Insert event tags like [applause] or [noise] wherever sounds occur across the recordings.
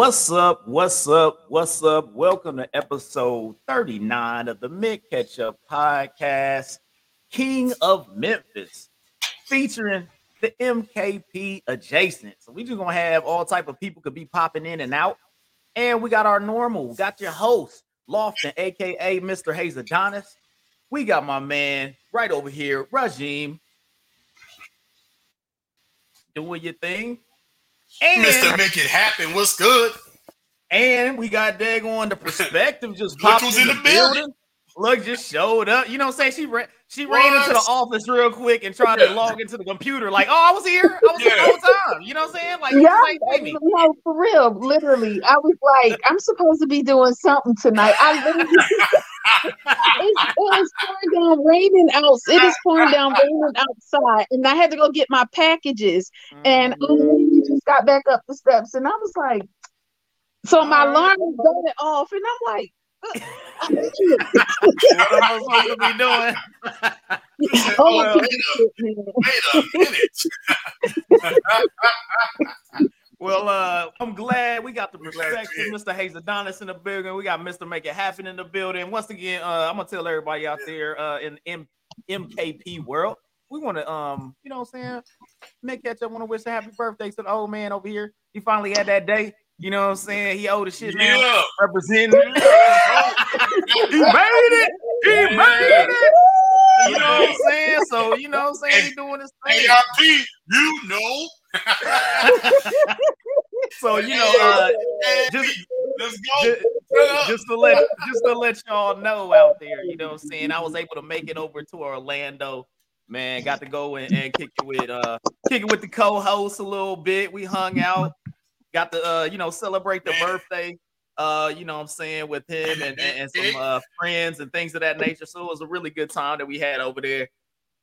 What's up? What's up? What's up? Welcome to episode 39 of the Mint Ketchup Podcast, King of Memphis, featuring the MKP adjacent. So we just gonna have all type of people could be popping in and out. And we got our normal, we got your host, Lofton, aka Mr. Hayes Adonis. We got my man right over here, Rajim. Doing your thing. And, Mr. Make It Happen, what's good? And we got Dag on the perspective just [laughs] popped in, in the, the building. building. Look, just showed up. You know what I'm saying? She ran she what? ran into the office real quick and tried to log into the computer, like, oh, I was here. I was yeah. here the whole time. You know what I'm saying? Like, yeah, no, for real. Literally. I was like, I'm supposed to be doing something tonight. I literally [laughs] it's, it is pouring down raining out. It is pouring down raining outside. And I had to go get my packages. Mm-hmm. And um, just got back up the steps. And I was like, so my alarm is going off, and I'm like, what am I supposed to be doing? oh, well, wait, a, minute. [laughs] [laughs] well, uh, I'm glad we got the perspective, Mr. Hayes Adonis in the building. We got Mr. Make It Happen in the building. Once again, uh, I'm gonna tell everybody out there uh, in M- MKP world, we want to, um, you know, what I'm saying, Nick Catch up. Want to wish a happy birthday to the old man over here. He finally had that day. You know what I'm saying? He owed the shit yeah. now. Representing. [laughs] he made it. He made it. You know what I'm saying? So you know what I'm saying? He doing his thing. ARP, you know. [laughs] so you know, uh, just, let's go. Just, just, to let just to let y'all know out there, you know what I'm saying? I was able to make it over to Orlando. Man, got to go and, and kick it with uh kick it with the co-host a little bit. We hung out got to uh, you know celebrate the birthday uh, you know what I'm saying, with him and, and, and some uh, friends and things of that nature. So it was a really good time that we had over there.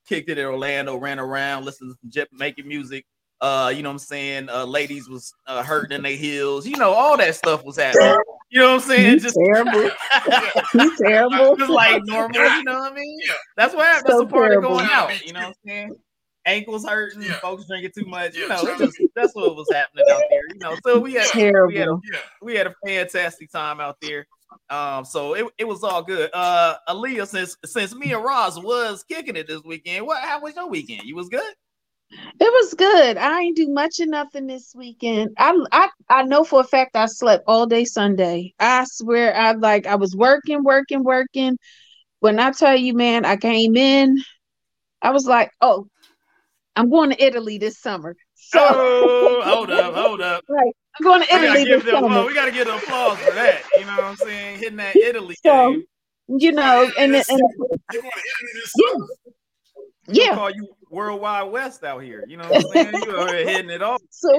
Kicked it in Orlando, ran around, listened to making music. Uh, you know what I'm saying? Uh, ladies was uh, hurting in their heels. You know, all that stuff was happening. You know what I'm saying? He's just terrible. [laughs] He's terrible. Just like normal. You know what I mean? That's what happened. So That's a part terrible. of going out. You know what I'm saying? ankles hurting, yeah. folks drinking too much. You know, just, that's what was happening out there. You know, so we had Terrible. we had a, we had a fantastic time out there. Um, so it, it was all good. Uh, Aaliyah, since since me and Roz was kicking it this weekend, what how was your weekend? You was good. It was good. I ain't do much of nothing this weekend. I I I know for a fact I slept all day Sunday. I swear I like I was working, working, working. When I tell you, man, I came in, I was like, oh, I'm going to Italy this summer. So oh, [laughs] hold up, hold up. Right. I'm going to Italy this them, summer. we got to give them applause for that. You know what I'm saying? Hitting that Italy so, game. You know, and, and, and yeah. Yeah. call you worldwide west out here. You know what I'm saying? You are hitting it off. [laughs] So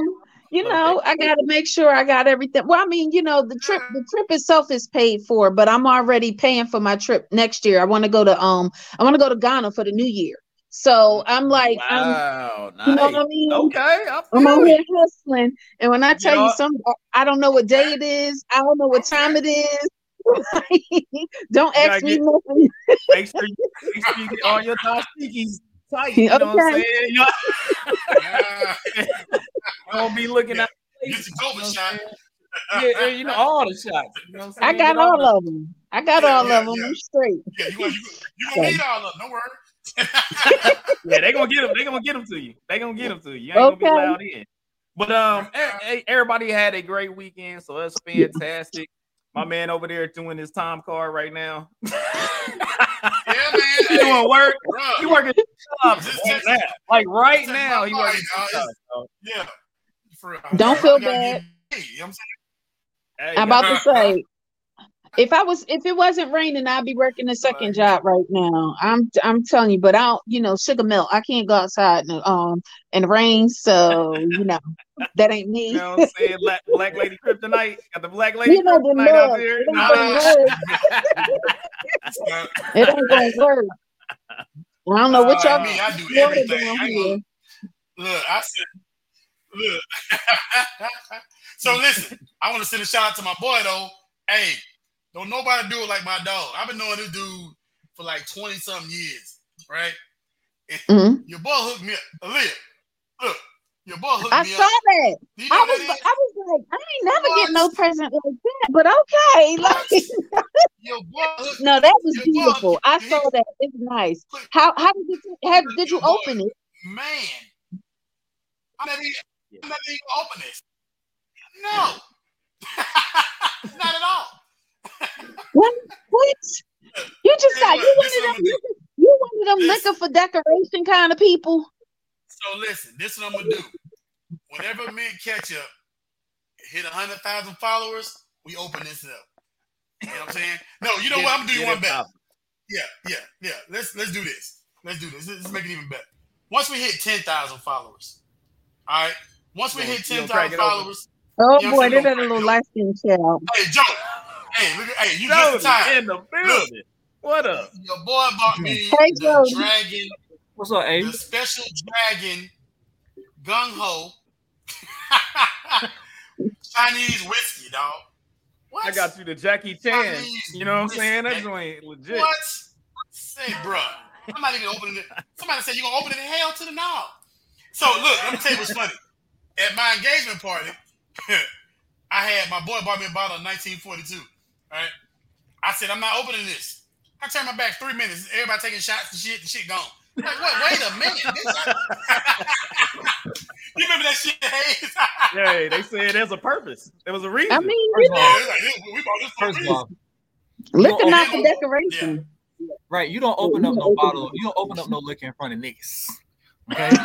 you know, I got to make sure I got everything. Well, I mean, you know, the trip, the trip itself is paid for, but I'm already paying for my trip next year. I want to go to um, I want to go to Ghana for the New Year. So I'm like, wow, I'm, nice. you know what I mean? Okay, I'm out here hustling, and when I tell you, you some, I don't know what day it is. I don't know what time it is. [laughs] don't ask me nothing. make sure you, make sure you get all your dashikis tight. You okay. know what I'm saying? You know? [laughs] don't be looking at. Get your COVID shot. Yeah, you know all the shots. You know i got all of them. I got yeah, all yeah, of them. Yeah. I'm straight. Yeah, you, you, you gonna need all of them. Don't worry [laughs] yeah, they gonna get them. They gonna get them to you. They gonna get them to you. You ain't okay. gonna be loud in. But um, everybody had a great weekend, so that's fantastic. My man over there doing his time card right now. yeah, [laughs] man. he doing work. Bro. He working jobs right now. Like right now, he working. Jobs, yeah. Don't feel bad. I'm about to say if I was if it wasn't raining, I'd be working a second job right now. I'm I'm telling you, but I don't, you know, sugar milk. I can't go outside in the um in the rain, so you know that ain't me. You know what I'm saying? Black, black lady kryptonite. Got the black lady you know, kryptonite the out there. It ain't gonna [laughs] work. I don't know what y'all uh, me, I do everything. I go, look, I said, look. [laughs] so listen, I want to send a shout out to my boy though. Hey, don't nobody do it like my dog. I've been knowing this dude for like 20 something years, right? Mm-hmm. Your boy hooked me up. Aaliyah, look, Your boy hooked I me saw that. You know I was, that is? I was like, I ain't never What? get no present like that, but okay. Like, [laughs] Your boy hooked no, that was Your boy beautiful. hooked I saw that. It's nice. How how did you how did you Your boy. open it? man. I'm never even, I'm never even open this. No. [laughs] Not at all. What? What? You just Hey, got you one of them. I'ma. You one of them This- liquor for decoration kind of people. So listen, this is what I'm gonna do. Whenever Mint Ketchup hit hundred thousand followers, we open this up. You know what I'm saying? No, you know Get- what? I'm gonna do you one it better. poppin'. Yeah, yeah, yeah. Let's let's do this. Let's do this. Let's, let's make it even better. Once we hit ten thousand followers, all right. Once we hit gonna ten crack thousand it open? followers, Oh Yeah, I'm boy, saying they're no that little crack, light skinned child. hey Joe, hey look, at- hey you just in time. in the building. What up? Your boy bought me Hey, the Jody. dragon, What's up, A? the special dragon gung ho [laughs] Chinese whiskey, dog. What? I got you the Jackie Chan. Chinese You know what I'm saying? That whiskey. joint legit. What? Say, bruh. I'm not even opening it. Somebody said you're gonna open it in hell to the knob. So look, let me tell you what's funny. At my engagement party, [laughs] I had my boy bought me a bottle of 1942. Right? I said, I'm not opening this. I turned my back three minutes. Everybody taking shots and shit, the shit gone. I'm like, what? Wait a minute. This- [laughs] you remember that shit, Hayes? [laughs] Hey, they said there's a purpose. There was a reason. I mean, you First of know, all, like, this- we bought this for a first of reason. all, liquor you not know, for decoration. right? You don't open up no bottle. You don't open up no liquor in front of niggas. Okay, [laughs]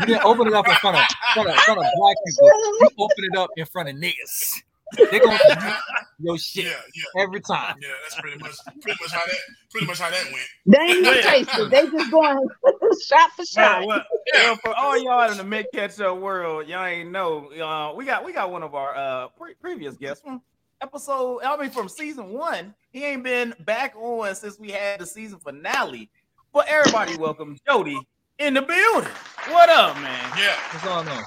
you didn't open it up in front of front of, front of black people. You open it up in front of niggas. They're gonna [laughs] do your shit Yeah, yeah, every time. yeah. That's pretty much, pretty much how that, pretty much how that went. They ain't even Yeah. tasted. They just going [laughs] shot for shot. Well, well, well, for all y'all in the mid catch ketchup world, y'all ain't know. Uh, we got we got one of our uh pre- previous guests from episode. I mean, from season one. He ain't been back on since we had the season finale. But everybody, welcome Jody in the building. What up, man? Yeah. What's going on?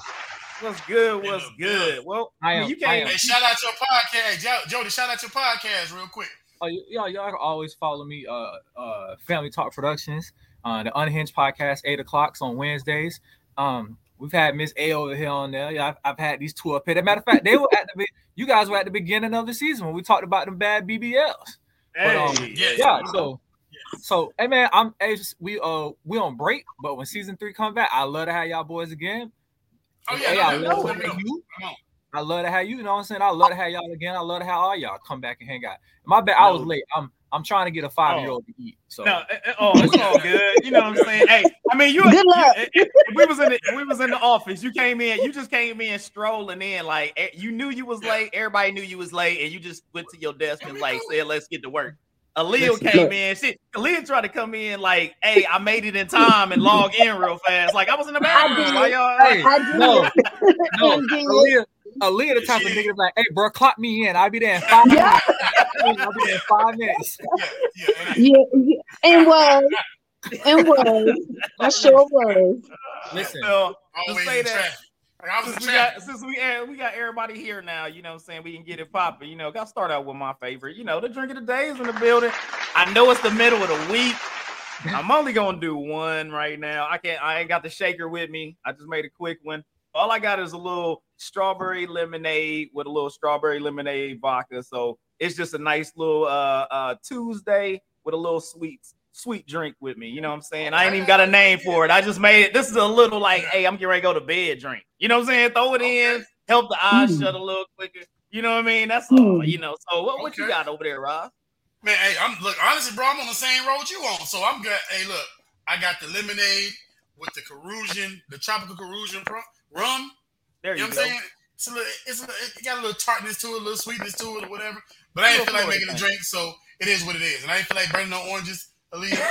What's good? In What's the good? building. Well, I am- you can't. am. Hey, shout out your podcast, Hey, Jody. Shout out your podcast real quick. Oh, y- y'all, y'all can always follow me. Uh, uh, Family Talk Productions, uh, the Unhinged podcast, eight o'clocks on Wednesdays. Um, we've had Miss A over here on there. Yeah, I've, I've had these two up here. As a matter of fact, they were at the be- you guys were at the beginning of the season when we talked about them bad BBLs. Hey, um, yeah, Yeah, so so hey man, I'm hey, we uh we on break, but when season three come back, I love to have y'all boys again. Oh Hey, yeah, I no, love no, to no, have you. I love to have you. You know what I'm saying? I love to have y'all again. I love to have all y'all come back and hang out. My bad, I was late. I'm I'm trying to get a five year old to eat. So No, uh, uh, oh, it's all good. You know what I'm saying? Hey, I mean, you. Good luck. you- if- if we was in the we was in the office. You came in. You just came in strolling in like eh, you knew you was late. Everybody knew you was late, and you just went to your desk and like said, "Let's get to work." Aaliyah Listen, came look. in. She Aaliyah tried to come in like, "Hey, I made it in time and log in real fast." Like I was in the bathroom. did. Why y'all? Hey, I did. no, [laughs] no, And then- Aaliyah, Aaliyah the type of nigga like, hey bro, clock me in. I'll be there in five Yeah. minutes. I'll be there in five minutes. [laughs] Yeah, yeah. Yeah, yeah, and was and was. I sure was. Listen, So, Always say that- traffic. Like, I was since we got since we eh, we got everybody here now, you know what I'm saying? We can get it popping. You know, got to start out with my favorite. You know, the drink of the day is in the building. I know it's the middle of the week. I'm [laughs] only gonna do one right now. I can't I ain't got the shaker with me. I just made a quick one. All I got is a little strawberry lemonade with a little strawberry lemonade vodka. So it's just a nice little uh uh Tuesday with a little sweet sweet drink with me. You know what I'm saying? I ain't even got a name for it. I just made it. This is a little like, hey, I'm getting ready to go to bed drink. You know what I'm saying? Throw it in, help the eyes Mm. shut a little quicker. You know what I mean? That's all. Mm. You know. So what, what you got over there, Rob? Man, hey, I'm look honestly, bro. I'm on the same road you on, so I'm good. Hey, look, I got the lemonade with the Cruzan, the tropical Cruzan pro- rum. There You you, know go. what I'm saying? It's a little, it's a, little- it got a little tartness to it, a little sweetness to it, or whatever. But I ain't feel like making a drink, so it is what it is. And I ain't feel like burning no oranges, Aaliyah.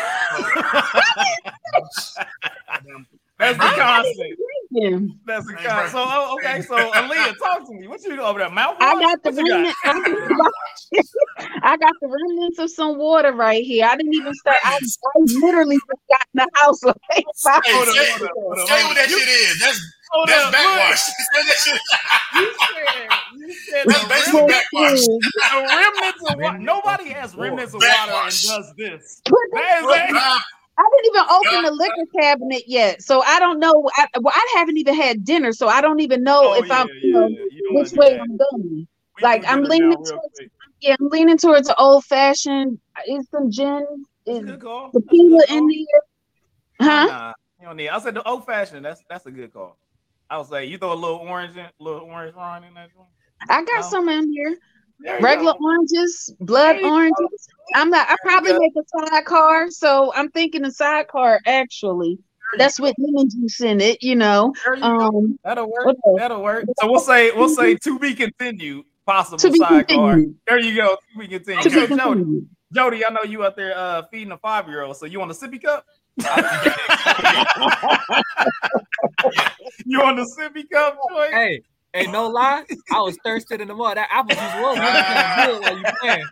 That's the Hey, bro. concept. Yeah. That's the Hey, concept. So oh, okay. So Aaliyah, talk to me. What you do over there? Mouth? I got the What you remnant. I got, the remnants of some water right here. I didn't even start. I, I literally just got in the house like [laughs] five Hey, Hold on, say, hold on, hold on, say what that You- shit is. That's Hold that's up, backwash. [laughs] Say that shit. look, You said, you said That's the, basically backwash. the remnants of water. Nobody has water. remnants of water and does this. That is Look, that. nah, I didn't even open the liquor cabinet yet, so I don't know. I, well, I haven't even had dinner, so I don't even know oh, if yeah, I'm, you know, yeah. which way I'm going. We like I'm leaning towards, yeah, I'm leaning towards the old fashioned. Is some gin? Is the tequila in there? Huh? Nah, you don't need. I said the old fashioned. That's that's a good call. I was say you throw a little orange in, little orange wine in that one. I got some in here. Regular go. oranges, blood oranges. I'm not. I probably make a sidecar, so I'm thinking a sidecar. Actually, that's with lemon juice in it. You know, you um, that'll work. Okay. That'll work. So we'll say we'll say to be continued. Possible to sidecar. Continued. There you go. To be continued. To be Jody, Jody, I know you out there uh, feeding a five year old. So you want a sippy cup? [laughs] you on the sippy cup, Joy? Hey, Hey, no lie, I was thirsty in the mud. That apple juice was looking kind of good while you playing.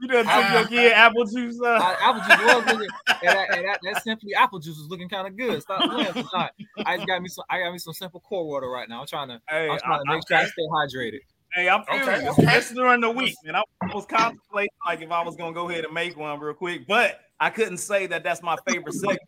You done took your kid apple juice. Uh. I, apple juice was looking, and, that, and that, that, simply apple juice was looking kind of good. Stop playing for time. I got me some. I got me some simple core water right now. I'm trying to. Hey, I'm trying I, to make okay. sure I stay hydrated. Hey, I'm feeling okay, okay. This during the week, and I was contemplating like if I was gonna go ahead and make one real quick, but I couldn't say that that's my favorite segment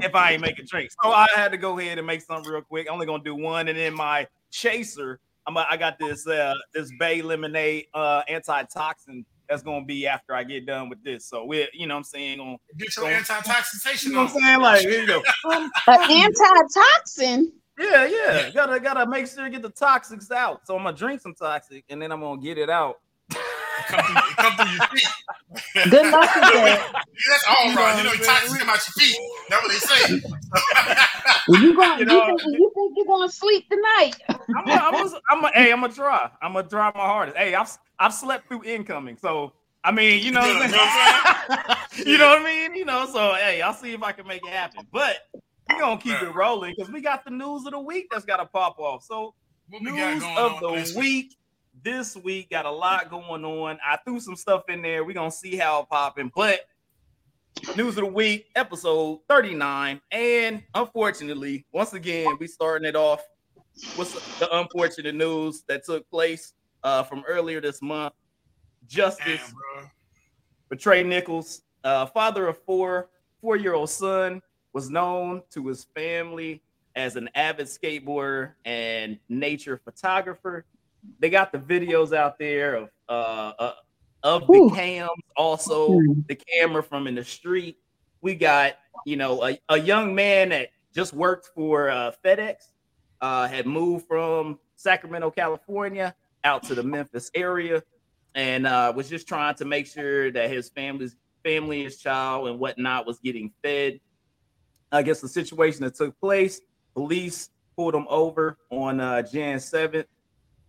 if I ain't making drinks. So I had to go ahead and make something real quick. I'm only gonna do one, and then my chaser. I'm a, I got this uh this Bay lemonade uh antitoxin that's gonna be after I get done with this. So we you know what I'm saying on get your antitoxin. You know what I'm saying? Like here you go. Um, [laughs] antitoxin. Yeah, yeah. Gotta gotta make sure to get the toxics out. So I'm gonna drink some toxic and then I'm gonna get it out come through, come through your feet. [laughs] Good luck with that. That's all right. You know, you toxic come out your feet. That's what they say. [laughs] you going? You, know, you, think, you think you're gonna sleep tonight? I'm a, I'm a, I'm a, hey, I'm gonna try. I'm gonna try my hardest. Hey, I've I've slept through incoming, so I mean, you know, what I'm [laughs] you know what I mean? You know, so hey, I'll see if I can make it happen. But we're gonna keep it rolling because we got the news of the week that's gotta pop off. So news of the week this week got a lot going on. I threw some stuff in there. We're gonna see how it popping, but news of the week, episode 39. And unfortunately, once again, we starting it off with the unfortunate news that took place uh, from earlier this month. Justice Damn, for Tyre Nichols, uh, father of four, four-year-old son, was known to his family as an avid skateboarder and nature photographer they got the videos out there of uh, uh of the Ooh. cams, also hmm. the camera from in the street. We got you know a, a young man that just worked for uh, FedEx, uh, had moved from Sacramento, California, out to the Memphis area, and uh, was just trying to make sure that his family's family, his child, and whatnot was getting fed. I guess the situation that took place, police pulled him over on uh, Jan 7th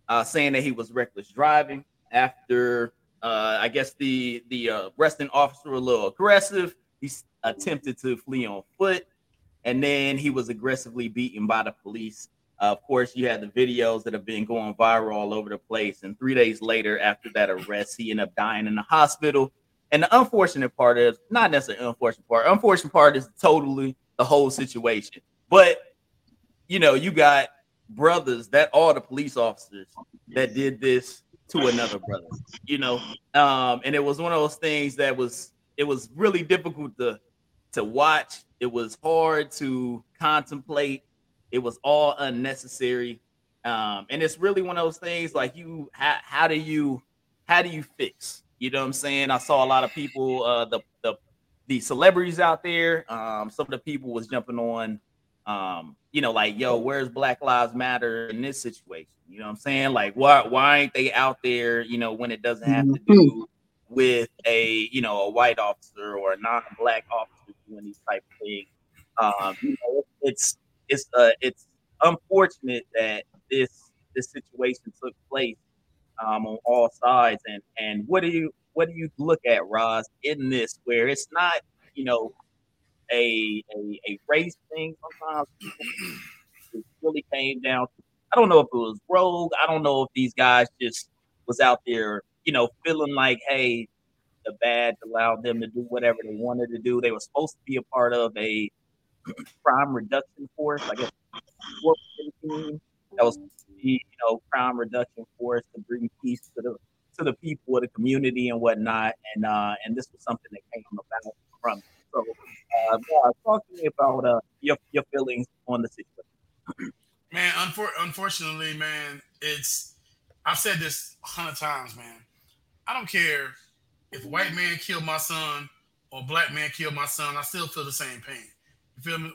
uh, saying that he was reckless driving after uh, I guess the the uh, arresting officer a little aggressive. He attempted to flee on foot, and then he was aggressively beaten by the police. Uh, of course, you had the videos that have been going viral all over the place. And three days later, after that arrest, he ended up dying in the hospital. And the unfortunate part is not necessarily unfortunate part. Unfortunate part is totally the whole situation. But you know, you got brothers that are the police officers that did this to another brother, you know. Um, and it was one of those things that was it was really difficult to to watch. It was hard to contemplate. It was all unnecessary. Um, and it's really one of those things like you how, how do you how do you fix? You know what I'm saying? I saw a lot of people, uh the the the celebrities out there. Um, some of the people was jumping on um, you know, like, yo, where's Black Lives Matter in this situation? You know what I'm saying? Like, why why ain't they out there, you know, when it doesn't have to mm-hmm. do with a you know a white officer or a non-black officer doing these type of things? Um, you know, it's it's uh it's unfortunate that this this situation took place um, on all sides. And and what do you what do you look at, Roz, in this where it's not you know a a, a race thing. Sometimes it really came down. I don't know if it was rogue. I don't know if these guys just was out there, you know, feeling like, hey, the badge allowed them to do whatever they wanted to do. They were supposed to be a part of a [clears throat] crime reduction force, I guess. That was, you know, crime reduction force to bring peace to the to the people of the community and whatnot. And uh, and this was something that came about from. So uh, talk to me about uh, your your feelings on the situation. Man, unfor- unfortunately, man, it's I've said this a hundred times, man. I don't care if a white man killed my son or a black man killed my son. I still feel the same pain. You feel me?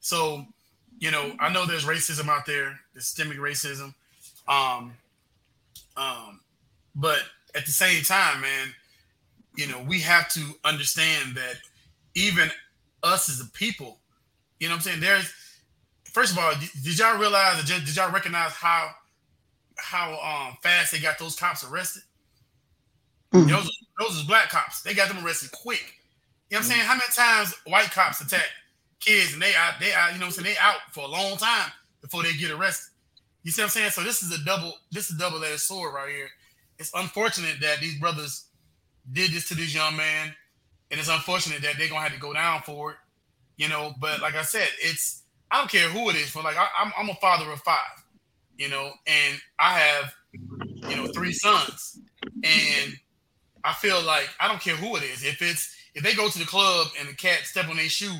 So, you know, I know there's racism out there, there's systemic racism. Um, um, but at the same time, man, you know, we have to understand that even us as a people, you know what I'm saying? There's first of all, did y'all realize did y'all recognize how how um fast they got those cops arrested? Mm-hmm. Those those are black cops. They got them arrested quick. You know what I'm saying? How many times white cops attack kids and they out they out, you know what I'm saying? They out for a long time before they get arrested. You see what I'm saying? So this is a double this is a double-edged sword right here. It's unfortunate that these brothers did this to this young man, and it's unfortunate that they're gonna have to go down for it. You know, but like I said, it's I don't care who it is. For like I, I'm, I'm a father of five, you know, and I have you know three sons, and I feel like I don't care who it is. If it's if they go to the club and the cat step on their shoe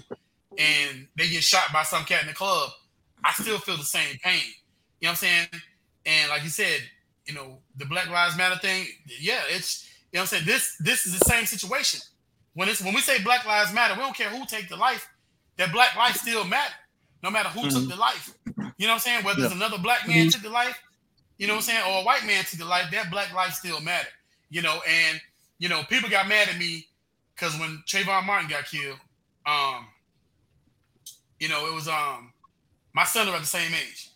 and they get shot by some cat in the club, I still feel the same pain. You know what I'm saying? And like you said, you know, the Black Lives Matter thing, yeah, it's you know what I'm saying? This this is the same situation. When it's when we say Black Lives Matter, we don't care who take the life, that black life still matter, no matter who mm-hmm. took the life. You know what I'm saying? Whether yeah. it's another black man mm-hmm. took the life, you know what I'm saying, or a white man took the life, that black life still matter. You know, and you know, people got mad at me because when Trayvon Martin got killed, um, you know, it was um my son are at the same age.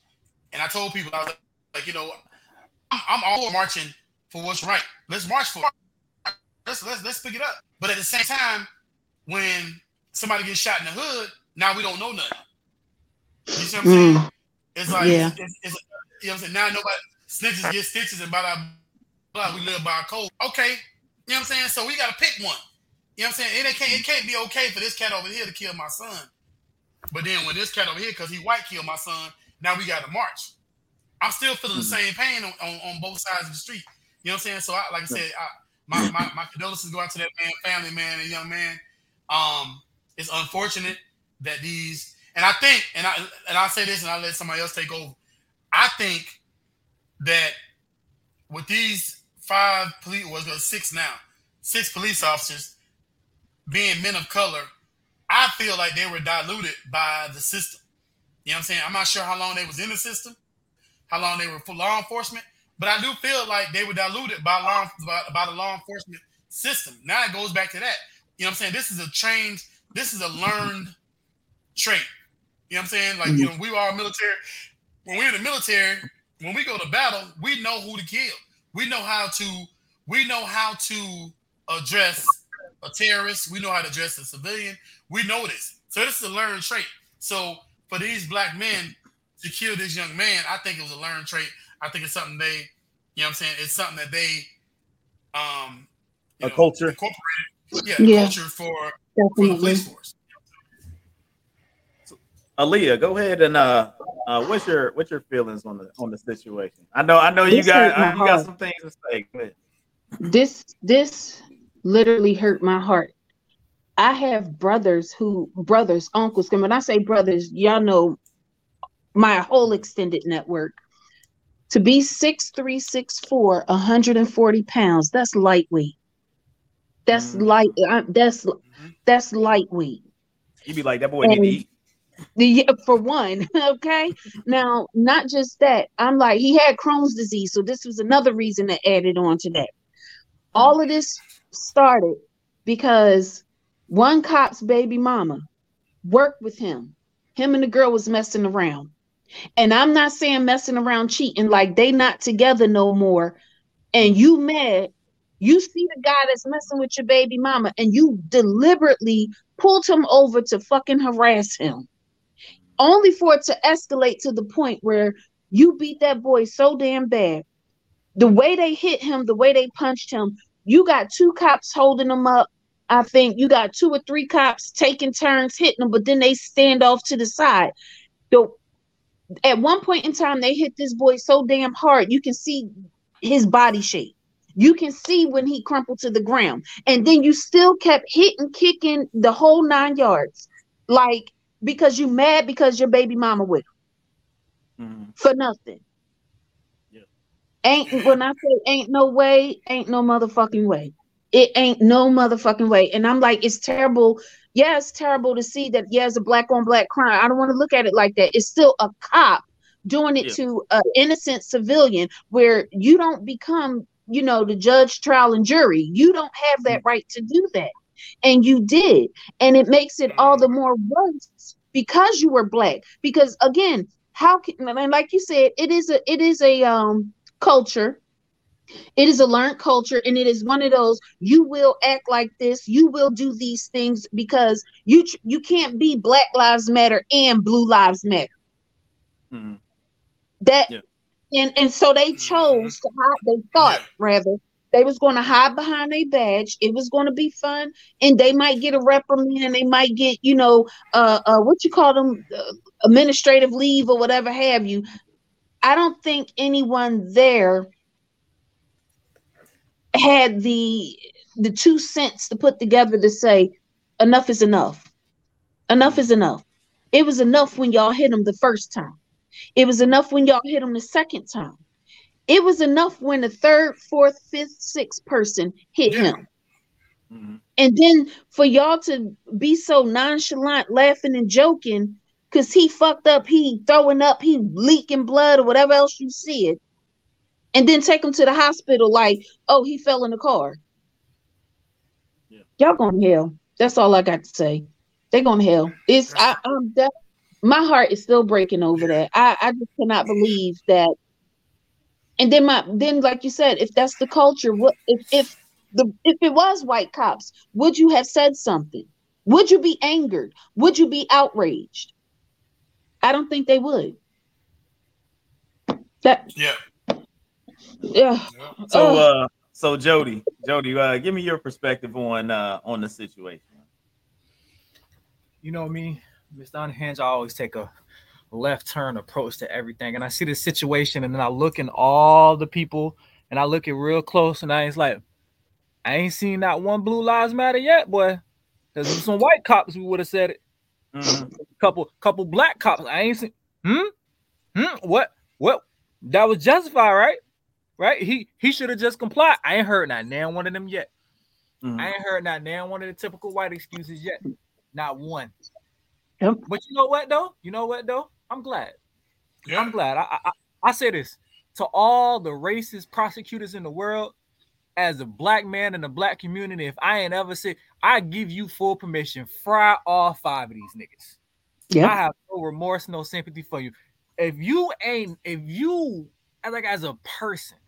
And I told people, I was like, like you know, I'm, I'm all marching for what's right. Let's march for it. Let's let's let's pick it up. But at the same time, when somebody gets shot in the hood, now we don't know nothing. You see what I'm saying? Mm. It's like yeah. it's, it's, you know what I'm saying. Now nobody snitches get stitches and blah blah blah. We live by a code. Okay, you know what I'm saying. So we got to pick one. You know what I'm saying? It can't it can't be okay for this cat over here to kill my son. But then when this cat over here, because he white killed my son, now we got to march. I'm still feeling the mm-hmm. same pain on, on, on, both sides of the street. You know what I'm saying? So, I, like I said, I, my, my, my condolences go out to that man, family, man, and young man. Um, it's unfortunate that these, and I think, and I and I say this, and I let somebody else take over. I think that with these five police, was well, six now, six police officers being men of color, I feel like they were diluted by the system. You know what I'm saying? I'm not sure how long they was in the system, how long they were for law enforcement, but I do feel like they were diluted by law by, by the law enforcement system. Now it goes back to that. You know what I'm saying? This is a trained, this is a learned trait. You know what I'm saying? Like, you know, we are military. When we're in the military, when we go to battle, we know who to kill. We know how to, we know how to address a terrorist. We know how to address a civilian. We know this. So this is a learned trait. So for these black men to kill this young man, I think it was a learned trait. I think it's something they, you know what I'm saying? It's something that they um a know, culture incorporated. Yeah, yeah. culture for, for the police force. So, Aaliyah, go ahead and uh uh what's your what's your feelings on the on the situation? I know I know you got uh, you got some things to say. This this literally hurt my heart. I have brothers who brothers, uncles, and when I say brothers, y'all know my whole extended network. To be six three, six four, 140 pounds, that's lightweight. That's mm light. I, that's mm-hmm. that's lightweight. You'd be like that boy need to eat. Yeah, for one, [laughs] okay. now, not just that. I'm like he had Crohn's disease, so this was another reason to add it on to that. All of this started because one cop's baby mama worked with him. Him and the girl was messing around. And I'm not saying messing around cheating like they not together no more. And you mad, you see the guy that's messing with your baby mama, and you deliberately pulled him over to fucking harass him. Only for it to escalate to the point where you beat that boy so damn bad. The way they hit him, the way they punched him, you got two cops holding him up. I think you got two or three cops taking turns hitting him, but then they stand off to the side. So at one point in time, they hit this boy so damn hard, you can see his body shape. You can see when he crumpled to the ground. And then you still kept hitting, kicking the whole nine yards. like because you mad because your baby mama with him mm-hmm. for nothing. Yeah. Ain't when I say ain't no way, ain't no motherfucking way. It ain't no motherfucking way. And I'm like, it's terrible. Yeah, it's terrible to see that. Yeah, it's a black on black crime. I don't want to look at it like that. It's still a cop doing it yeah. to an innocent civilian where you don't become, you know, the judge, trial, and jury. You don't have that mm. right to do that. And you did. And it makes it all the more worse because you were black. Because again, how can and like you said, it is a it is a um culture it is a learned culture, and it is one of those you will act like this, you will do these things because you you can't be Black Lives Matter and Blue Lives Matter. Mm-hmm. That yeah. and and so they mm-hmm. chose to hide. They thought yeah. rather they was going to hide behind a badge. It was going to be fun, and they might get a reprimand. They might get you know uh, uh what you call them uh, administrative leave or whatever have you. I don't think anyone there had the the two cents to put together to say enough is enough. Enough is enough. It was enough when y'all hit him the first time. It was enough when y'all hit him the second time. It was enough when the third, fourth, fifth, sixth person hit yeah. him. Mm-hmm. And then for y'all to be so nonchalant, laughing and joking, because he fucked up, he throwing up, he leaking blood or whatever else you see it and then take him to the hospital like, oh, he fell in the car. Yeah. Y'all going to hell. That's all I got to say. They going to hell. It's I, I'm that, my heart is still breaking over that. I, I just cannot believe that. And then my then, like you said, if that's the culture, what if if the if it was white cops, would you have said something? Would you be angered? Would you be outraged? I don't think they would. That yeah. Yeah. So oh. uh so Jody, Jody, uh give me your perspective on uh on the situation. You know me, Mr. Unhinged, I always take a left turn approach to everything. And I see the situation and then I look in all the people and I look at real close and I ain't like, I ain't seen that one blue lives matter yet, boy. Because some white cops, we would have said it. Mm-hmm. Couple couple black cops. I ain't seen hmm? Hmm? What? What? That was justified, right? Right? He he should have just complied. I ain't heard not now one of them yet. Mm-hmm. I ain't heard not now one of the typical white excuses yet. Not one. Yep. But you know what though? You know what though? I'm glad. Yeah. I'm glad. I, I I say this to all the racist prosecutors in the world. As a black man in the black community, if I ain't ever said, I give you full permission, fry all five of these niggas. Yeah, I have no remorse, no sympathy for you. If you ain't, if you like as a person,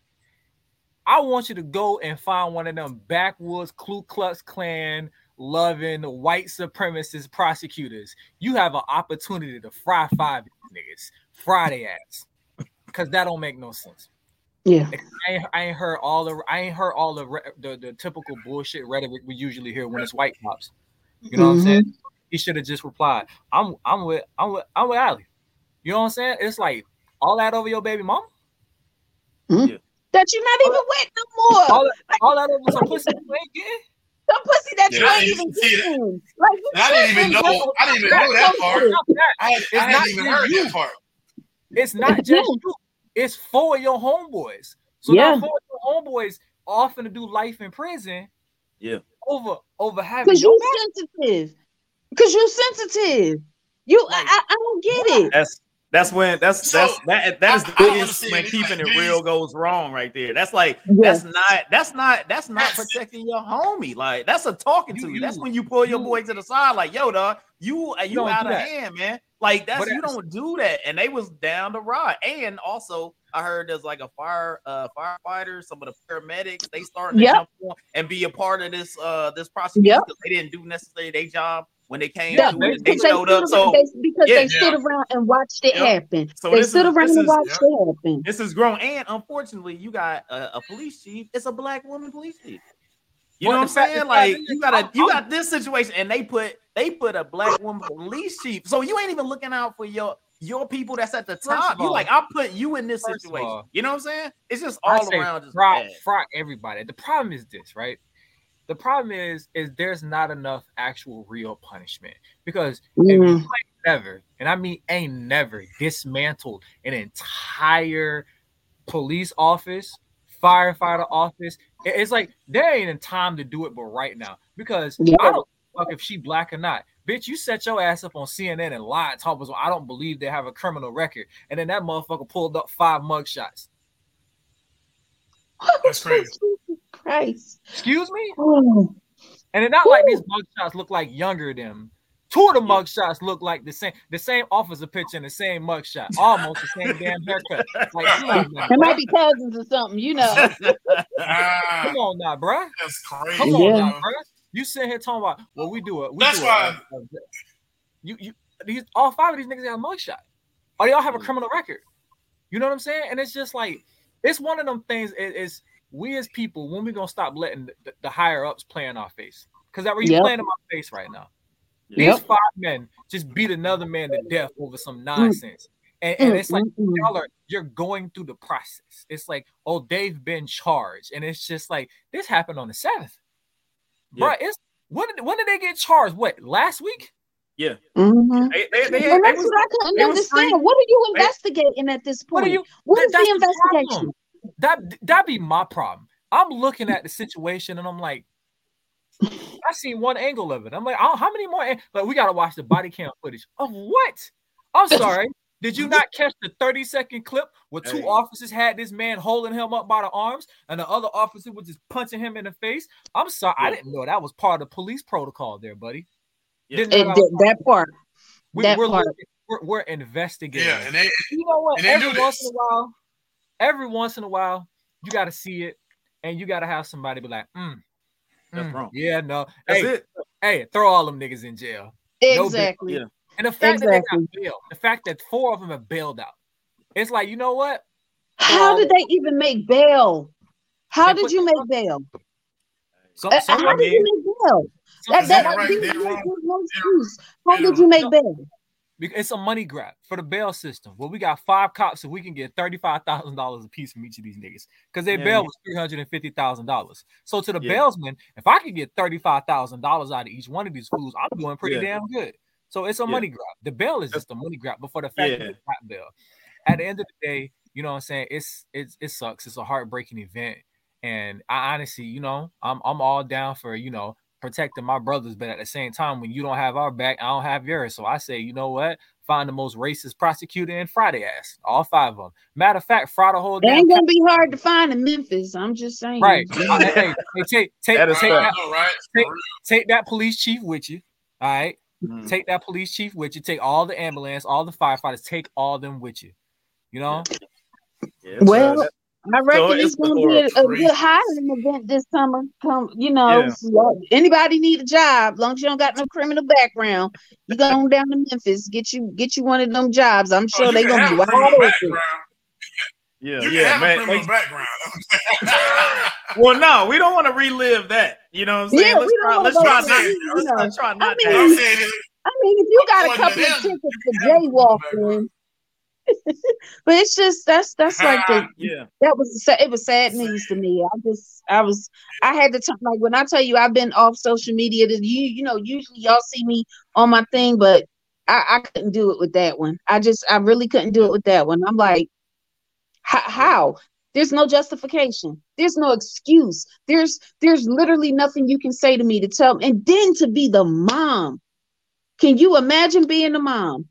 I want you to go and find one of them backwoods Ku Klux Klan loving white supremacist prosecutors. You have an opportunity to fry five niggas, Friday their ass, because that don't make no sense. Yeah, I ain't, I ain't, heard all the I ain't heard all the, the, the typical bullshit rhetoric we usually hear when it's white cops. You know mm-hmm. what I'm saying? Mm-hmm. He should have just replied, "I'm I'm with I'm with I'm with Ali." You know what I'm saying? It's like all that over your baby mom. Mm-hmm. Yeah that you're not even with no more. All, like, all that was some pussy you ain't getting. Some pussy that yeah, you ain't even getting. Like, I didn't even know. I didn't even know that part. I, I hadn't even heard you. that part. It's not just you. It's for your homeboys. So yeah. now for your homeboys often to do life in prison. Yeah. Over over having because you're sensitive. Because you're sensitive. You, like, I, I don't get it. That's that's when that's so, that's that that is the biggest when keeping it real goes wrong right there. That's like yes. that's not that's not that's not yes. protecting your homie. Like that's a talking you, to you. That's when you pull your boy to the side, like yo, dog, you you, you out of that. hand, man. Like that's but you don't do that. And they was down the ride. And also, I heard there's like a fire uh firefighter, some of the paramedics, they starting to yep. jump on and be a part of this uh this process yep. they didn't do necessarily their job when they came yeah, to it, they showed up. So they, because yeah, they stood around and watched it yep. happen. So they stood is, around and watched yep. it happen. This is grown, and unfortunately, you got a, a, police chief. It's a black woman police chief. You well, know what I'm saying? Like you got a you got this situation, and they put they put a black woman police chief. So you ain't even looking out for your your people that's at the top. You like I put you in this situation. All, you know what I'm saying? It's just all around. Just fry, fry everybody. The problem is this, right? The problem is is there's not enough actual real punishment because mm. never, and I mean ain't never dismantled an entire police office, firefighter office. It's like there ain't a time to do it, but right now because yeah. I don't fuck if she black or not. Bitch, you set your ass up on CNN and lied, talk about I don't believe they have a criminal record, and then that motherfucker pulled up five mugshots. That's crazy. [laughs] Christ. Excuse me? Oh. And it's not Ooh. like these mugshots look like younger them. Two of the mugshots look like the same, the same officer picture and the same mugshot, almost the same damn haircut. Like, it might be cousins or something, you know. come on now, bro. That's crazy. Come on yeah. now, bro. You sit here talking about well, we do it. We That's do why. It. You you these all five of these niggas have a mugshot, or they all have a criminal record. You know what I'm saying? And it's just like it's one of them things. It, is we as people when we gonna stop letting the, the higher ups play in our face? Because that were you yep. playing in my face right now. Yep. These five men just beat another man to death over some mm. nonsense. And, and, it's like y'all are you're going through the process. It's like, oh, they've been charged, and it's just like this happened on the seventh, yeah. right? It's when did when did they get charged? What last week? Yeah, mm-hmm. they, they, they, and that's what I couldn't understand. What are you investigating at this point? What, you, what is the investigation? The that that be my problem. I'm looking at the situation and I'm like, I seen one angle of it. I'm like, oh, how many more? But we gotta watch the body cam footage of what? I'm sorry. Did you not catch the 30 second clip where two hey. officers had this man holding him up by the arms and the other officer was just punching him in the face? I'm sorry, yeah. I didn't know that was part of the police protocol there, buddy. Yeah. It, that part. We, that we're, part. We're, we're, investigating. Yeah, and they, you know what? Every once this. in a while, every once in a while, you got to see it, and you got to have somebody be like, mm, that's mm, wrong. Yeah, no. That's hey, it. Hey, throw all them niggas in jail. Exactly. No and the fact exactly. that they got bailed, the fact that four of them have bailed out, it's like you know what? How did they even make bail? How did you make bail? So, uh, how did you make bail? That, that, right. no excuse. How did you make bail? It's a money grab for the bail system. Well, we got five cops, so we can get thirty-five thousand dollars a piece from each of these niggas because their yeah, bail was three hundred and fifty thousand dollars. So to the yeah. bailsman, if I could get thirty-five thousand dollars out of each one of these fools, I'm doing pretty yeah. damn good. So it's a money grab. The bail is just a money grab, but for the fact that it's not bail, at the end of the day, you know what I'm saying? It's it's it sucks. It's a heartbreaking event, and I honestly, you know, I'm I'm all down for you know protecting my brothers, but at the same time, when you don't have our back, I don't have yours. So I say, you know what? Find the most racist prosecutor and Friday ass. All five of them. Matter of fact, Friday whole day. ain't gonna be hard to find in Memphis. I'm just saying. Right. hey, hey, take take that take, that, right. take, take that police chief with you. All right? mm-hmm. Take that police chief with you. Take all the ambulance, all the firefighters. Take all them with you. You know. Yeah, well, I reckon so it's, going to be a, a good hiring event this summer. Come, you know, yeah. Uh, anybody need a job, long as you don't got no criminal background, you go on down to Memphis, get you get you one of them jobs. I'm sure oh, they're gonna be wide open. Yeah, you yeah, man. background. [laughs] well, no, we don't want to relive that. You know what I'm saying? Yeah, let's, try, let's, try not, let's, let's try not. I mean, I mean, if you got a couple of tickets for jaywalking [laughs] but it's just that's that's like the [laughs] yeah that was it was sad news to me. I just I was I had to talk like when I tell you I've been off social media. You you know usually y'all see me on my thing, but I, I couldn't do it with that one. I just I really couldn't do it with that one. I'm like, how? There's no justification. There's no excuse. There's there's literally nothing you can say to me to tell. And then to be the mom. Can you imagine being the mom?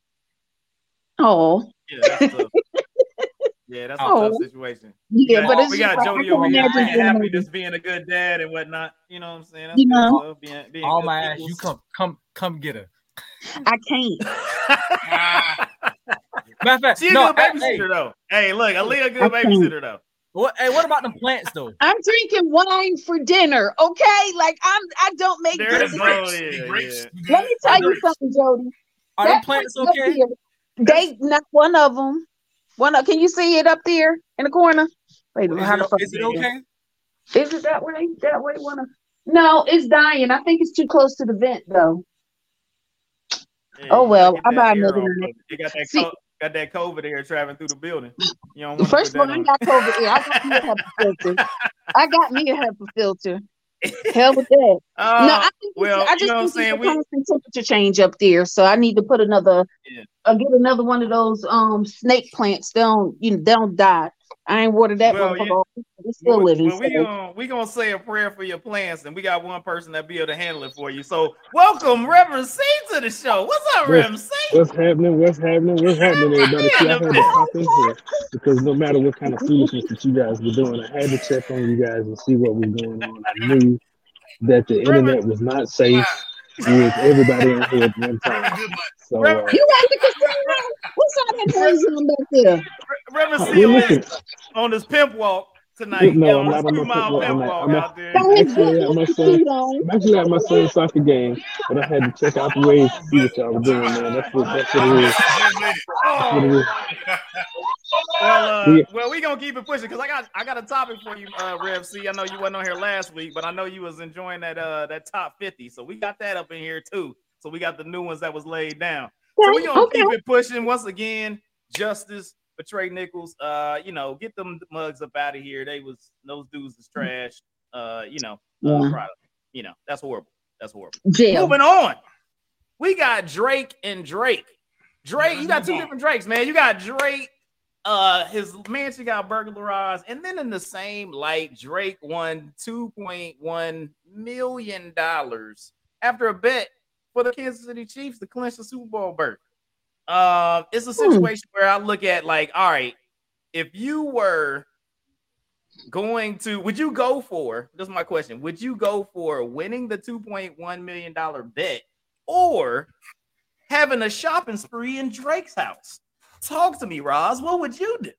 Oh, yeah, that's tough. yeah, that's oh. a tough oh. situation. Yeah, oh, got, but we got Jody over here happy just being a good dad and whatnot. You know what I'm saying? That's you know, being, being all my ass. You come, come, come get her. I can't. [laughs] Matter of fact, she's no, a good babysitter hey, though. Hey, look, Aaliyah, good babysitter though. What, hey, what about the plants though? [laughs] I'm drinking wine for dinner. Okay, like I'm. I don't make There's grapes. Oh, yeah. Yeah. Let me tell you something, Jody. Are that plants okay? Here, they not one of them. One of, can you see it up there in the corner? Wait a minute. How the fuck is it okay? Is it that way? That way? One of no, it's dying. I think it's too close to the vent though. Yeah, oh well, I buy another one. You got that, co- got that COVID air traveling through the building. You know, first all, I got COVID air. I got me a HEPA filter. [laughs] I got me a HEPA filter. Hell with that. [laughs] Uh, no, I think well, I just you know what think saying? We, constant temperature change up there, so I need to put another, Yeah. uh, get another one of those um snake plants. They don't, you know, they don't die. I ain't watered that Well, motherfucker. yeah. off. It's still well, living. well, we so- gonna we gonna say a prayer for your plants, and we got one person that be able to handle it for you. So welcome, Reverend C to the show. What's up, Reverend C? What's happening? What's happening? What's happening, everybody? See, I had to pop in here because no matter what kind of foolishness that you guys were doing, I had to check on you guys and see what was going on. I knew that the internet was not safe with everybody in here at [laughs] one time. Good. So uh, You at the casino? What's all that noise on back there? Reverend we're on looking. his, pimp walk tonight. No, yeah, I'm on not his on my pimp pimp walk. walk I'm not- out there. Got his Actually, butt I'm with saying- the on. I'm actually at my son's soccer game, but I had to check out the waves to see what y'all were doing, man. That's what that's what it is. That's what it is. Well, uh, Yeah. well, we gonna keep it pushing because I got I got a topic for you, uh, Rev C. I know you wasn't on here last week, but I know you was enjoying that uh that top fifty, so we got that up in here too. So we got the new ones that was laid down. So we gonna Okay. keep it pushing once again. Justice for Tyre Nichols. Uh, you know, get them mugs up out of here. They was those dudes is trash. Uh, you know, uh, Yeah. product. You know, that's horrible. That's horrible. Jail. Moving on. We got Drake and Drake. Drake, you got two different Drakes, man. You got Drake, uh, his mansion got burglarized, and then in the same light, Drake won $2.1 million after a bet for the Kansas City Chiefs to clinch the Super Bowl berth. Uh, it's a Hmm. situation where I look at like, all right, if you were going to would you go for this is my question would you go for winning the 2.1 million dollar bet or having a shopping spree in drake's house talk to me roz what would you do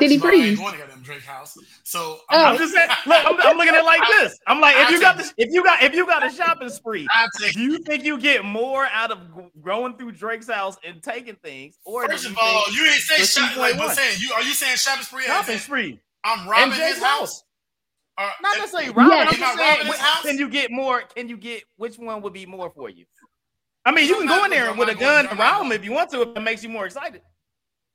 Did he First of all, I ain't freeze? going to goddamn Drake house. So Oh. i'm just saying look I'm, I'm looking at it like this i'm like if you got this if you got if you got a shopping spree do you think you get more out of going through drake's house and taking things or First of all, you ain't say the shop like but 2.1? saying you are you saying shopping spree? as shopping spree I'm robbing his house. Or, Not necessarily robbing. Yeah. I'm Am I just saying, robbing his house? can you get more? Can you get which one would be more for you? I mean, you can go in there going- with a I'm not going- gun I'm rob going. them if you want to, if it makes you more excited.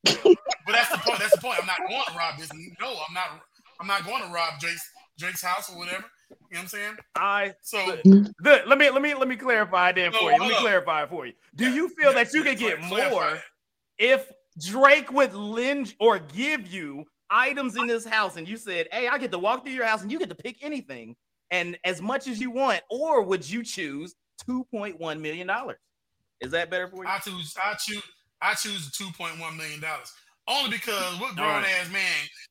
[laughs] But that's the point. That's the point. I'm not going to rob this. No, I'm not. I'm not going to rob Drake's Drake's house or whatever. You know what I'm saying? I So good. Let me let me let me clarify then No, for you. Let me up. clarify it for you. Do Yeah, you feel yeah, that you could get clarify more if Drake would lend or give you items in this house and you said, "Hey, I get to walk through your house and you get to pick anything and as much as you want," or would you choose two point one million dollars? Is that better for you? I choose. I choose. I choose the two point one million dollars. Only because what [laughs] grown right. ass man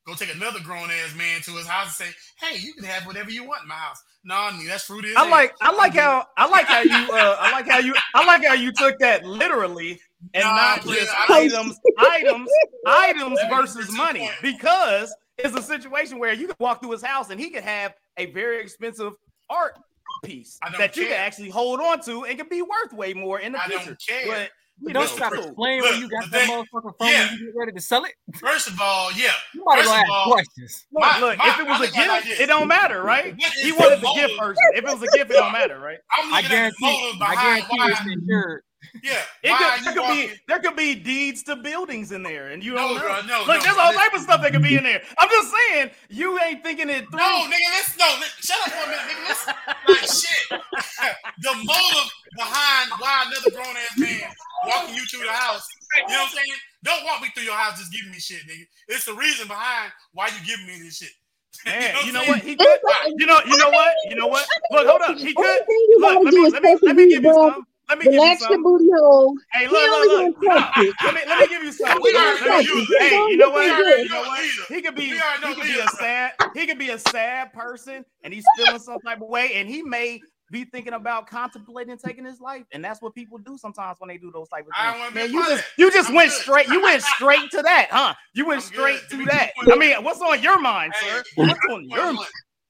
go take another grown ass man to his house and say, "Hey, you can have whatever you want in my house." No, nigga, that's fruity. I hell. like I like how I like how you uh I like how you I like how you took that literally and Nah, not player, just I- items items items versus money points. because it's a situation where you can walk through his house and he could have a very expensive art piece I don't that you care. can actually hold on to and can be worth way more in the I future. don't care. But you Don't know, you gotta explain where you got the that thing- motherfucker from yeah. when you get ready to sell it? First of all, yeah. You might as First well of ask all- questions. look, my- look, my- if it was I a look at it like gift, it don't matter, right? He wanted the gift person. If it was a gift, it don't matter, right? I'm I looking at the guarantee. I guarantee it's why. insured. Yeah, [laughs] It could, there could walking? be there could be deeds to buildings in there, and you No, don't know. bro, no, Look, no, there's all listen. type of stuff that could be in there. I'm just saying, you ain't thinking it through. No, nigga, let's no. Let, shut up for a minute, nigga. Listen, like shit. [laughs] the motive behind why another grown ass man walking you through the house. You know what I'm saying? Don't walk me through your house just giving me shit, nigga. It's the reason behind why you giving me this shit. [laughs] Man, you know I'm what? He could. You know, you know what? You know what? Look, hold up. He could. Only thing you Look, let me let me let me give you some. Let me give you relax your some. booty hole. Hey, He look, only look, look. touch. Let me let me give you some. He We gonna already touch know it. you. Hey, you know what? You know what? He could be We already know he could be a sad he could be a sad person and he's feeling some type of way and he may be thinking about contemplating taking his life and that's what people do sometimes when they do those type of I things. don't Man, you just you just I'm went good. straight you went straight to that, huh? You went I'm straight good. to Give that. two I mean, what's on your mind, Hey, sir? What's on your mind?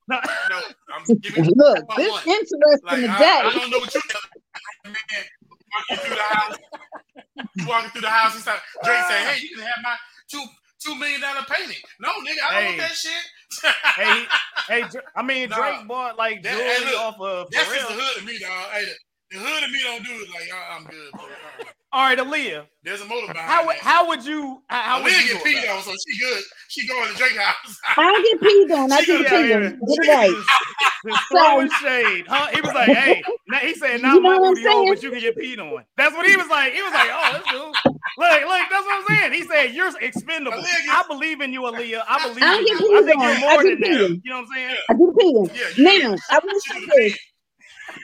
No. [laughs] No, I'm giving Look, this one. interesting Like, today. I, I don't know what you man walking through the house. Walking through the house and start Drake say, "Hey, you can have my two two million dollar painting." No, nigga, I don't Hey. want that shit. hey, hey, I mean [laughs] Nah. Drake bought like That- jewelry hey, look, off of That's just the hood of me, dog. Hey, the, the hood of me don't do it. Like, uh, I'm good. Bro. All right, Aaliyah. There's a motive behind How that. how would you how, how would you get peed on, so she good. She going to drink house. I get peed on. I get peed on. Get it right. Just [laughs] throwing shade, huh? He was like, "Hey," he said, "Not You know my booty hole, but you can get peed on." That's what he was like. He was like, "Oh, that's cool." Look, look, that's what I'm saying. He said, "You're expendable." Aaliyah I believe in you, Aaliyah. I believe I in get you. I peed think on. you're I more get than that. peed. You know what I'm saying? I do the peeing. Yeah, you Now, I will She say do the this.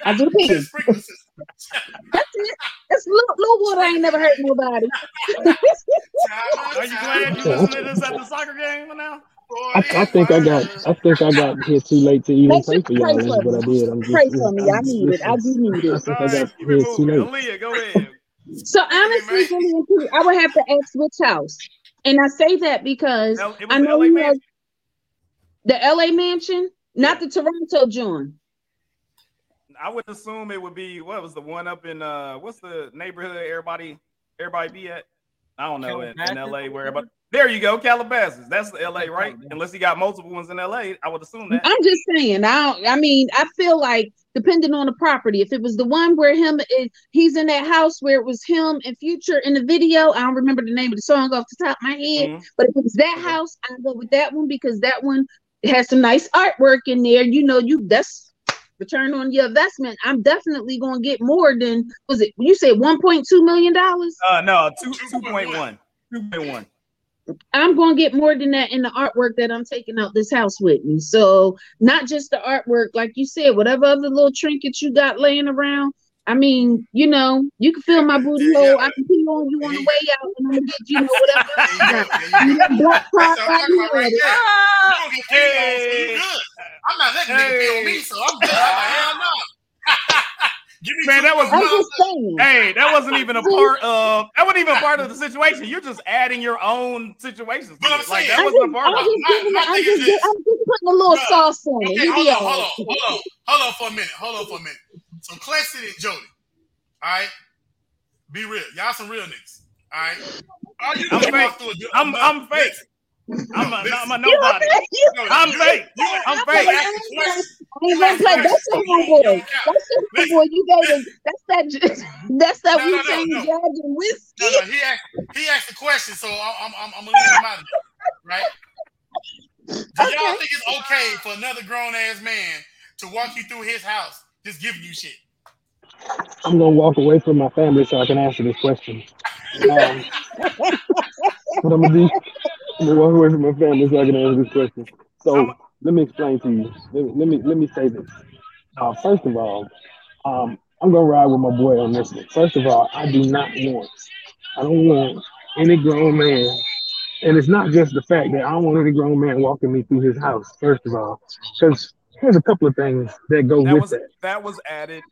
I do the She peeing. sprinkler system. That's it. That's little, little water. I ain't never hurt nobody. Are you glad you listened to this at the soccer game for now? I, I think I got. I think I got here too late to even Make pray for you y'all. pray Is for what I did. I'm just. Pray for me. I I'm- need it. I do need it. I it. think All I got right, keep here it too late. Aaliyah, go ahead. So honestly, mate. Julie I would have to ask which house. And I say that because L- I know LA you man. have the LA mansion, not the Toronto John. I would assume it would be what was the one up in uh what's the neighborhood everybody everybody be at? I don't know in, in LA where everybody there you go, Calabasas. That's the LA, right? Unless he got multiple ones in LA, I would assume that. I'm just saying. I don't, I mean, I feel like depending on the property, if it was the one where him is, he's in that house where it was him and Future in the video, I don't remember the name of the song off the top of my head. Mhm. But if it was that house, I go with that one because that one has some nice artwork in there. You know, you that's return on your investment. I'm definitely gonna get more than was it you said 1.2 million dollars? Uh no, two two point one. Two point one. I'm gonna get more than that in the artwork that I'm taking out this house with me. So not just the artwork, like you said, whatever other little trinkets you got laying around. I mean, you know, you can feel my booty hole. yeah. I can pee on you on the way out, and I'm gonna get you know whatever. [laughs] You go. There ah, you You go. got black That's part what I'm right talking right here. You don't get peed on, Hey. you good. I'm not letting nigga pee on me, so I'm good. I'm like, hell no. [laughs] Give me Man, that was- I'm more just saying. Hey, that wasn't even a [laughs] part of that wasn't even a part of the situation. You're just adding your own situations. But I'm it. Like saying- that I'm wasn't a just, part I'm of just it. My- giving my I'm just, is gi- this. I'm just putting a little Bruh. sauce on it. You hold on, hold on, hold on, hold on for a minute. Hold on for a minute. So Clancy and Jody, all right, be real. Y'all some real niggas, all right. All you I'm fake. walk through a door- I'm I'm fake. I'm a, listen. I'm a nobody. You- no, I'm you- fake. You, I'm you fake. ask the question. I ain't gonna play. That's your homeboy. That's your Listen, homeboy. You gave it. That's that. That's that No, no, Wu no, Tang no. Judge and whiskey. No, no, he asked. He asked the question, so I'm, I'm, I'm, I'm gonna leave him out of it, right? Do y'all Okay. think it's okay for another grown ass man to walk you through his house, just giving you shit? I'm gonna walk away from my family so I can answer this question. Um, what I'm gonna do? I'm gonna walk away from my family so I can answer this question. So let me explain to you. Let me let me, let me say this. Uh, first of all, um, I'm gonna ride with my boy on this one. First of all, I do not want, I don't want any grown man, and it's not just the fact that I don't want any grown man walking me through his house. First of all, because there's a couple of things that go That with was that. that was added.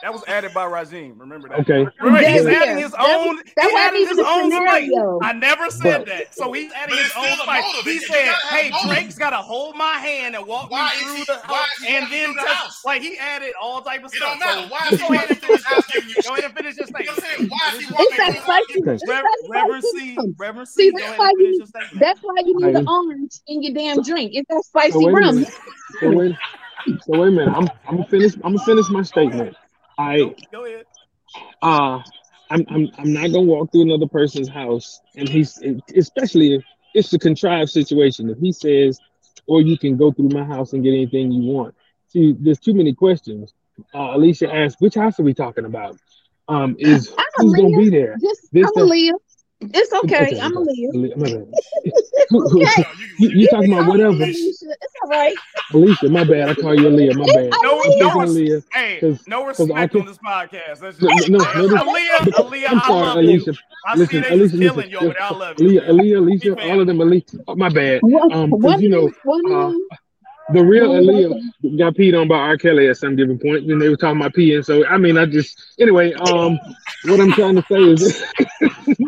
That was added by Rajim. Remember that. Okay. Remember, he's Yeah. adding his That was- own. that He's wasn't his own spice. scenario. I never said But- that. So he's adding his own still a spice. motive. He said, "Hey, motive. Drake's got to hold my hand and walk Why me through he- the why house." And then the just- house? like he added all type of It stuff. don't matter. So Why just is he go walking through his house giving you Go shit? ahead and finish your You know statement. saying? Why is he It's walking that through his house? spicy. Okay. It's Rev- that Reverend spicy C. Reverend C, go that's ahead why and finish you. your statement. That's why you need the orange in your damn drink. It's that spicy So wait a rum. So wait. So wait a minute. I'm I'm gonna finish. I'm gonna finish my statement. I Go, go ahead. uh I'm I'm I'm not gonna walk through another person's house, and he's especially if it's a contrived situation. If he says, or you can go through my house and get anything you want. See, there's too many questions. Uh, Alicia asked, which house are we talking about? Um, is I'm who's gonna be there? Just This I'm the- a Leah. It's okay. Okay, I'm a okay. Leah. Ali- my bad. Who- who- Okay. you, you talking about whatever? Alicia. It's all right. Alicia, my bad. I call you Aaliyah. My bad. No, I'm no, thinking res- Aaliyah. hey, 'cause- no 'cause I respect can- on this podcast. That's No, just, no, no, no, Aaliyah, Aaliyah, I'm I sorry, love Alicia. you. I Listen, see they Alicia, just listen. you over there. I love you. Aaliyah, Aaliyah, Alicia, all of them, Alicia. Oh, my bad. One, Um, 'cause, one you know, of them- one of uh, The real one Aaliyah got peed on by R. Kelly at some given point when they were talking about peeing. So I mean, I just anyway. Um, what I'm trying to say is, [laughs]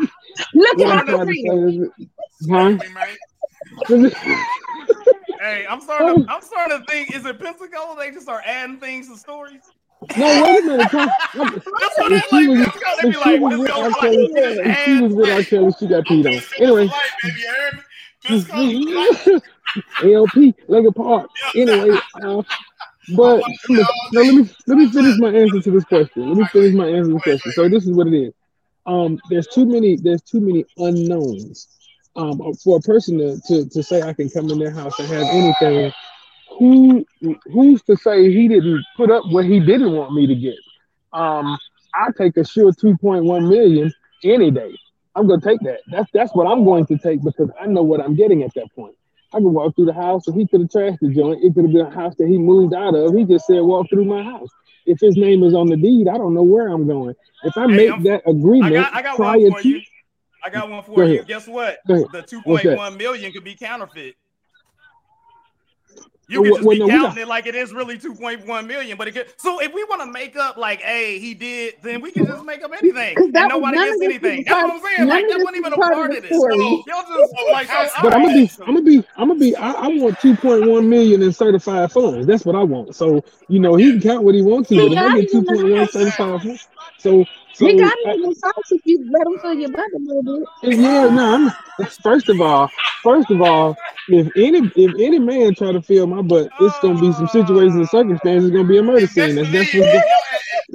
Look at I'm her trying to freedom. say is, huh? Hey, I'm starting. To, I'm starting to think: Is it Pensacola? They just start adding things to stories. No, wait a minute. Come, [laughs] That's what if they she like. was, Pensacola, they be she like, was with Pensacola, like, Kelly, you just if she was with R. add- Kelly, she got peed on. Anyway. ALP, Lego Park. Anyway, uh, but no, let me let me finish my answer to this question. Let me finish my answer to this question. So this is what it is. Um, there's too many there's too many unknowns. Um, for a person to, to, to say I can come in their house and have anything, who who's to say he didn't put up what he didn't want me to get? Um, I take a sure 2.1 million any day. I'm gonna take that. That's that's what I'm going to take because I know what I'm getting at that point. I could walk through the house and he could have trashed the joint. It could have been a house that he moved out of. He just said walk through my house. If his name is on the deed, I don't know where I'm going. If I make that agreement I got, I got prior one for to, you. I got one for you. Guess what? The 2.1 million could be counterfeit. You can just well, be counting it like it is really 2.1 million, but it could. So if we want to make up like, hey, he did, then we can just make up anything, and nobody gets anything. That's what I'm saying. Like that wasn't even a part of this. So, just like, so, but I'm gonna be, I'm gonna be, I'm gonna be. I, I want 2.1 million in certified funds. That's what I want. So you know, he can count what he wants to, but if I get 2.1 certified funds, so so you got it in the sauce if you let them fill your butt a little bit. Yeah, no. I'm, first of all, first of all, if any if any man try to fill my butt, it's gonna be some situations and circumstances. It's gonna be a murder scene. That's that's what. The,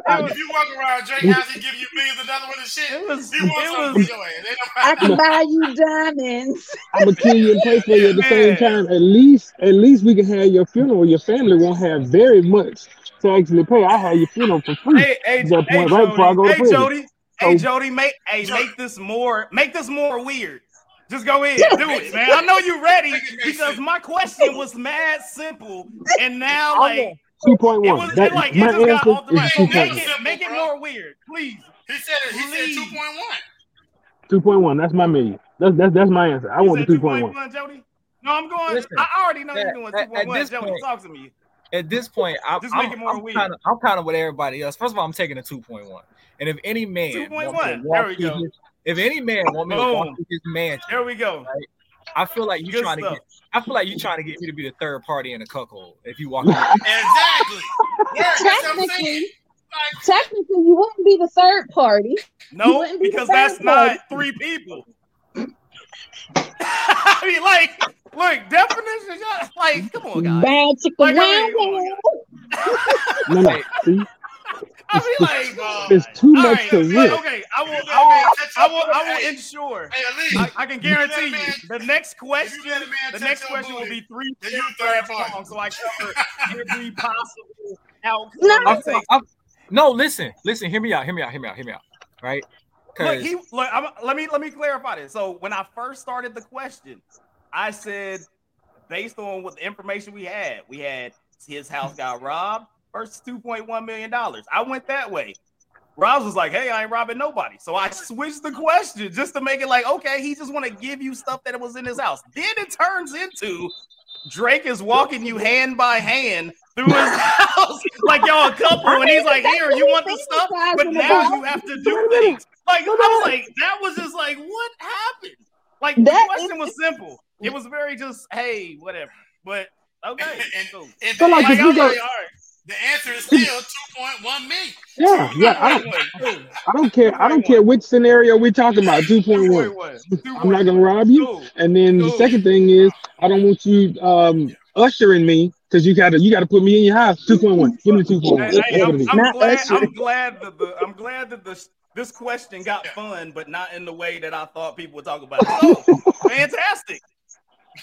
I, if you walk around Drake House, he give you millions of dollars worth of shit. It was, he wants it was, I can buy you diamonds. I'm gonna kill you and pay for you at the same time. At least, at least we can have your funeral. Your family won't have very much to actually pay. I had your funeral for free. Hey, hey, hey, point, right Jody, before I go hey, Jody, so, hey Jody, make hey make this more make this more weird. Just go in, do it, man. I know you're ready because my question was mad simple, and now like two point one. That, like, my answer got off the right. Make it make it more weird, please. He said it. He please. said two point one. Two point one. That's my million. That's that's that's my answer. I you want the two point one. Jody. No, I'm going. Listen, I already know you're doing two point one. Jody, talk to me at this point, I, Just I'm, I'm, I'm kind of I'm kind of with everybody else. First of all, I'm taking a 2.1. And if any man 2.1, there we go. His, if any man want me to walk through his mansion, there we go. Right, I feel like you're trying stuff. to get. I feel like you're trying to get me to be the third party in a cuckold if you walk. [laughs] exactly. Yeah, technically, technically, you wouldn't be the third party. No, because that's party. not three people. [laughs] [laughs] I mean, like, look, definitions, like, come on, guys. Bad chicken like, I mean, [laughs] no, no. I mean, like, uh, it's too much right, to risk. Okay, I will, I will, I will, I will ensure. Hey, I, I, can guarantee you, the next question, the next question will be three paragraphs long, so I cover [laughs] every possible outcome. No. no, listen, listen. Hear me out. Hear me out. Hear me out. Hear me out. Right. Look, he look. I'm, let me let me clarify this. So when I first started the question, I said, based on what the information we had, we had his house got [laughs] robbed versus two point one million dollars. I went that way. Rob was like, "Hey, I ain't robbing nobody," so I switched the question just to make it like, okay, he just want to give you stuff that was in his house. Then it turns into Drake is walking you hand by hand through his [laughs] house like y'all a couple, and he's like, "Here, you want the stuff?" But now you have to do things. Like I was like, that was just like, what happened? Like the question was simple. It was very just, hey, whatever. But okay, [laughs] and, cool. and, and, like, like, go, like, the answer is still two point one million. Yeah, yeah. I don't, I don't care. I don't care which scenario we're talking about. Two point one. I'm not gonna rob you. And then the second thing is, I don't want you um ushering me because you gotta you gotta put me in your house. Two point one. Give me two point one. Hey, I'm, I'm, glad, I'm glad that the I'm glad that the this question got fun, but not in the way that I thought people would talk about it. Oh. So, fantastic.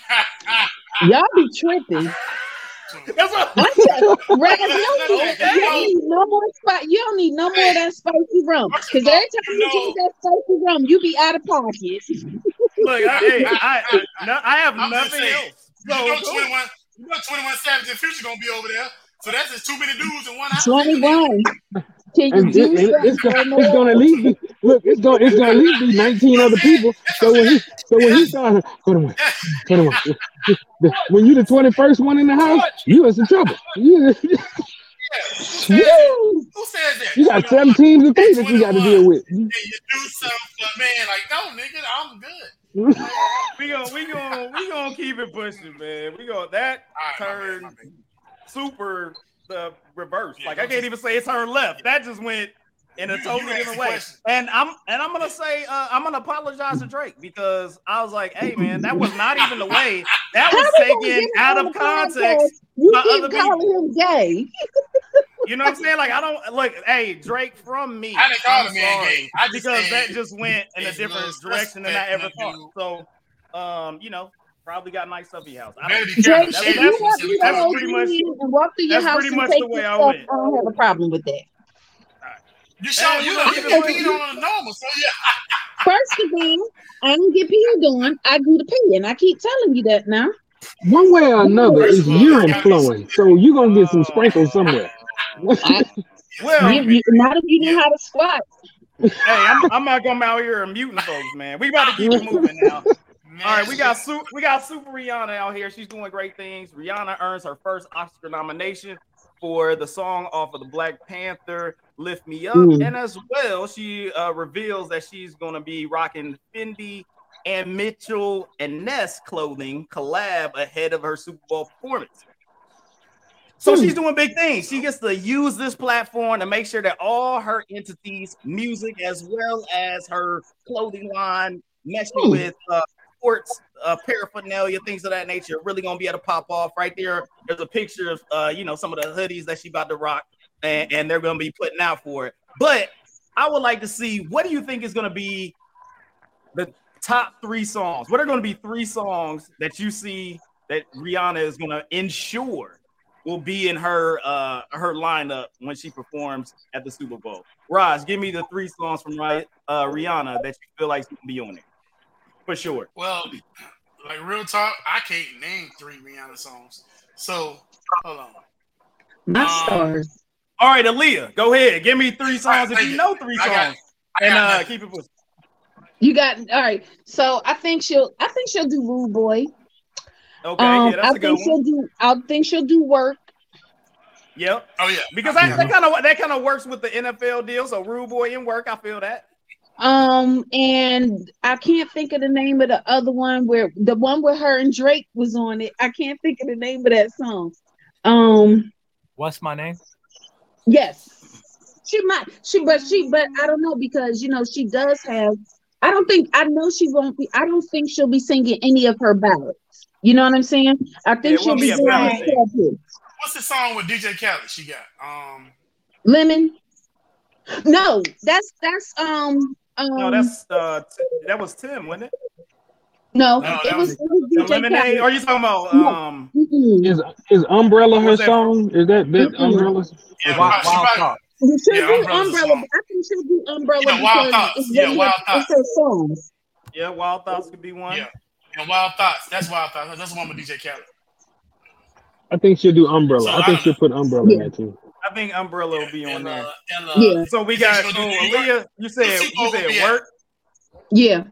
[laughs] Y'all be tripping. That's what I'm [laughs] Rag, you, don't need, you don't need no more spice. You don't need no more of that spicy rum. Because every time you drink that spicy rum, you be out of pocket. Look, I, hey, I, I, [laughs] no, I have I'm nothing say, else. So, you know, 21, you know 21 Savage and Future gonna be over there. So that's just too many dudes in one house. 21. Can you and do it, it's, gonna, it's gonna at least be look, it's gonna it's gonna at least be 19 other people. So when he so when he started, put him away, put him away. When you the 21st one in the house, you in some trouble. You, Who says that? You got seven teams of three that you got to deal with. And you do something for man, like no nigga, I'm good. we gonna we gonna we gonna keep it pushing, man. We gonna that right, turn super the reverse. Yeah, like I can't even say it's her left. That just went in a totally different way. And I'm and I'm gonna say uh, I'm gonna apologize to Drake because I was like, hey man, that was not even the way. That was taken out of context. You keep calling people. him gay. You know what I'm saying? Like I don't look. Hey, Drake from me. I didn't call him man gay. because that just went in a different direction than I ever thought. So, um, you know, probably got nice stuff in your house. I don't, Drake, that's, if you walk through that's pretty much and walk through your house and take your stuff, I, I don't have a problem with that. You show you don't get peed on a normal, so yeah. [laughs] First of all, I don't get peed on. I do the peeing. I keep telling you that now. One way or another, it's urine flowing, so you're gonna get some uh, sprinkles somewhere. I, [laughs] well, you, you, not if you know how to squat. Hey, I'm, I'm not gonna out here and muting folks, man. We about to keep it moving now. [laughs] All right, we got su- we got Super Rihanna out here. She's doing great things. Rihanna earns her first Oscar nomination for the song off of the Black Panther "Lift Me Up," mm. and as well, she uh, reveals that she's going to be rocking Fendi and Mitchell and Ness clothing collab ahead of her Super Bowl performance. So she's doing big things. She gets to use this platform to make sure that all her entities, music as well as her clothing line, meshing with uh, sports uh, paraphernalia, things of that nature, really gonna be able to pop off right there. There's a picture of uh, you know some of the hoodies that she about to rock, and, and they're gonna be putting out for it. But I would like to see what do you think is gonna be the top three songs? What are gonna be three songs that you see that Rihanna is gonna ensure will be in her uh her lineup when she performs at the Super Bowl. Raj, give me the three songs from uh, Rihanna that you feel like be on there for sure. Well, like real talk, I can't name three Rihanna songs. So hold on. My um, stars. All right, Aaliyah, go ahead. Give me three songs if you know three songs, and uh, keep it pushing. You got all right. So I think she'll. I think she'll do Rude Boy. Okay, um, yeah, that's I a good think she'll do. I think she'll do work. Yep. Oh yeah. Because that, that kind of that kind of works with the NFL deal. So Rude Boy and work, I feel that. Um, and I can't think of the name of the other one where the one where her and Drake was on it. I can't think of the name of that song. Um, what's my name? Yes, she might. She, but she, but I don't know because you know she does have. I don't think I know she won't be. I don't think she'll be singing any of her ballads. You know what I'm saying? I think she'll be, be doing. What's the song with DJ Khaled? She got um. Lemon. No, that's that's um um, no, that's uh, t- that was Tim, wasn't it? No, no it, was, was, it was lemonade. Or are you talking about um? Is is umbrella her song? Is that that umbrella? Yeah, wild, wild thought. She'll yeah, do umbrella. I think she'll do umbrella yeah, wild thoughts. It's, yeah, wild thoughts. It's her songs. Yeah, wild thoughts could be one. Yeah, and wild thoughts. That's wild thoughts. That's the one with DJ Khaled. I think she'll do umbrella. So, I think she'll put umbrella yeah. in there too. I think Umbrella will be on and, there. Uh, and, uh, yeah. So we got so Aaliyah. You said you said work. Yeah.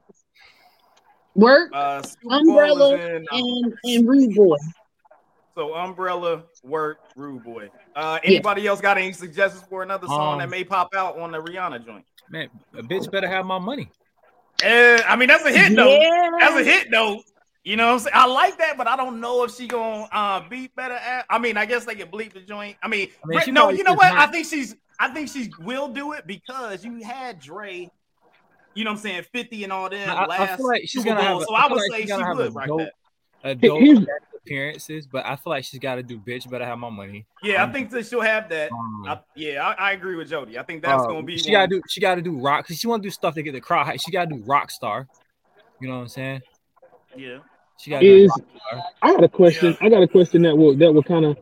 Work. Uh, Umbrella in, um, and and Rude Boy. So Umbrella, work, Rude Boy. Uh, anybody yeah. else got any suggestions for another song um, that may pop out on the Rihanna joint? Man, a bitch better have my money. Uh, I mean, that's a hit though. Yeah. That's a hit though. You know, I'm saying? I like that, but I don't know if she gonna uh, be better at. I mean, I guess they can bleep the joint. I mean, I mean no, you know what? I think she's. I think she will do it because you had Dre. You know what I'm saying? 50 and all that I, last I feel like she's gonna have a, so I, I would like say she would right dope. Adult appearances, but I feel like she's got to do bitch better have my money. Yeah, um, I think that she'll have that. Um, I, yeah, I, I, agree with Jody. I think that's uh, gonna be. She gotta do. She gotta do rock because she want to do stuff to get the crowd. She gotta do rock star. You know what I'm saying? Yeah. She is I got a question. Yeah. I got a question that will that will kind of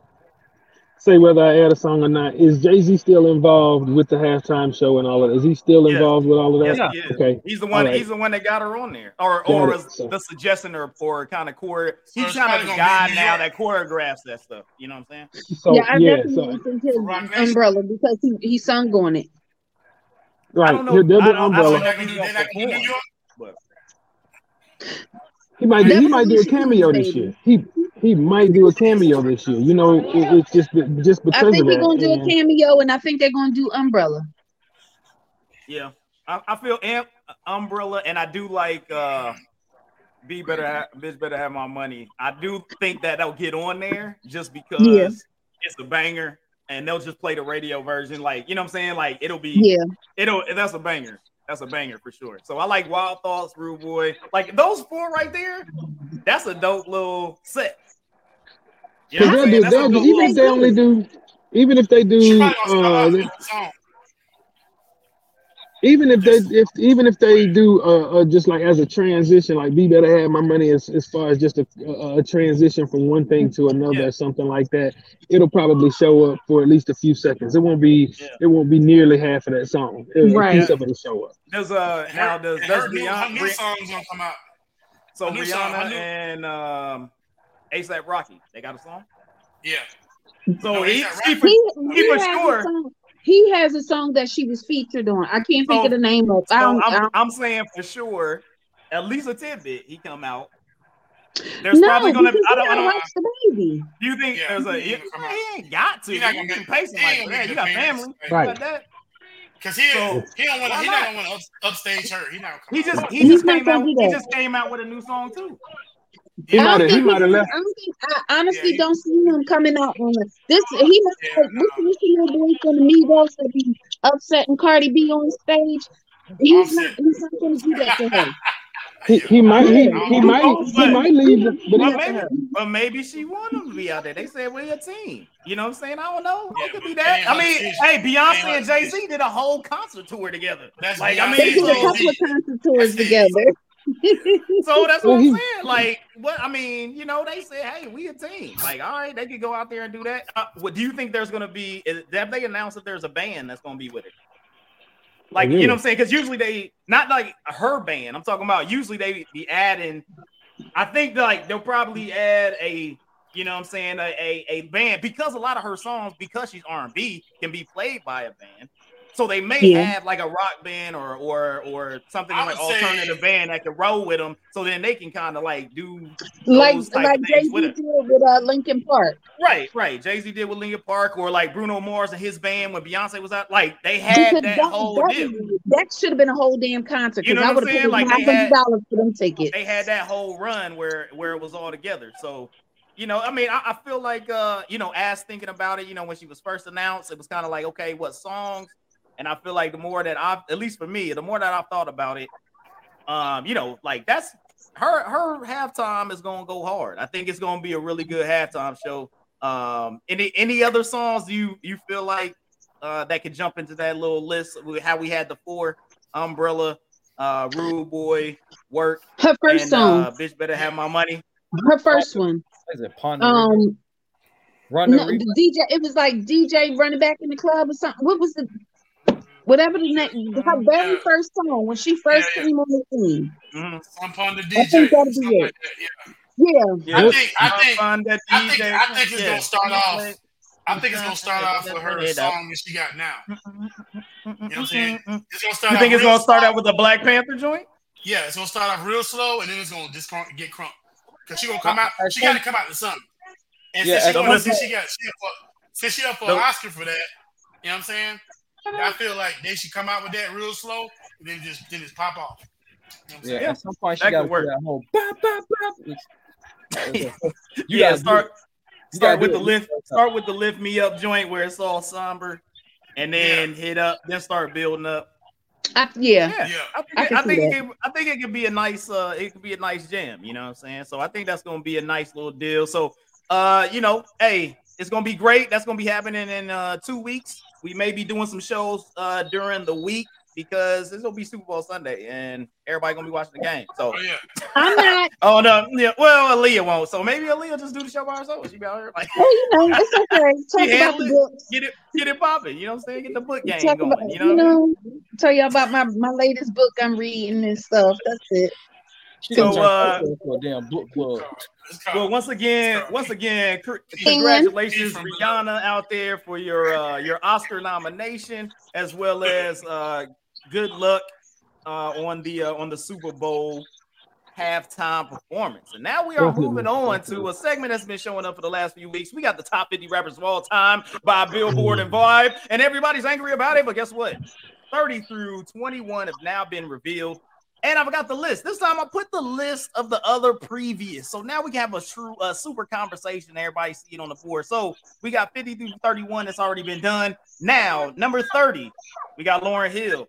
say whether I add a song or not. Is Jay Z still involved with the halftime show and all of that? Is he still involved with all of that? Yes, okay. He's the one. Right. He's the one that got her on there, or got or so. the suggestion or or kind of core. He's so kind of the guy now that choreographs that stuff. You know what I'm saying? So, yeah, I yeah, definitely so. his umbrella because he he sung on it. Right, he'll double umbrella. He might do, he might do a cameo this year. He he might do a cameo this year. You know, it, it's just just because I think he's gonna do a cameo, and I think they're gonna do Umbrella. Yeah, I, I feel Amp Umbrella, and I do like uh be better, ha- bitch better have my money. I do think that they'll get on there just because yeah. it's a banger, and they'll just play the radio version. Like you know what I'm saying? Like it'll be yeah, it'll that's a banger. That's a banger for sure. So I like Wild Thoughts, Rude Boy. Like those four right there, that's a dope little set. You know do, even if they only do even if they do, uh, even if they if even if they do uh, uh, just like as a transition like be better have my money as, as far as just a, a, a transition from one thing to another yeah. or something like that it'll probably show up for at least a few seconds. It won't be yeah. it won't be nearly half of that song. It, right a piece of it will show up. Does uh now does does her, Beyonce new, new songs gonna come out. So Rihanna song, and um ASAP Rocky they got a song? Yeah. So no, he, he, for, he, he for sure he has a song that she was featured on. I can't so, think of the name of. So I'm, I'm, I'm, saying for sure, at least a tidbit he come out. There's no, probably gonna. I don't. I don't watch the baby. Do you think yeah, there's a? He, he, ain't got to. He, not gonna pay some like that. You got family, right? Cause he so, he don't want to. He don't want to up, upstage her. He not. He just he just came out. He just came out with a new song too. He might have. He might have left. I, don't think, I honestly yeah, don't see him coming out on this. This he oh, might yeah, like, no. this little boy from the Migos to be upsetting Cardi B on stage. He's not. He's not going to do that to her. He, he might he, he might he might leave but, but, maybe, but maybe she want him to be out there. They said we're a team. You know what I'm saying? I don't know. Yeah, it could be that. I mean, hey, Beyonce and Jay Z did a whole concert tour together. That's like Beyonce I mean, they did a couple of concert tours together. [laughs] so that's what I'm saying. Like, what I mean, you know, they said, hey, we a team. Like, all right, they could go out there and do that. Uh, what do you think there's gonna be? Is, have they announced that there's a band that's gonna be with it? Like, you know what I'm saying? Because usually they not like her band. I'm talking about usually they be adding. I think like they'll probably add a you know what I'm saying, a, a, a, band because a lot of her songs, because she's R&B, can be played by a band. So they may yeah. have like a rock band or or or something like alternative say, band that can roll with them, so then they can kind of like do like like Jay Z did with uh, Linkin Park. Right, right. Jay Z did with Linkin Park, or like Bruno Mars and his band when Beyonce was out. Like they had that, that whole that, deal. That should have been a whole damn concert. You know what I'm saying? Like they had dollars for them tickets. They had that whole run where where it was all together. So you know, I mean, I, I, feel like, uh, you know, as thinking about it, you know, when she was first announced, it was kind of like, okay, what songs and I feel like the more that I've, at least for me, the more that I've thought about it, um, you know, like that's her her halftime is gonna go hard. I think it's gonna be a really good halftime show. Um, any any other songs you you feel like uh that could jump into that little list? How we had the four umbrella, uh, rude boy, work. Her first and, song, uh, bitch better have my money. Her first one. Is it Ponder? Um, Run no, DJ. It was like DJ running back in the club or something. What was the whatever the name, her mm-hmm. very yeah. first song when she first yeah, yeah. came on the scene. Mm-hmm. I'm on the DJ. I think that'll be it. Like that, yeah. yeah. I think I think I think, I think it's gonna start off. I think it's gonna start off with her song that she got now. You know what I'm saying? It's gonna start. You think it's gonna start out with the Black Panther joint? Yeah, it's gonna start off real slow and then it's gonna just get crunk. Cause she gonna come out. She gotta come out to something. And yeah, since, she, won, since she got she up for, since she up for an Oscar for that, you know what I'm saying? I feel like they should come out with that real slow and then just then just pop off. You know yeah, at some point she got to work that whole. Bop, bop, bop. [laughs] you gotta start. Start with the lift. Start with the lift me up joint where it's all somber, and then yeah. hit up. Then start building up. I, yeah. yeah, I think, I, I think it could, I think it could be a nice uh it could be a nice jam, you know what I'm saying? So I think that's gonna be a nice little deal. So uh, you know, hey, it's gonna be great. That's gonna be happening in uh two weeks. We may be doing some shows uh, during the week because this will be Super Bowl Sunday and everybody gonna be watching the game. So oh, yeah. I'm not. [laughs] oh no, yeah. Well, Aaliyah won't. So maybe Aaliyah just do the show by herself. She be out here like. Well, you know, it's okay. [laughs] Talk about the books. Get it, get it popping. You know what I'm saying? Get the book game Talk going. About, you know, you know tell y'all about my my latest book I'm reading and stuff. That's it. So, uh, damn book club. Well, once again, once again, congratulations, Rihanna, out there for your uh, your Oscar nomination, as well as uh, good luck uh, on the uh, on the Super Bowl halftime performance. And now we are moving on to a segment that's been showing up for the last few weeks. We got the top 50 rappers of all time by Billboard and Vibe, and everybody's angry about it. But guess what? 30 through 21 have now been revealed. And I've got the list. This time I put the list of the other previous. So now we can have a true uh, super conversation. Everybody see it on the board. So we got 50 through 31 that's already been done. Now, number 30, we got Lauryn Hill.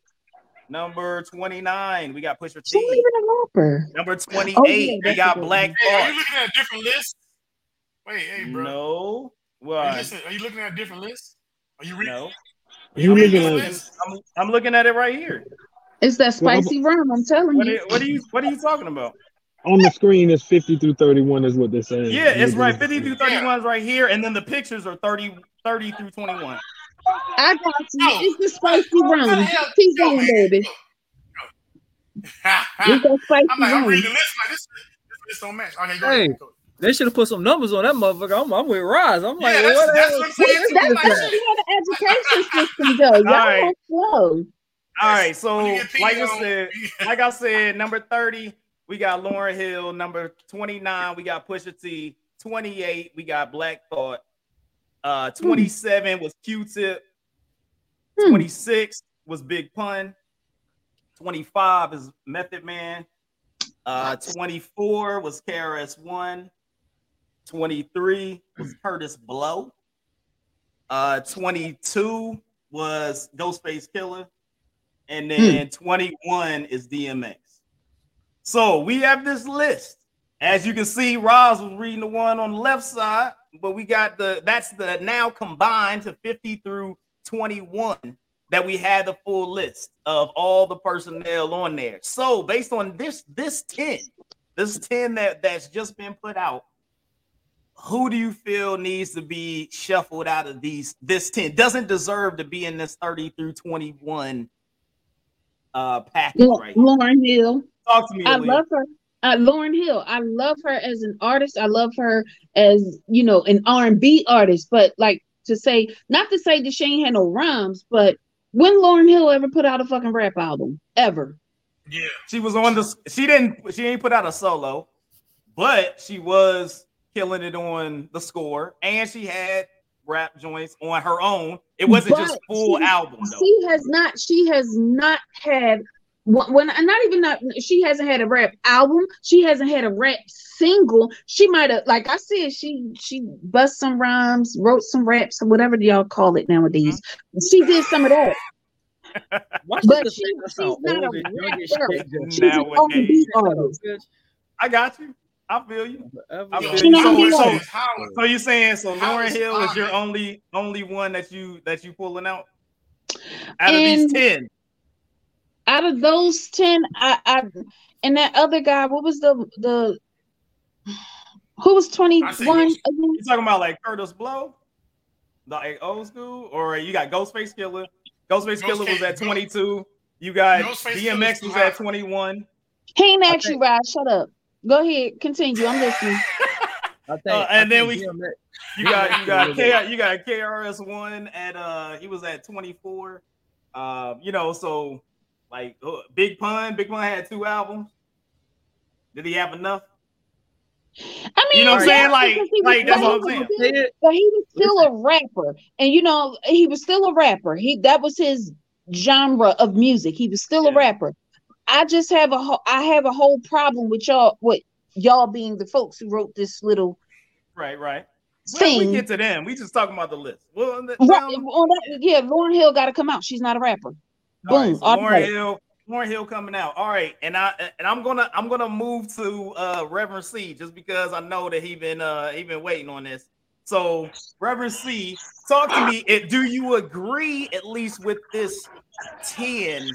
Number 29, we got Pusha T. Number 28, oh, yeah, we got Black Hey, are you looking at a different list? Wait, hey, bro. No. Well, Are you, are you looking at a different list? Are you reading? no, Are You reading looking the at- list? I'm, I'm looking at it right here. It's that spicy rum. I'm telling What are, you. what are you What are you talking about? On the screen is 50 through 31 is what they're saying. Yeah, it's right. 50 through 31 is right here, and then the pictures are 30, 30 through 21. I got you. No. It's the spicy oh, What the rum. Keep going, man. baby. It's that [laughs] spicy I'm like, I'm reading the list. Like, this, this list don't match. Okay, go Hey. ahead. They should have put some numbers on that motherfucker. I'm, I'm with Roz. I'm like, Yeah, well, that's- what that's the what I'm saying. what That's is why this? we had an education system, though. Y'all right. right. slow. All right, so When you get like I said, like I said, number 30, we got Lauryn Hill. Number 29, we got Pusha T. 28, we got Black Thought. Uh, 27 was Q-Tip. Hmm. 26 was Big Pun. 25 is Method Man. Uh, 24 was KRS-One. 23 was Kurtis Blow. Uh, 22 was Ghostface Killah. And hmm. then 21 is DMX. So we have this list. As you can see, Roz was reading the one on the left side, but we got the that's the now combined to 50 through 21 that we had the full list of all the personnel on there. So based on this this 10, this 10 that that's just been put out, who do you feel needs to be shuffled out of these this 10 doesn't deserve to be in this 30 through 21 uh package Lau- right Lauryn Hill. talk to me I Aaliyah. love her. Uh, Lauryn Hill. I love her as an artist. I love her as you know an R and B artist. But like to say, not to say that she ain't had no rhymes, but when Lauryn Hill ever put out a fucking rap album ever? Yeah. she was on the she didn't she ain't put out a solo but she was killing it on the score and she had rap joints on her own it wasn't just full she- album though She has not. She has not had. When when- not even not she hasn't had a rap album. She hasn't had a rap single. She might have, like I said, she she bust some rhymes, wrote some raps, or whatever y'all call it nowadays. Mm-hmm. She did some of that. [laughs] But she- she's not a old and young as rapper. She's an R&B artist. i got you i feel you. Forever. I feel She you. not so, gonna so, so you saying so lauryn hill is your only only one that you that you pulling out? Out of these 10 Out of those ten, I, I and that other guy, what was the the who was twenty I say one Ghost- again? you talking about like kurtis blow? Like old school? Or you got ghostface killah? Ghostface killah was at 22 you got Ghostface dmx was at 21 He ain't I at you, think- Shut up. Go ahead, continue. I'm listening. I think, Uh, I and then we- DMX You got you got Yeah. K, you got KRS one at uh he was at 24. Uh, you know, so like uh, Big Pun, Big Pun had two albums. Did he have enough? I mean, You know what I'm saying? Like- he was like, that's what I'm saying. But he was still a rapper, and you know he was still a rapper. He that was his genre of music. He was still a rapper. I just have a whole I have a whole problem with y'all with y'all being the folks who wrote this little Right, right. Well, we get to them. We just talking about the list. Well, the, Right, um, that- yeah, Lauryn Hill got to come out. She's not a rapper. all right, Boom. so Lauren. Hill, Lauryn Hill coming out. All right, and I and I'm gonna I'm gonna move to uh Reverend C just because I know that he been uh he been waiting on this. So Reverend C, talk to me. Do you agree at least with this 10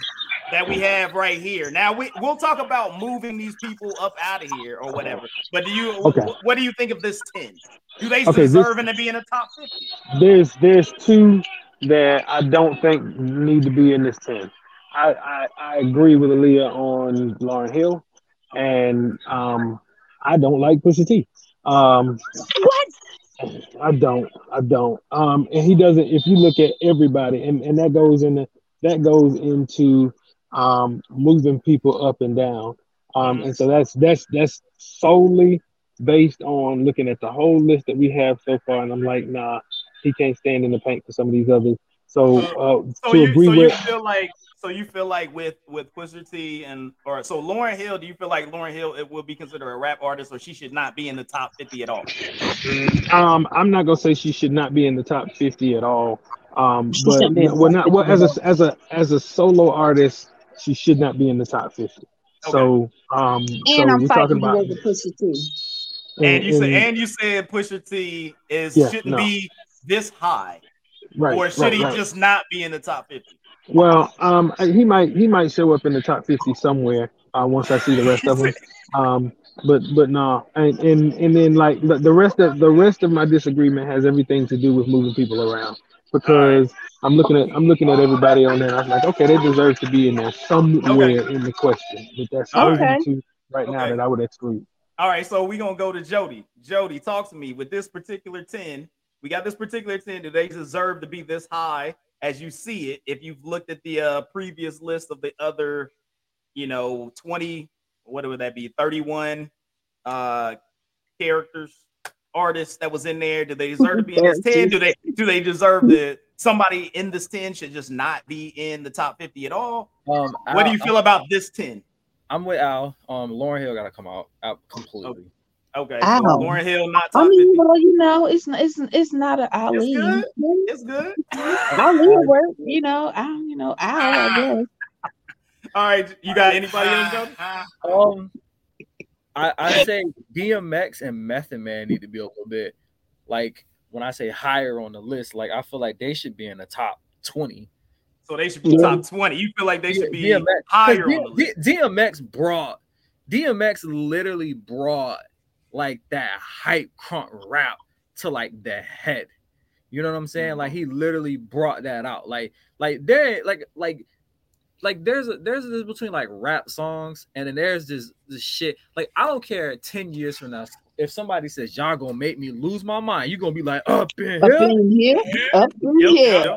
that we have right here? Now we we'll talk about moving these people up out of here or whatever. But do you Okay. wh- what do you think of this 10? Do they Okay, this- deserve to be in the top 50? There's there's two that I don't think need to be in this ten. I I, I agree with Aaliyah on Lauryn Hill, and um I don't like Pusha T. Um, What? I don't. I don't. Um, and he doesn't. If you look at everybody, and, and that goes in that goes into um moving people up and down. Um, and so that's that's that's solely based on looking at the whole list that we have so far. And I'm like, nah, he can't stand in the paint for some of these others. So uh, So to you agree so you feel like so you feel like with with Pusha T and or so Lauryn Hill, do you feel like Lauryn Hill it will be considered a rap artist or she should not be in the top 50 at all? um, I'm not gonna say she should not be in the top 50 at all. Um, but shouldn't be in the well, not well as a as a as a solo artist, she should not be in the top 50. So um, so And I'm you're talking about over Pusha T. And, and you said and you said Pusha T is yeah, shouldn't no. be this high. Right. Or should right, he right. just not be in the top 50? Well, um, he might he might show up in the top 50 somewhere uh, once I see the rest of them. [laughs] Um, but but no, and and and then like the, the rest of the rest of my disagreement has everything to do with moving people around because I'm looking at I'm looking at everybody on there. I'm like, okay, they deserve to be in there somewhere okay. in the question. But that's okay. two right now that I would exclude. All right, so we're gonna go to Jody. Jody, talk to me with this particular 10. We got this particular 10. Do they deserve to be this high as you see it? If you've looked at the uh, previous list of the other, you know, 20, what would that be? 31 uh characters, artists that was in there. Do they deserve to be in this [laughs] 10? Do they do they deserve the somebody in this 10 should just not be in the top 50 at all? Um, what do you feel about this 10? I'm with Al. Um, Lauryn Hill got to come out out completely. Okay, so Lauryn Hill not top I mean, 50. well, you know, it's it's it's not an Ali. It's good. It's good. [laughs] Ali work, you know. I you know, Al, I guess. [laughs] All right, you got anybody else? Um, I I say DMX and Method Man need to be a little bit like when I say higher on the list. Like I feel like they should be in the top twenty so they should be yeah. top 20. You feel like they should be DMX, higher D- on the list. DMX brought DMX literally brought like that hype crunk rap to like the head. You know what I'm saying? Like mm-hmm. he literally brought that out. Like like there like like like there's a there's this between like rap songs and then there's this this shit. Like I don't care 10 years from now if somebody says y'all gonna make me lose my mind, you're gonna be like up in here, up in here, up in here.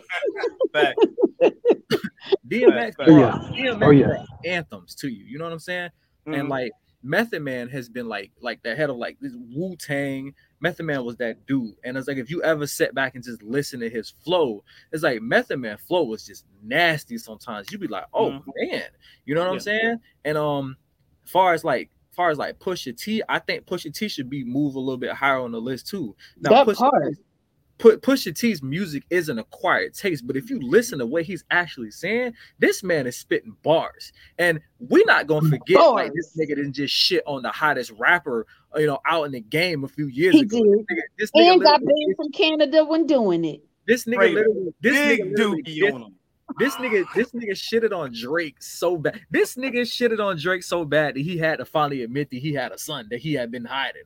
[laughs] DMX, brought, DMX oh, yeah. anthems to you. You know what I'm saying? Mm-hmm. And like Method Man has been like like the head of like this Wu Tang. Method Man was that dude, and it's like if you ever sit back and just listen to his flow, it's like Method Man flow was just nasty. Sometimes you'd be like, oh mm-hmm. man, you know what yeah. I'm saying? And um, far as like far as like Pusha T, I think Pusha T should be moved a little bit higher on the list too. Now, that Pusha, part. Put Pusha T's music is an acquired taste, but if you listen to what he's actually saying, this man is spitting bars, and we're not gonna forget bars. like this nigga didn't just shit on the hottest rapper, you know, out in the game a few years he ago. Did. This nigga, this nigga and got banned from Canada when doing it. This nigga literally, this Big nigga literally, on him. This nigga, this nigga shitted on Drake so bad. This nigga shitted on Drake so bad that he had to finally admit that he had a son that he had been hiding.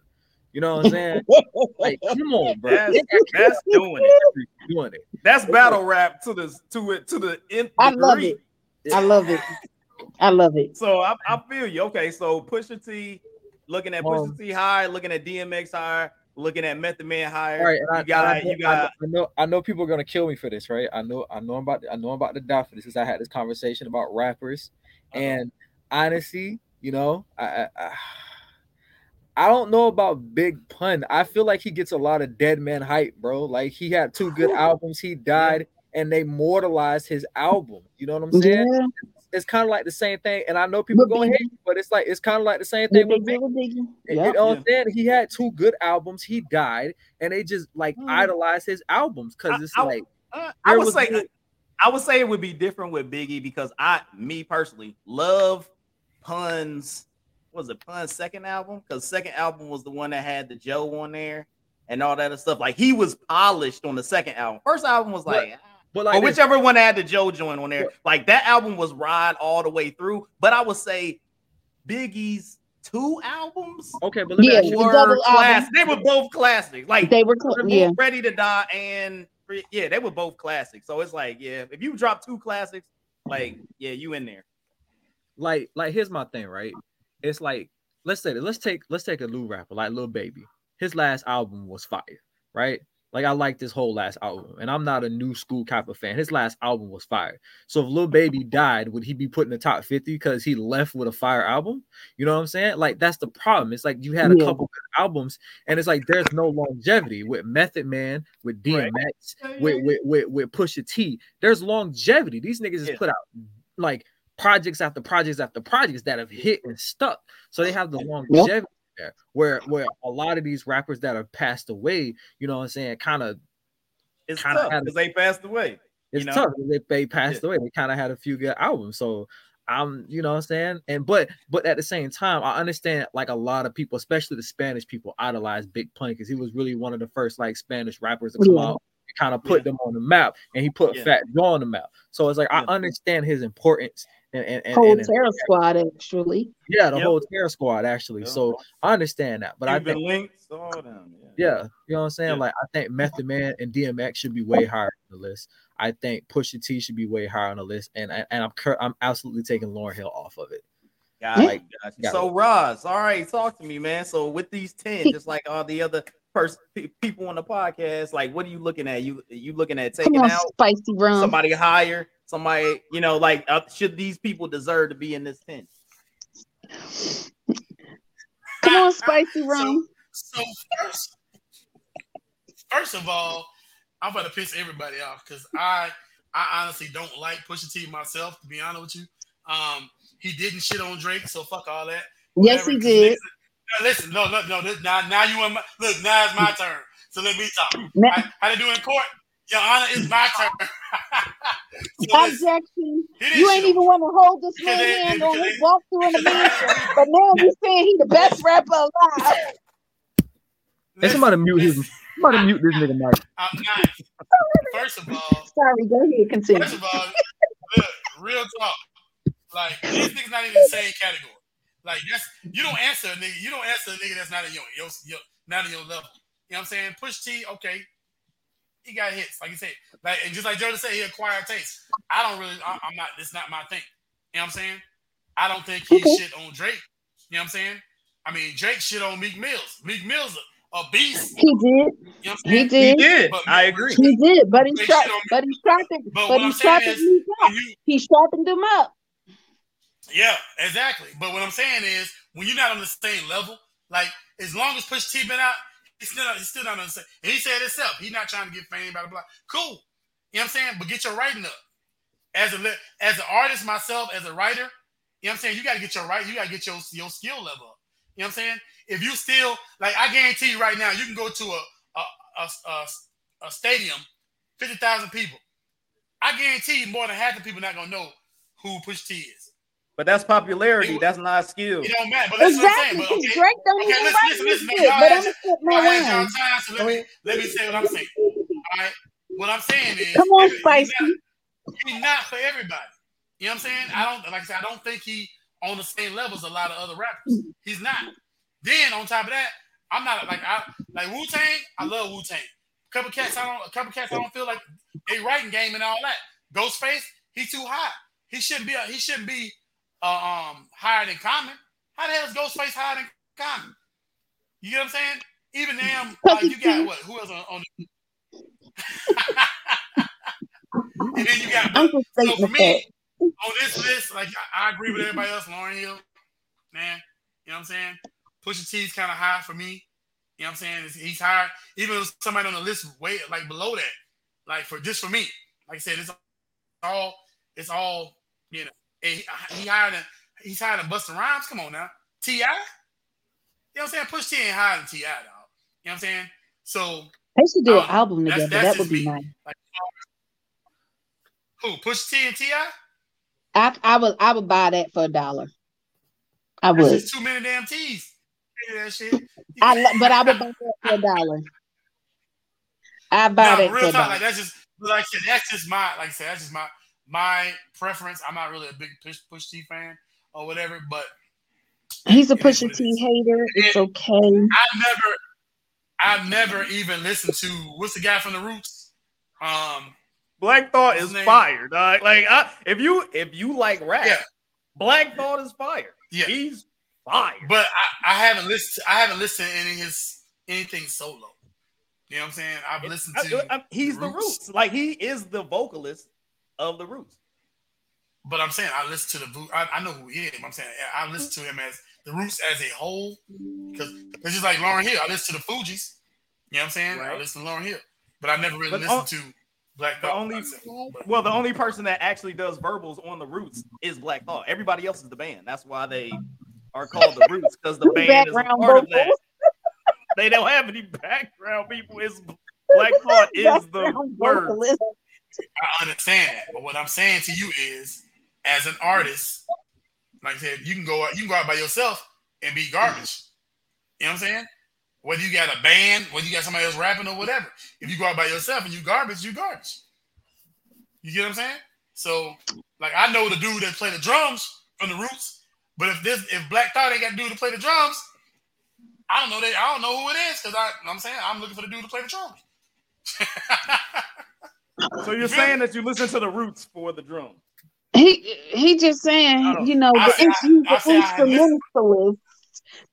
You know what I'm saying? like, [laughs] come on, bro. That's, that's doing it. Doing it. That's battle rap to the to it to the nth I love it. I love it. I love it. So I, I feel you. Okay, so Pusha T, looking at Pusha um, T high, looking at DMX high, looking at Method Man higher. Right, you got, you got. I know, I know people are gonna kill me for this, right? I know, I know I'm about, to, I know I'm about to die for this because I had this conversation about rappers, uh-huh. and honestly, you know, I, I, I don't know about Big Pun. I feel like he gets a lot of dead man hype, bro. Like he had two good albums, he died, and they mortalized his album. You know what I'm saying? Yeah it's kind of like the same thing. And I know people going to hate you, but it's like it's kind of like the same thing with Biggie. Biggie. Yep. You know what I'm saying? He had two good albums. He died, and they just like mm. idolize his albums because it's I, like I, I would say good. I would say it would be different with Biggie because I, me personally, love Pun's. Was it Pun's second album? Because second album was the one that had the Joe on there and all that other stuff. Like he was polished on the second album. First album was like. But like or whichever one had the Joe joint on there, like that album was ride all the way through. But I would say Biggie's two albums. Okay, but yeah, were class- they were both classics. Like they were, cl- yeah. ready to die and yeah, they were both classics. So it's like, yeah, if you drop two classics, like yeah, you in there. Like, like here's my thing, right? It's like let's say let's take let's take a new rapper like Lil Baby. His last album was fire, right? Like I like this whole last album, and I'm not a new school type of fan. His last album was fire. So if Lil Baby died, would he be put in the top 50 because he left with a fire album? You know what I'm saying? Like that's the problem. It's like you had a yeah. couple albums, and it's like there's no longevity with Method Man, with DMX, right. with, with with with Pusha T. There's longevity. These niggas yeah. just put out like projects after projects after projects that have hit and stuck. So they have the longevity there. Where where a lot of these rappers that have passed away, you know what I'm saying, kind of it's kind of because they passed away. It's you know? tough. They, they passed yeah. away. They kind of had a few good albums. So I'm, you know what I'm saying? And but but at the same time, I understand like a lot of people, especially the Spanish people, idolize Big Pun because he was really one of the first like Spanish rappers to oh, come yeah. out and kind of put yeah. them on the map and he put yeah. Fat Joe on the map. So it's like I understand his importance and, and, and whole and, Terror Squad actually. Yeah, the yep. whole Terror Squad actually. Yep. So I understand that, but I think links, all them, yeah. yeah. you know what I'm saying. Like I think Method Man and DMX should be way higher on the list. I think Pusha T should be way higher on the list, and and I'm I'm absolutely taking Lauryn Hill off of it. Got like, so Roz, all right, talk to me, man. So with these ten, just like all the other person people on the podcast, like what are you looking at? You you looking at taking on, out spicy rum. somebody higher, somebody you know, like uh, should these people deserve to be in this tent? Come on, spicy [laughs] rum. So, so first, first of all, I'm about to piss everybody off because I I honestly don't like Pusha T myself. To be honest with you, um, he didn't shit on Drake, so fuck all that. Yes, he did. Listen, no, no, no. This, now, now you want my, look. Now it's my turn. So let me talk. I, how they do in court? Your Honor, it's my [laughs] turn. [laughs] so Objection. You ain't even want to hold this man hand on his walk through in the mansion, [laughs] but now you saying he the best rapper alive. Hey, somebody mute his. Somebody mute this nigga Mike. I'm not. First of all, sorry. Go ahead. Continue. First of all, look, real talk. Like these niggas not even the same category. Like that's you don't answer a nigga. You don't answer a nigga that's not in your, your, your not in your level. You know what I'm saying? Push T, okay. He got hits, like you said. Like and just like Jordan said, he acquired taste. I don't really. I, am not. It's not my thing. You know what I'm saying? I don't think he okay. shit on Drake. You know what I'm saying? I mean, Drake shit on Meek Mills. Meek Mills a beast. He did. You know he did. He did. But, I agree. He did. But he shot. But he sharpened. But, but he sharpened me up. You, he sharpened them up. Yeah, exactly. But what I'm saying is, when you're not on the same level, like as long as Push T been out, he's still not, he's still not on the same. And he said himself, he's not trying to get fame, blah blah blah. Cool. You know what I'm saying? But get your writing up. As a as an artist myself, as a writer, you know what I'm saying? You got to get your right. You got to get your your skill level up. You know what I'm saying? If you still like, I guarantee you right now, you can go to a a, a, a, a stadium, fifty thousand people. I guarantee you, more than half the people not gonna know who Push T is. But that's popularity. That's not skill. It don't matter. But that's exactly. what I'm saying. But, okay, Drake don't okay, listen, listen, listen, listen. Y'all, had, y'all had y'all time, so let me let me say what I'm saying. All right. What I'm saying is, come on, Spicy. He's not, he's not for everybody. You know what I'm saying? I don't like I said. I don't think he on the same level as a lot of other rappers. He's not. Then on top of that, I'm not like I like Wu Tang. I love Wu Tang. A Couple cats, I don't. A couple cats, I don't feel like they writing game and all that. Ghostface, he's too hot. He shouldn't be. A, he shouldn't be uh, um higher than Common. How the hell is Ghostface higher than Common? You get what I'm saying? Even them, [laughs] like you got what? Who else on? on the... [laughs] and then you got. so for me, on this list, like I, I agree with everybody else. Lauryn Hill, man. You know what I'm saying? Pusha T's kind of high for me. You know what I'm saying? He's high. Even if somebody on the list way like below that, like for just for me, like I said, it's all it's all you know. He, he higher than he's higher than Busta Rhymes. Come on now, Ti. You know what I'm saying? Push T ain't higher than T.I., dog. You know what I'm saying? So they should do um, an album together. That's, that's that would be me. nice. Like, who Push T and T.I.? I I would I would buy that for a dollar. I would. That's too many damn T's that shit. I but I would buy that for a dollar. I buy no, that real for talk, like that's just like I said, that's just my like I said, that's just my my preference. I'm not really a big push push T fan or whatever, but he's a push T hater. It's and okay. I never I never even listened to what's the guy from the Roots? Um Black Thought is name? fire, dog. Like I, if you if you like rap, yeah. Black Thought is fire. Yeah, he's fire. But I, I haven't listened. I haven't listened to any of his anything solo. You know what I'm saying? I've listened to. I, I, he's the roots. Like he is the vocalist of the Roots. But I'm saying I listen to the. I, I know who he is. I'm saying I listen to him as the Roots as a whole because it's just like Lauryn Hill. I listen to the Fugees. You know what I'm saying? Right. I listen to Lauryn Hill, but I never really but listened on, to Black Thought. The only, well, the only person that actually does verbals on the Roots is Black Thought. Everybody else is the band. That's why they are called the Roots because the [laughs] band is a part vocals. of that. They don't have any background people. It's Black Thought is the word. I understand that, but what I'm saying to you is, as an artist, like I said, you can go out, you can go out by yourself and be garbage. You know what I'm saying? Whether you got a band, whether you got somebody else rapping or whatever. If you go out by yourself and you garbage, you garbage. You get what I'm saying? So, like, I know the dude that play the drums from the Roots, but if this if Black Thought ain't got dude to play the drums, I don't know that I don't know who it is because I I'm saying I'm looking for the dude to play the drums. [laughs] so you're saying that you listen to the Roots for the drum? He he just saying, you know, the, I, the instrumentalist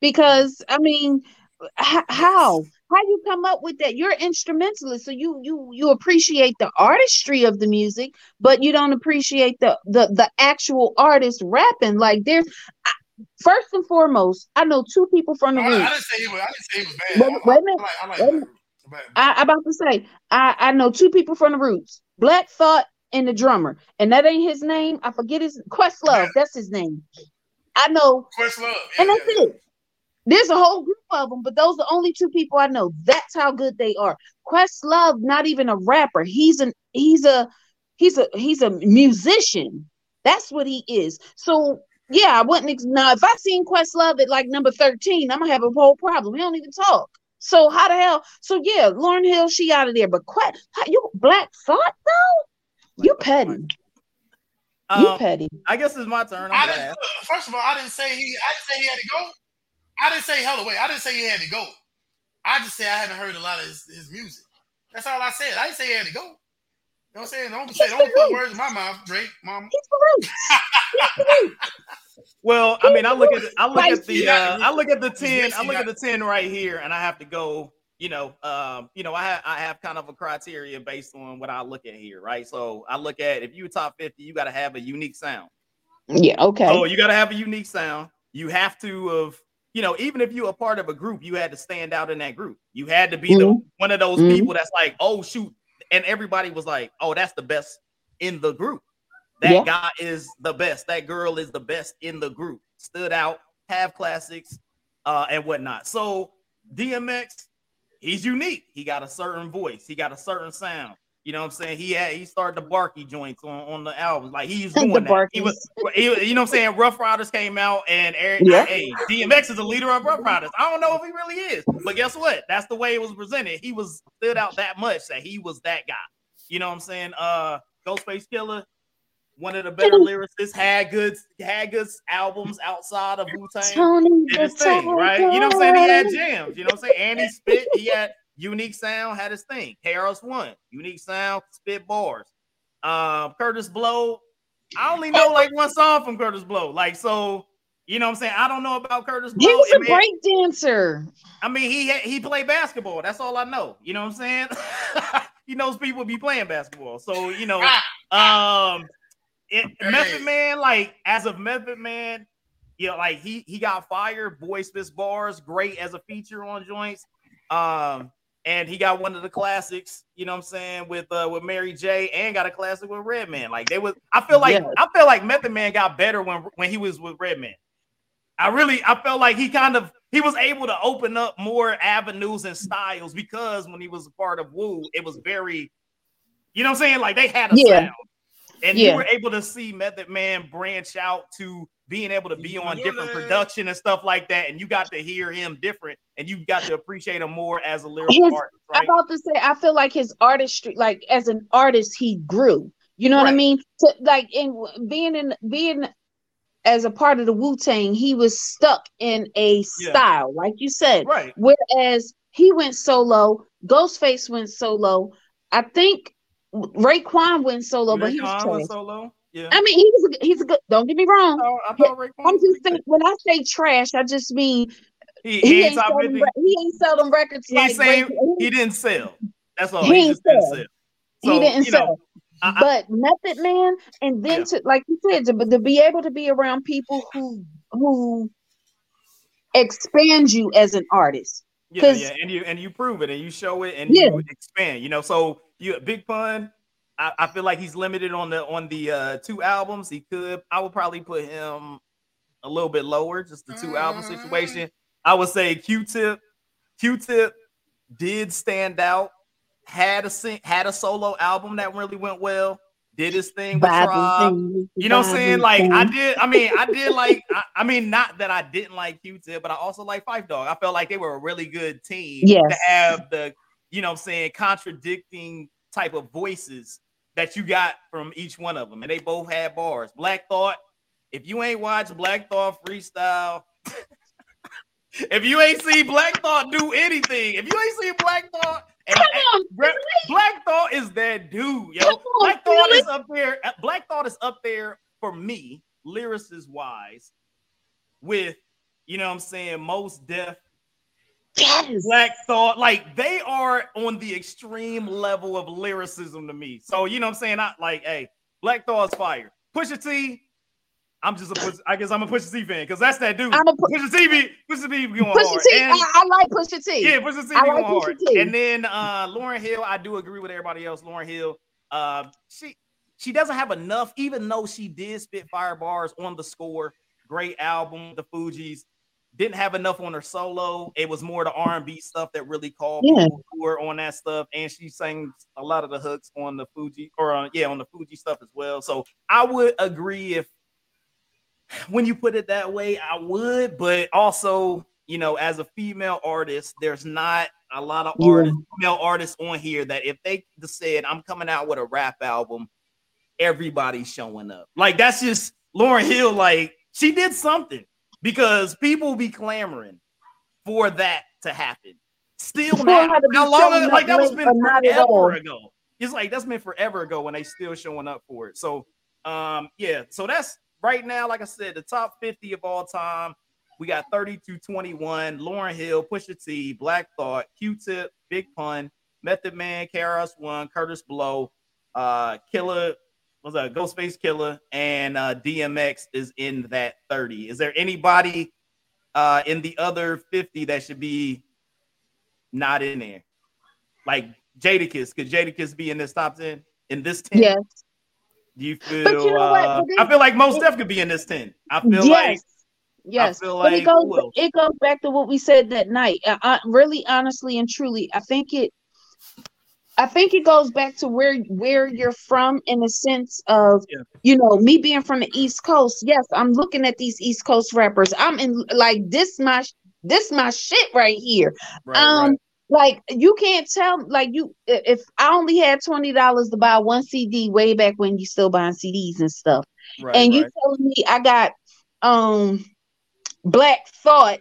because I mean, h- how how you come up with that? You're instrumentalist, so you you you appreciate the artistry of the music, but you don't appreciate the the the actual artist rapping. Like there's. I, First and foremost, I know two people from the I, Roots. I didn't say he was. I didn't say he was bad. Wait, wait a minute. I, like, I, like wait I, I about to say I, I know two people from the Roots. Black Thought and the drummer, and that ain't his name. I forget his Questlove. Yeah. That's his name. I know Questlove, yeah, and that's yeah. it. There's a whole group of them, but those are the only two people I know. That's how good they are. Questlove, not even a rapper. He's an he's a he's a he's a musician. That's what he is. So yeah, I wouldn't now if I seen Questlove at like number 13, I'm gonna have a whole problem. We don't even talk. So how the hell? So yeah, Lauryn Hill, she out of there. But Quest, you Black Thought though? You petty. Um, you petty. I guess it's my turn. I didn't, first of all, I didn't say he. I didn't say he had to go. I didn't say hell away. I didn't say he had to go. I just said I haven't heard a lot of his, his music. That's all I said. I didn't say he had to go. You know what I'm saying? Don't say, don't put words in my mouth, Drake, mama. well, I mean, I look at I look at the uh, I look at the ten. I look at the ten right here, and I have to go. You know, um, you know, I have I have kind of a criteria based on what I look at here, right? So I look at if you're top fifty, you got to have a unique sound. Yeah. Okay. Oh, you got to have a unique sound. You have to have you know, even if you're a part of a group, you had to stand out in that group. You had to be mm-hmm. the one of those mm-hmm. people that's like, oh shoot, and everybody was like, oh, that's the best in the group. That yeah. guy is the best. That girl is the best in the group. Stood out, have classics, uh, and whatnot. So DMX, he's unique. He got a certain voice. He got a certain sound. You know what I'm saying? He had he started the Barky joints on, on the album. Like he's [laughs] doing the that. He was, he, you know what I'm saying? Ruff Ryders came out and Eric, yeah. hey, DMX is the leader of Ruff Ryders. I don't know if he really is, but guess what? That's the way it was presented. He was stood out that much that he was that guy. You know what I'm saying? Uh Ghostface Killah, one of the better lyricists, had good had good albums outside of Wu Tang. Thing, right? You know what I'm saying? He had jams. You know what I'm saying? And he spit. He had Unique Sound had his thing. KRS One, Unique Sound, spit bars. Um, Kurtis Blow. I only know like one song from Kurtis Blow. Like so, you know what I'm saying? I don't know about Kurtis Blow. He was a great dancer. I mean, he he played basketball. That's all I know. You know what I'm saying? [laughs] he knows people be playing basketball. So you know, um, it, Method Man, like as of Method Man, you know, like he he got fired. Boy spits bars, great as a feature on joints. Um, and he got one of the classics, you know what I'm saying, with uh with Mary J and got a classic with Redman. Like they was I feel like. I feel like Method Man got better when when he was with Redman. I really I felt like he kind of he was able to open up more avenues and styles because when he was a part of Wu, it was very, you know what I'm saying? Like they had a yeah. sound. And yeah. you were able to see Method Man branch out to being able to be on different production and stuff like that, and you got to hear him different, and you got to appreciate him more as a lyrical his, artist. Right? I'm about to say, I feel like his artistry, like as an artist, he grew. You know right. what I mean? So, like in being in being as a part of the Wu Tang, he was stuck in a yeah. style, like you said. Right. Whereas he went solo, Ghostface went solo. I think Raekwon went solo, Ray but he was solo. Yeah. I mean, he's a, he's a good. Don't get me wrong. Oh, I thought, I am just saying when I say trash, I just mean he, he, he ain't, sell them, he ain't sell them records. He like saying he didn't sell. That's all. He, he just didn't sell. So, he didn't sell. Know, I, but Method Man, and then yeah. to like you said, to, to be able to be around people who who expand you as an artist. Yeah, yeah, and you and you prove it and you show it and yeah. you expand. You know, so you Big Pun I, I feel like he's limited on the on the uh, two albums. He could, I would probably put him a little bit lower, just the 2 album mm. situation. I would say Q-Tip, Q-Tip did stand out. Had a had a solo album that really went well. did his thing with Tribe. You know what I'm saying? Like I did. I mean, I did like. I, I, mean, not that I didn't like Q-Tip, but I also like Phife Dawg. I felt like they were a really good team yes. to have the, you know, what I'm saying contradicting type of voices that you got from each one of them, and they both had bars. Black Thought. If you ain't watched Black Thought freestyle. [laughs] if you ain't seen Black Thought do anything, if you ain't seen Black Thought and, on, and Black Thought is that dude, yo. On, Black Thought really? is up there. Uh, Black Thought is up there for me, lyricist wise, with you know what I'm saying, Mos Def. Yes. Black Thought, like they are on the extreme level of lyricism to me. So you know what I'm saying? I like, hey, Black Thought's fire. Pusha T, I'm just a push, I guess I'm a Pusha T fan because that's that dude. I'm a pu- Pusha T be Pusha T be going Pusha hard. T, and, I, I like Pusha T. Yeah, Pusha T be going like hard. T. And then uh Lauryn Hill, I do agree with everybody else. Lauryn Hill, uh, she she doesn't have enough, even though she did spit fire bars on the score. Great album, the Fugees. Didn't have enough on her solo. It was more the R and B stuff that really called yeah. were on that stuff, and she sang a lot of the hooks on the Fuji or uh, yeah on the Fuji stuff as well. So I would agree if when you put it that way, I would, but also, you know, as a female artist, there's not a lot of yeah. artists, female artists on here that if they said, I'm coming out with a rap album, everybody's showing up. Like that's just Lauryn Hill, like she did something because people be clamoring for that to happen. Still now, how long ago? Like that was been forever ago. It's like that's been forever ago when they still showing up for it. So um yeah, so that's right now, like I said, the top 50 of all time. We got 32 21, Lauryn Hill, Pusha T, Black Thought, Q Tip, Big Pun, Method Man, KRS One, Kurtis Blow, uh, Killah, what's that? Ghostface Killah and uh, DMX is in that 30. Is there anybody uh, in the other 50 that should be not in there? Like Jadakiss, could Jadakiss be in this top 10? In this 10? Yes. Do you feel? You know uh, I feel like most stuff could be in this ten. I feel yes. like. Yes, but like, it goes. It goes back to what we said that night. I, I, really, honestly, and truly, I think it. I think it goes back to where where you're from in the sense of yeah. you know me being from the East Coast. Yes, I'm looking at these East Coast rappers. I'm in like this my this my shit right here. Right, um, right like you can't tell like you if I only had twenty dollars to buy one CD way back when you still buying CDs and stuff, right, and you telling me I got um Black Thought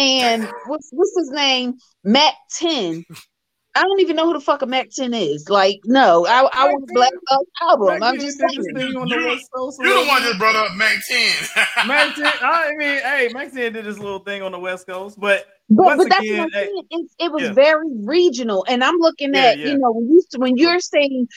and [laughs] what's what's his name Mack 10 I don't even know who the fuck a Mack 10 is. Like, no, I, I want Black Thought album. I'm just saying. On the West You're the one that brought up Mack 10. [laughs] Mack 10, I mean, hey, Mack 10 did this little thing on the West Coast, but but, but that's again, what I'm saying. It, it was yeah. very regional, and I'm looking at yeah, yeah. you know when you when you're saying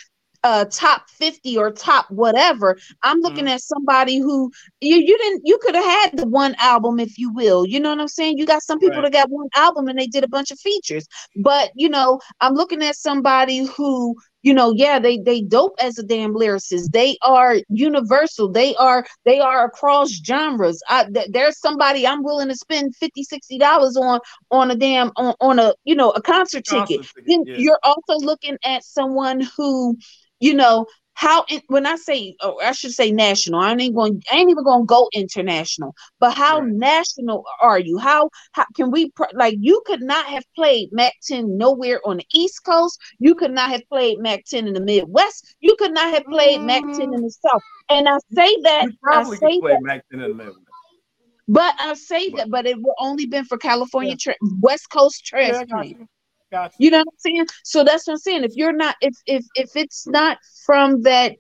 uh top 50 or top whatever i'm looking mm-hmm. at somebody who you you didn't you could have had the one album if you will you know what i'm saying you got some people right. that got one album and they did a bunch of features but you know i'm looking at somebody who you know yeah they they dope as a damn lyricist. They are universal. They are they are across genres. I, th- there's somebody i'm willing to spend 50 60 dollars on on a damn on, on a you know a concert, concert ticket, ticket yeah. you're also looking at someone who you know how when I say, or I should say national, I ain't going, I ain't even going to go international. But how right. national are you? How how can we like? You could not have played Mack Ten nowhere on the East Coast. You could not have played Mack Ten in the Midwest. You could not have played mm. Mack Ten in the South. And I say that I say that. Mack 10 in the Midwest. But I say but, that, but it will only been for California yeah. tra- West Coast transplant. Yeah, Gotcha. You know what I'm saying? So that's what I'm saying. If you're not, if if if it's not from that,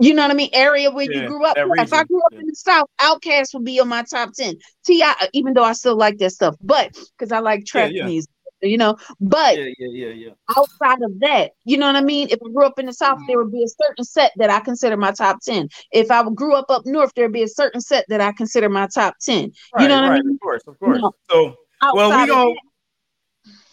you know what I mean, area where yeah, you grew up. If I grew up yeah. in the South, OutKast would be on my top ten. T.I., uh, even though I still like that stuff, but because I like trap yeah, music. You know, but yeah, yeah, yeah, yeah. outside of that, you know what I mean. If I grew up in the South, mm. there would be a certain set that I consider my top ten. If I grew up up north, there'd be a certain set that I consider my top ten. Right, you know what right, I mean? Of course, of course. You know, so, well, we gonna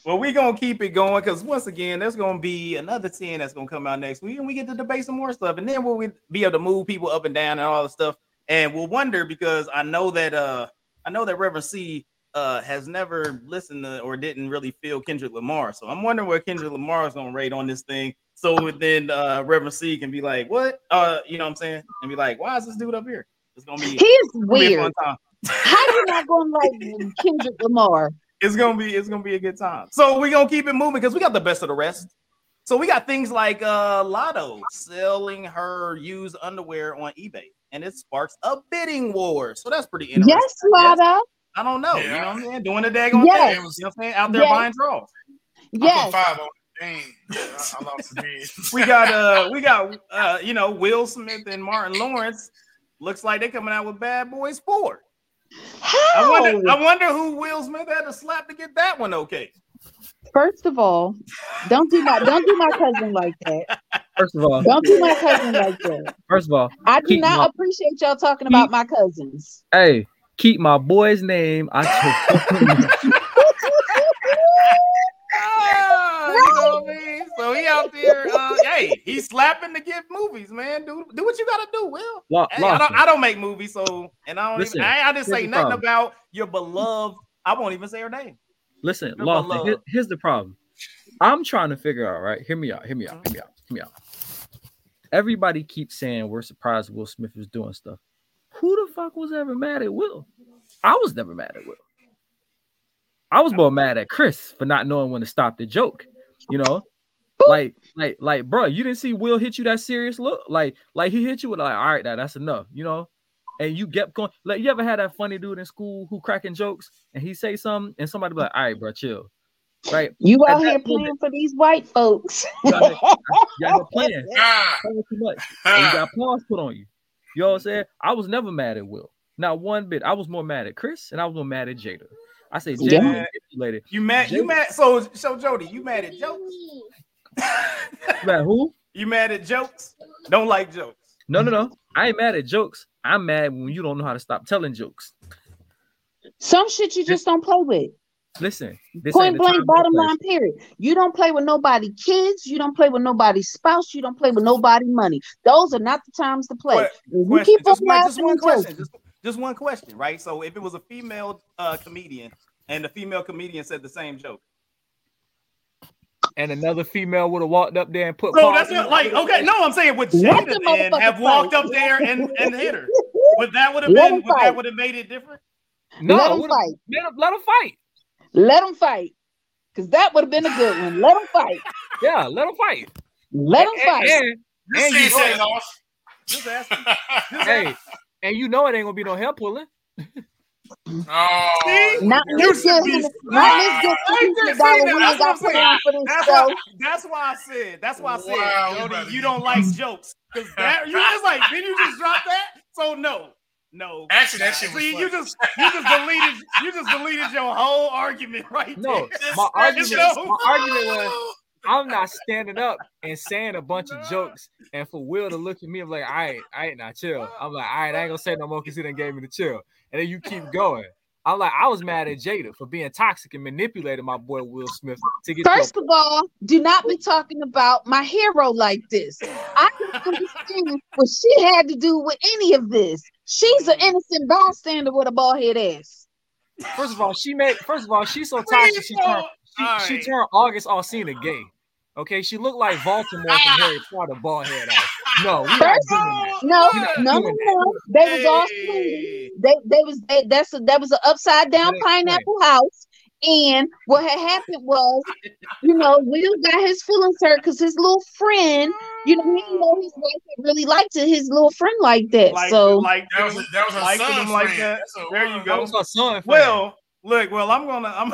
well, we're gonna keep it going because once again, there's gonna be another 10 that's gonna come out next week, and we get to debate some more stuff, and then we'll be able to move people up and down and all the stuff. And we'll wonder because I know that uh I know that Reverend C uh, has never listened to or didn't really feel Kendrick Lamar. So I'm wondering where Kendrick Lamar is gonna rate on this thing. So then uh, Reverend C can be like, "What? Uh, you know what I'm saying?" And be like, "Why is this dude up here?" It's gonna be. He's weird. How you not gonna like Kendrick Lamar? It's gonna be it's gonna be a good time. So we're gonna keep it moving because we got the best of the rest. So we got things like uh Latto selling her used underwear on eBay, and it sparks a bidding war. So that's pretty interesting. Yes, Latto. I don't know. Yeah. You know what I'm saying? Doing the daggone yes. thing. You know what I'm saying? Out there yes. buying draws. Yes. five on Dang, yeah, I, I lost we got uh we got uh you know Will Smith and Martin Lawrence. Looks like they're coming out with Bad Boys 4. How? I wonder, I wonder who Will Smith had to slap to get that one okay. First of all, don't do my don't do my cousin like that. First of all, don't do my cousin like that. First of all, I do not my, appreciate y'all talking keep, about my cousins. Hey, keep my boy's name. I [laughs] So he out there, uh, hey, he's slapping to get movies, man. Do do what you gotta do, Will. L- hey, I, don't, I, don't, make movies, so and I don't Listen, even I, I didn't say nothing about your beloved. I won't even say her name. Listen, Lawson, here, here's the problem. I'm trying to figure out, right? Hear me out, hear me out, hear me out, hear me out. Everybody keeps saying we're surprised Will Smith is doing stuff. Who the fuck was ever mad at Will? I was never mad at Will. I was more mad at Chris for not knowing when to stop the joke. You know, like, like, like, bro, you didn't see Will hit you that serious look. Like, like he hit you with like, all right, that that's enough, you know. And you kept going. Like, you ever had that funny dude in school who cracking jokes and he say something and somebody be like, all right, bro, chill. Right. You out here playing moment, for these white folks. y'all, y'all playing. too much. And you got paws put on you. You know what I'm saying? I was never mad at Will. Not one bit. I was more mad at Chris and I was more mad at Jada. I say Jada yeah. manipulated. You mad? Jada. You mad? So so Jody, you mad at jokes? mad who? [laughs] You mad at jokes? Don't like jokes. No, no, no. I ain't mad at jokes. I'm mad when you don't know how to stop telling jokes. Some shit you just don't play with. Listen, point blank, bottom line, period. You don't play with nobody kids. You don't play with nobody's spouse. You don't play with nobody money. Those are not the times to play. you keep just, on just one question. Just, just, one question, right? So if it was a female uh, comedian and the female comedian said the same joke, and another female would have walked up there and put. So that's not, like okay. No, I'm saying would Jada then have walked up there and, and hit her? Would that would have been? Would that would have made it different? No, let them fight. Let them, let them fight. Let them fight, because that would have been a good one. Let them fight. Yeah, let them fight. Let them fight. And, and, and you say off. Just ask. hey, and you know it ain't gonna be no hair pulling. Oh, not this good. Not this good. That's, that's why I said. That's why I said, wow, Jody, you don't like jokes because that you just like. Then you just drop that. So no, no. Actually, that shit See, you just you just deleted you just deleted your whole argument right no, there. my [laughs] argument, my argument was I'm not standing up and saying a bunch of jokes and for Will to look at me, I'm like, all right, I ain't not chill. I'm like, all right, I ain't gonna say no more because he didn't gave me the chill. And then you keep going. I'm like, I was mad at Jada for being toxic and manipulating my boy Will Smith to get. First of all, do not be talking about my hero like this. I don't understand what she had to do with any of this. She's an innocent bystander with a bald head ass. First of all, she made. First of all, she's so toxic. She turned. She, right. she turned August Alsina gay. Okay, she looked like Voldemort from Harry Potter, bald head off. No, First, no, no, no, no. They was all sweetie. They, they was they, that's a, that was an upside down pineapple house. And what had happened was, you know, Will got his feelings hurt because his little friend, you know, he didn't know his wife really liked it, his little friend like that. Like, so like that was that was her son like that. So, there you go. That was her son. Well, look, well, I'm gonna I'm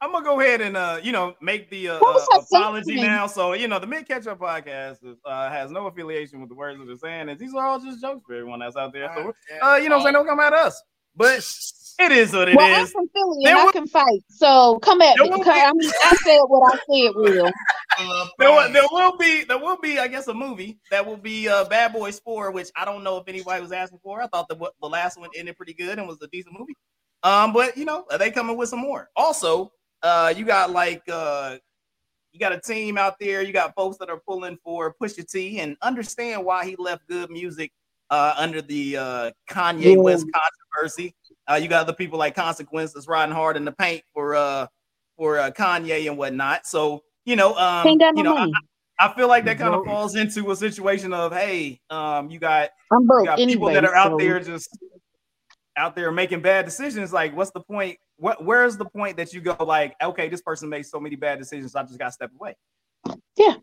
I'm gonna go ahead and uh, you know, make the uh, uh, apology now. So you know, the Mint Ketchup podcast is, uh, has no affiliation with the words that they're saying, and these are all just jokes for everyone that's out there. So uh, you know, I'm saying don't come at us, but it is what it well, is. I'm from Philly and will, I can fight, so come at me. Be, I mean, I said what I said, Will. [laughs] there, will, there will be there will be I guess a movie that will be uh, Bad Boys Four, which I don't know if anybody was asking for. I thought the the last one ended pretty good and was a decent movie. Um, but you know, they coming with some more. Also, uh, you got like uh, you got a team out there. You got folks that are pulling for Pusha T and understand why he left good music uh, under the uh, Kanye yeah. West controversy. Uh, you got other people like Consequences riding hard in the paint for uh for uh, Kanye and whatnot. So you know, um, you know, I, I, feel like that kind of falls into a situation of hey, um, you got I'm broke. You got anyway, people that are out there just out there making bad decisions. Like, what's the point? What where's the point that you go like, okay, this person made so many bad decisions, I just got to step away. Yeah.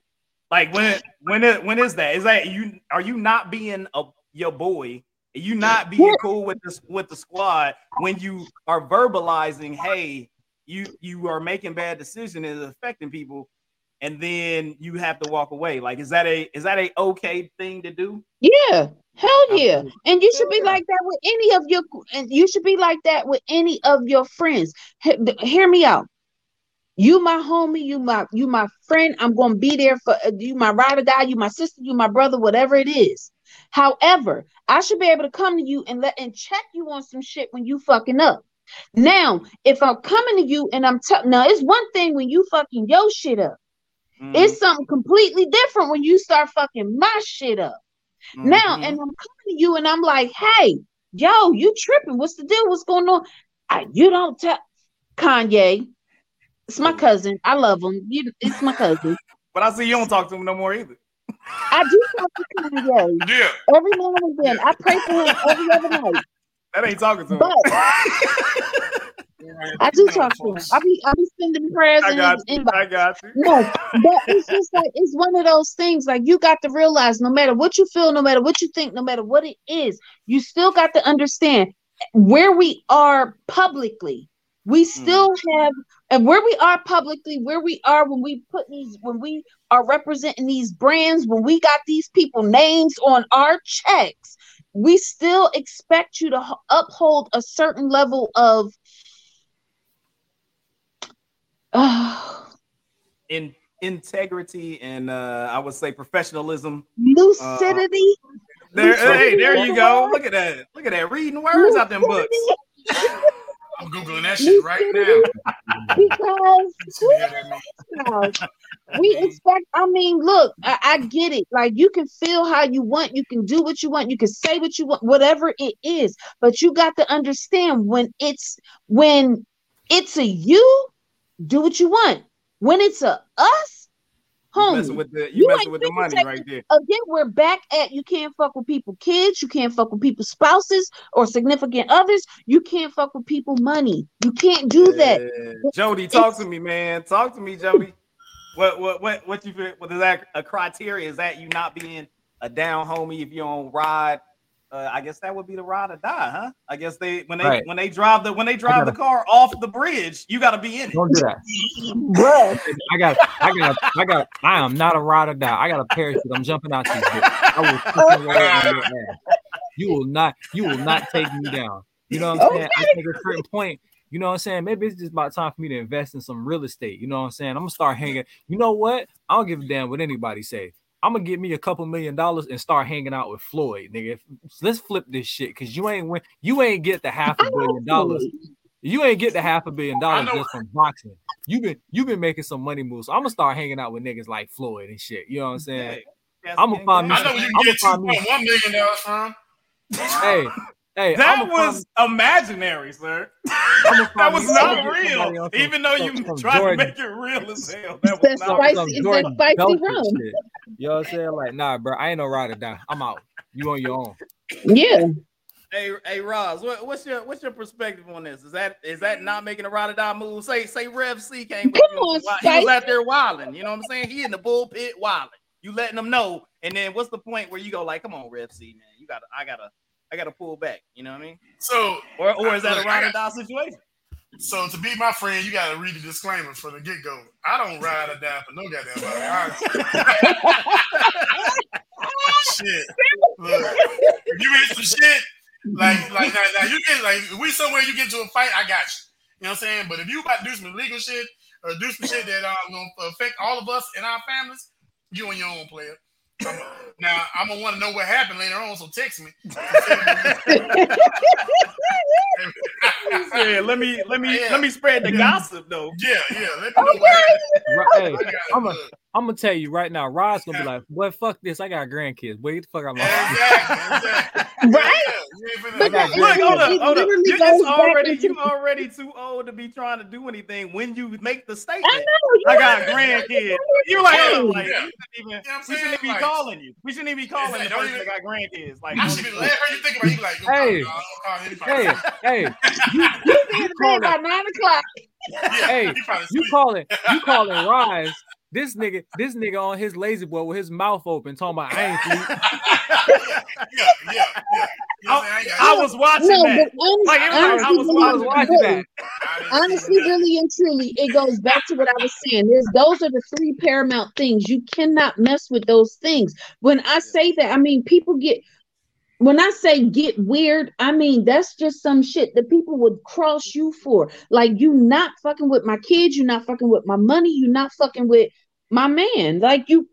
Like when when it, when is that? Is that you? Are you not being a your boy? Are you not being cool with this with the squad when you are verbalizing, hey, you you are making bad decisions and affecting people, and then you have to walk away. Like, is that a is that a okay thing to do? Yeah, hell yeah. And you should be like that with any of your and you should be like that with any of your friends. hear me out. You my homie, you my you my friend. I'm gonna be there for uh, you, my ride or die. You my sister, you my brother, whatever it is. However, I should be able to come to you and let and check you on some shit when you fucking up. Now, if I'm coming to you and I'm telling now, it's one thing when you fucking your shit up. Mm-hmm. It's something completely different when you start fucking my shit up. Mm-hmm. Now, and I'm coming to you and I'm like, hey, yo, you tripping? What's the deal? What's going on? I, you don't tell Kanye. It's my cousin. I love him. You, it's my cousin. [laughs] but I see you don't talk to him no more either. I do talk to Kanye. [laughs] Yeah. Every now and then. I pray for him every other night. That ain't talking to him. [laughs] I do talk to him. I be I be sending prayers I got in his inbox. I got you. No, but it's just like it's one of those things. Like you got to realize, no matter what you feel, no matter what you think, no matter what it is, you still got to understand where we are publicly we hmm. still mm. have and where we are publicly where we are when we put these when we are representing these brands when we got these people names on our checks we still expect you to uphold a certain level of uh, in integrity and uh i would say professionalism. Lucidity. Uh, there, hey there you go. Look at that. Look at that. Reading words lucidity. out them books. [laughs] I'm googling that shit right now. because [laughs] we expect. I mean, look, I, I, get it. Like you can feel how you want, you can do what you want, you can say what you want, whatever it is. But you got to understand when it's when it's a you, do what you want. When it's a us, Homie, messing with the you, you messing with the money right there. Again, we're back at you can't fuck with people kids, you can't fuck with people's spouses or significant others, you can't fuck with people money. You can't do that. Jody, talk it's, to me, man. Talk to me, Jody. what what what what you feel what is that a criteria? Is that you not being a down homie if you don't ride uh, I guess that would be the ride or die, huh? I guess they when they right. when they drive the when they drive gotta, the car off the bridge, you got to be in it. Don't do that. [laughs] I got I got I got I am not a ride or die. I got a parachute. I'm jumping out you. I will right on your ass. You will not you will not take me down. You know what I'm saying? I think at a certain point, you know what I'm saying? Maybe it's just about time for me to invest in some real estate. You know what I'm saying? I'm gonna start hanging. You know what? I don't give a damn what anybody say. I'm gonna get me a couple million dollars and start hanging out with Floyd, nigga. Let's flip this shit because you ain't win. You ain't get the half a billion dollars. You ain't get the half a billion dollars just from boxing. You've been you've been making some money moves. So I'm gonna start hanging out with niggas like Floyd and shit. You know what I'm saying? I'm gonna find me. I know you I'm get two point one million dollars from. Hey, Hey, that was find... imaginary, sir. [laughs] that was not real. Even though you tried Jordan. to make it real as hell. That was not spicy, real. It's spicy rum. You know what I'm saying? Like, nah, bro, I ain't no ride or die. I'm out. You on your own. Yeah. Hey, hey, Roz, what, what's your what's your perspective on this? Is that is that not making a ride or die move? Say, say, Rev C came. Come on, he was out there wilding. You know what I'm saying? He in the bullpit wilding. You letting them know, and then what's the point where you go like, come on, Rev C, man, you gotta, I gotta, I gotta pull back. You know what I mean? So, or or is that a ride or die situation? So to be my friend, you gotta read the disclaimer from the get go. I don't ride or die for no goddamn body. [laughs] shit. Look, you read some shit, like like now, now you get like if we somewhere you get to a fight, I got you. You know what I'm saying? But if you about to do some illegal shit or do some shit that uh, gonna affect all of us and our families, you on your own player. I'm, now I'm gonna want to know what happened later on, so text me. [laughs] yeah, let me let me yeah. let me spread the yeah. gossip though. Yeah, yeah. Let me know what happened. Right. Hey, I'm a I'm gonna tell you right now, Rod's gonna be like, "What? Fuck this! I got grandkids. Wait the fuck out my Exactly, exactly. Right? You ain't finna- But that- Look, Look, hold up, hold up. You, goes it's already into- you already too old to be trying to do anything when you make the statement. I know. you I got grandkids. You're like, Yeah. hold up, like Yeah. we shouldn't even, Yeah, I'm we shouldn't even be like- calling you. We shouldn't even be calling Exactly, the don't person that got grandkids. Like, I should be last person you think about. You like, yo, Hey. I'll call anybody. hey, hey, You [laughs] be in the bed by nine o'clock. Yeah, hey, he probably you sleep. calling, you calling [laughs] Rise. This nigga, this nigga on his lazy boy with his mouth open, talking about I ain't sleep. [laughs] yeah, yeah, yeah. You know what I'm? I was watching No, that. but honest, Like, it was like, I honestly, was- really, I was watching really, that. I didn't see honestly, really and truly, it goes back to what I was saying. There's those are the three paramount things. You cannot mess with those things. When I say that, I mean people get when I say get weird, I mean that's just some shit that people would cross you for. Like you not fucking with my kids, you not fucking with my money, you not fucking with my man. Like you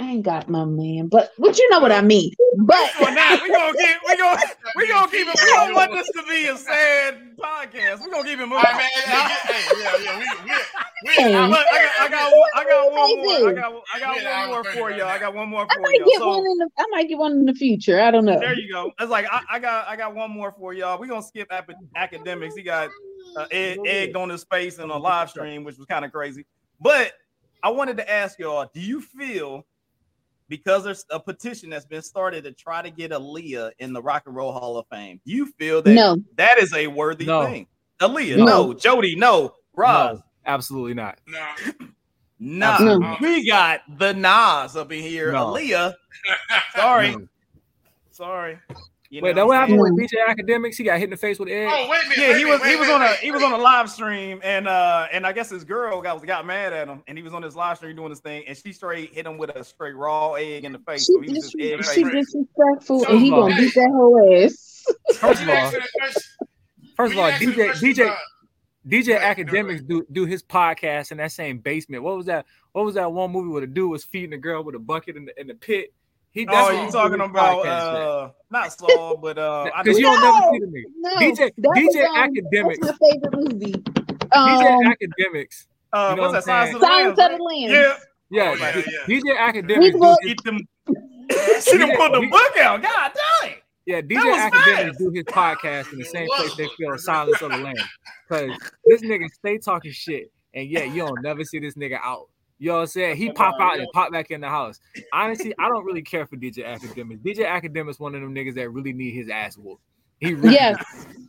I ain't got my man, but but you know what I mean. But So now we gonna [laughs] keep we gonna we gonna keep it. We don't want this to be a sad podcast. We're gonna keep it moving. All right, man. Hey, Now- hey, hey, yeah, yeah. We, we, we, I, Look, I got, I got, one, I got one more. I got, I got Yeah, one more for y'all. I got one more I for might y'all. get So one in the I might get one in the future. I don't know. there you go. It's like I, I got, I got one more for y'all. We're gonna skip ap- Akademiks. He got uh, egg, egged on his face in a live stream, which was kind of crazy. But I wanted to ask y'all: Do you feel because there's a petition that's been started to try to get Aaliyah in the Rock and Roll Hall of Fame? You feel that No. that is a worthy No. thing? Aaliyah, No. no. Jody, no. Roz, No, absolutely not. nah. Nah, Absolutely. we got the Nas up in here. No. Aaliyah, sorry, No. sorry. You Wait, know that what I'm happened with DJ Akademiks? He got hit in the face with egg. Oh, wait a minute. Yeah, wait he was minute, he was wait, on a he was on a live stream and uh and I guess his girl got got mad at him and he was on his live stream doing his thing and she straight hit him with a straight raw egg in the face. She, So he was just egg she disrespectful, So and he gonna beat that whole ass. First of all, asked me the question- first of all, you asked me the DJ DJ DJ Right, Akademiks do do his podcast in that same basement. What was that? What was that one movie where the dude was feeding a girl with a bucket in the in the pit? He Oh, you talking about podcast uh not Saul, but uh Because know- you don't never see the nigga. No, DJ DJ um, Akademiks. That's my favorite movie. DJ Um, Akademiks. uh you know what's what that I'm of the Silence Lambs, of the Lambs. Yeah. Yeah, Oh, yeah, yeah. DJ Akademiks. He do his- Eat them. [laughs] She done put the book out. God dang. Yeah, DJ Akademiks fast. do his podcast in the same Whoa. place they feel Silence of the Lambs. Because this nigga stay talking shit, and yeah, you don't never see this nigga out. You know what I'm saying? He pop out and pop back in the house. Honestly, I don't really care for DJ Akademiks. DJ Akademiks one of them niggas that really need his ass whooped. He really Yes,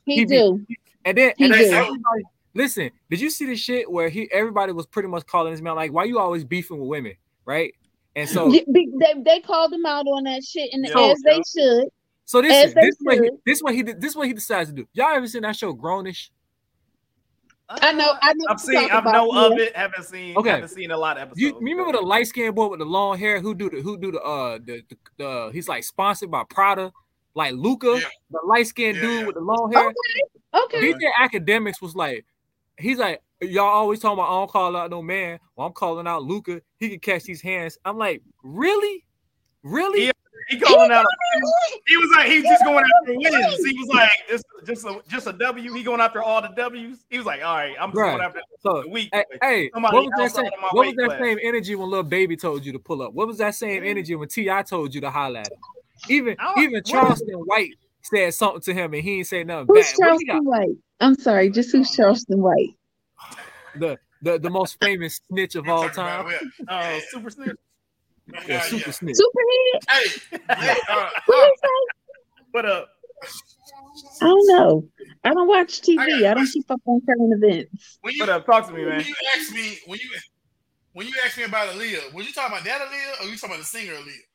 he, He be- do. And then, He and do. everybody, listen, did you see the shit where he everybody was pretty much calling this man like, why you always beefing with women, right? And so, they, they called him out on that shit, and Yeah. as they should. so this is this what he, this what he this what he decides to do. Y'all ever seen that show Grown-ish? I know. I know. I've seen. I've talking know about, of it. Haven't seen. Okay. Haven't seen a lot of episodes. You, you remember the light skinned boy with the long hair who do the who do the uh the, the, the he's like sponsored by Prada, like Luca, Yeah. the light skinned Yeah, dude with the long hair. Okay. Okay. DJ Akademiks was like, he's like, y'all always talking about I don't call out no man. Well, I'm calling out Luca. He can catch these hands. I'm like, really, really? Yeah. He calling out. He [laughs] was like he was just going after wins. He was like it's just a just a W. He going after all the W's. He was like, all right, I'm just Right. going after So, the week. hey, hey, Somebody what was that same? What was that class. same energy when Lil Baby told you to pull up? What was that same mm-hmm. energy when T.I told you to holler at him? Even even what? Charleston White said something to him and he ain't say nothing Who's back. What he got? Charleston White? I'm sorry. Just who's oh, Charleston White? The the the most famous snitch of all time. where- Oh, super snitch. [laughs] Yeah, Yeah, yeah. snitch. Superhead? Hey, yeah, [laughs] uh, What uh, is? What up? I don't know. I don't watch TV. I got a I, don't question. keep up on current events. when you What up? Talk to me, man. when man. you ask me when you when you ask me about Aaliyah, was you talking about that Aaliyah or you talking about the singer Aaliyah?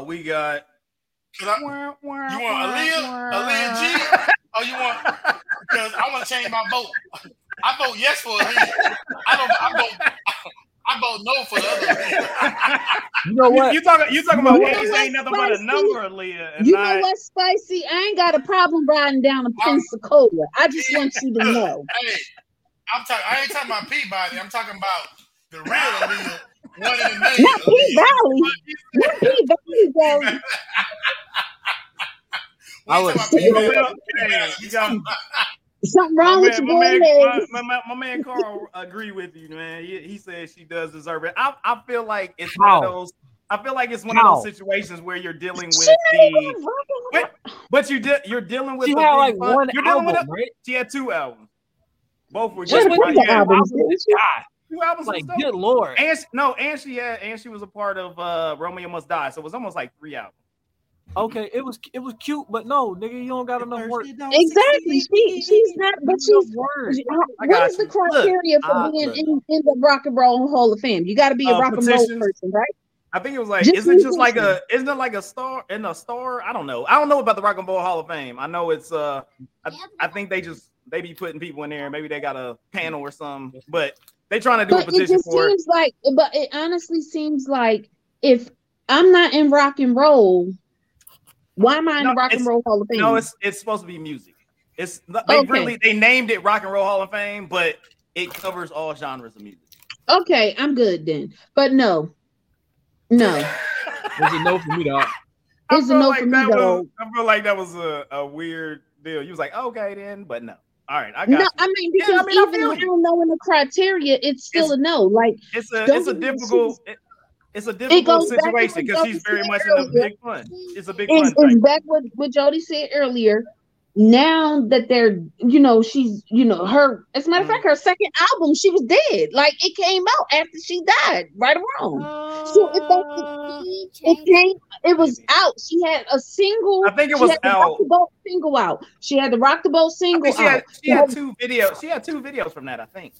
Uh, we got. I, you want Aaliyah, Aaliyah G, or you want because I want to change my vote. I vote yes for Aaliyah. I don't. I vote. I vote no for the other. You know You, what? you talking? You talking about You know A's what's ain't nothing but a number, Leah. You not, know what, spicy? I ain't got a problem riding down to Pensacola. I just want you to [laughs] know. Hey, I'm talking. I ain't talking about Peabody. I'm talking about the real Aaliyah. One in a million. Not Peabody. Not P Valley, though. [laughs] I I would- was. Well, hey, you got- [laughs] Something wrong my with man, your my, man, boy my, my, my man Carl agree with you, man. He, he says she does deserve it. I, I feel like it's How? one of those. I feel like it's one How? of those situations where you're dealing with She not even the, but, but you did you're dealing with She the had big like fun- one You're dealing album, with a, right? she had two albums. Both were She good. had a right? couple albums. Album didn't she? God, Two albums. like good lord. And she, no, and she had and she was a part of uh Romeo Must Die, so it was almost like three albums. Okay, it was it was cute, but no, nigga, you don't got enough work. Exactly. She she's not, but she's. Enough work. I What got is the you. Look, criteria for I- being in, in the Rock and Roll Hall of Fame? You got to be a Uh, rock and roll person, right? I think it was like, Just isn't it just like a, isn't it like a star in a star? I don't know. I don't know about the Rock and Roll Hall of Fame. I know it's, uh, I, I think they just they be putting people in there. Maybe they got a panel or something, but they trying to do a But it petition just for it. seems like, but it honestly seems like if I'm not in rock and roll, why am I in No, the Rock and Roll Hall of Fame? No, it's it's supposed to be music. It's they Okay. really they named it Rock and Roll Hall of Fame, but it covers all genres of music. okay, I'm good then. But no, no, [laughs] It's a no for me, dog. I It's a feel no like for me, that though. was, I feel like that was a, a weird deal. You was like, okay then, but no. All right, I got no. you. I mean, Yeah, I because mean, even feel when I don't know in the criteria, it's still It's- a no. Like It's a it's a difficult it- it's a difficult to situation because she's very much in a big fun. It's a big is, fun. type. back what, what Jody said earlier. Now that they're, you know, she's, you know, her. As a matter of mm. fact, her second album, she was dead. Like it came out after she died, right or wrong. So if uh, it came, it was out. She had a single. I think it she was had out. The Boat single out. She had the Rock the Boat single she out. had she had two videos. She had two videos from that, I think.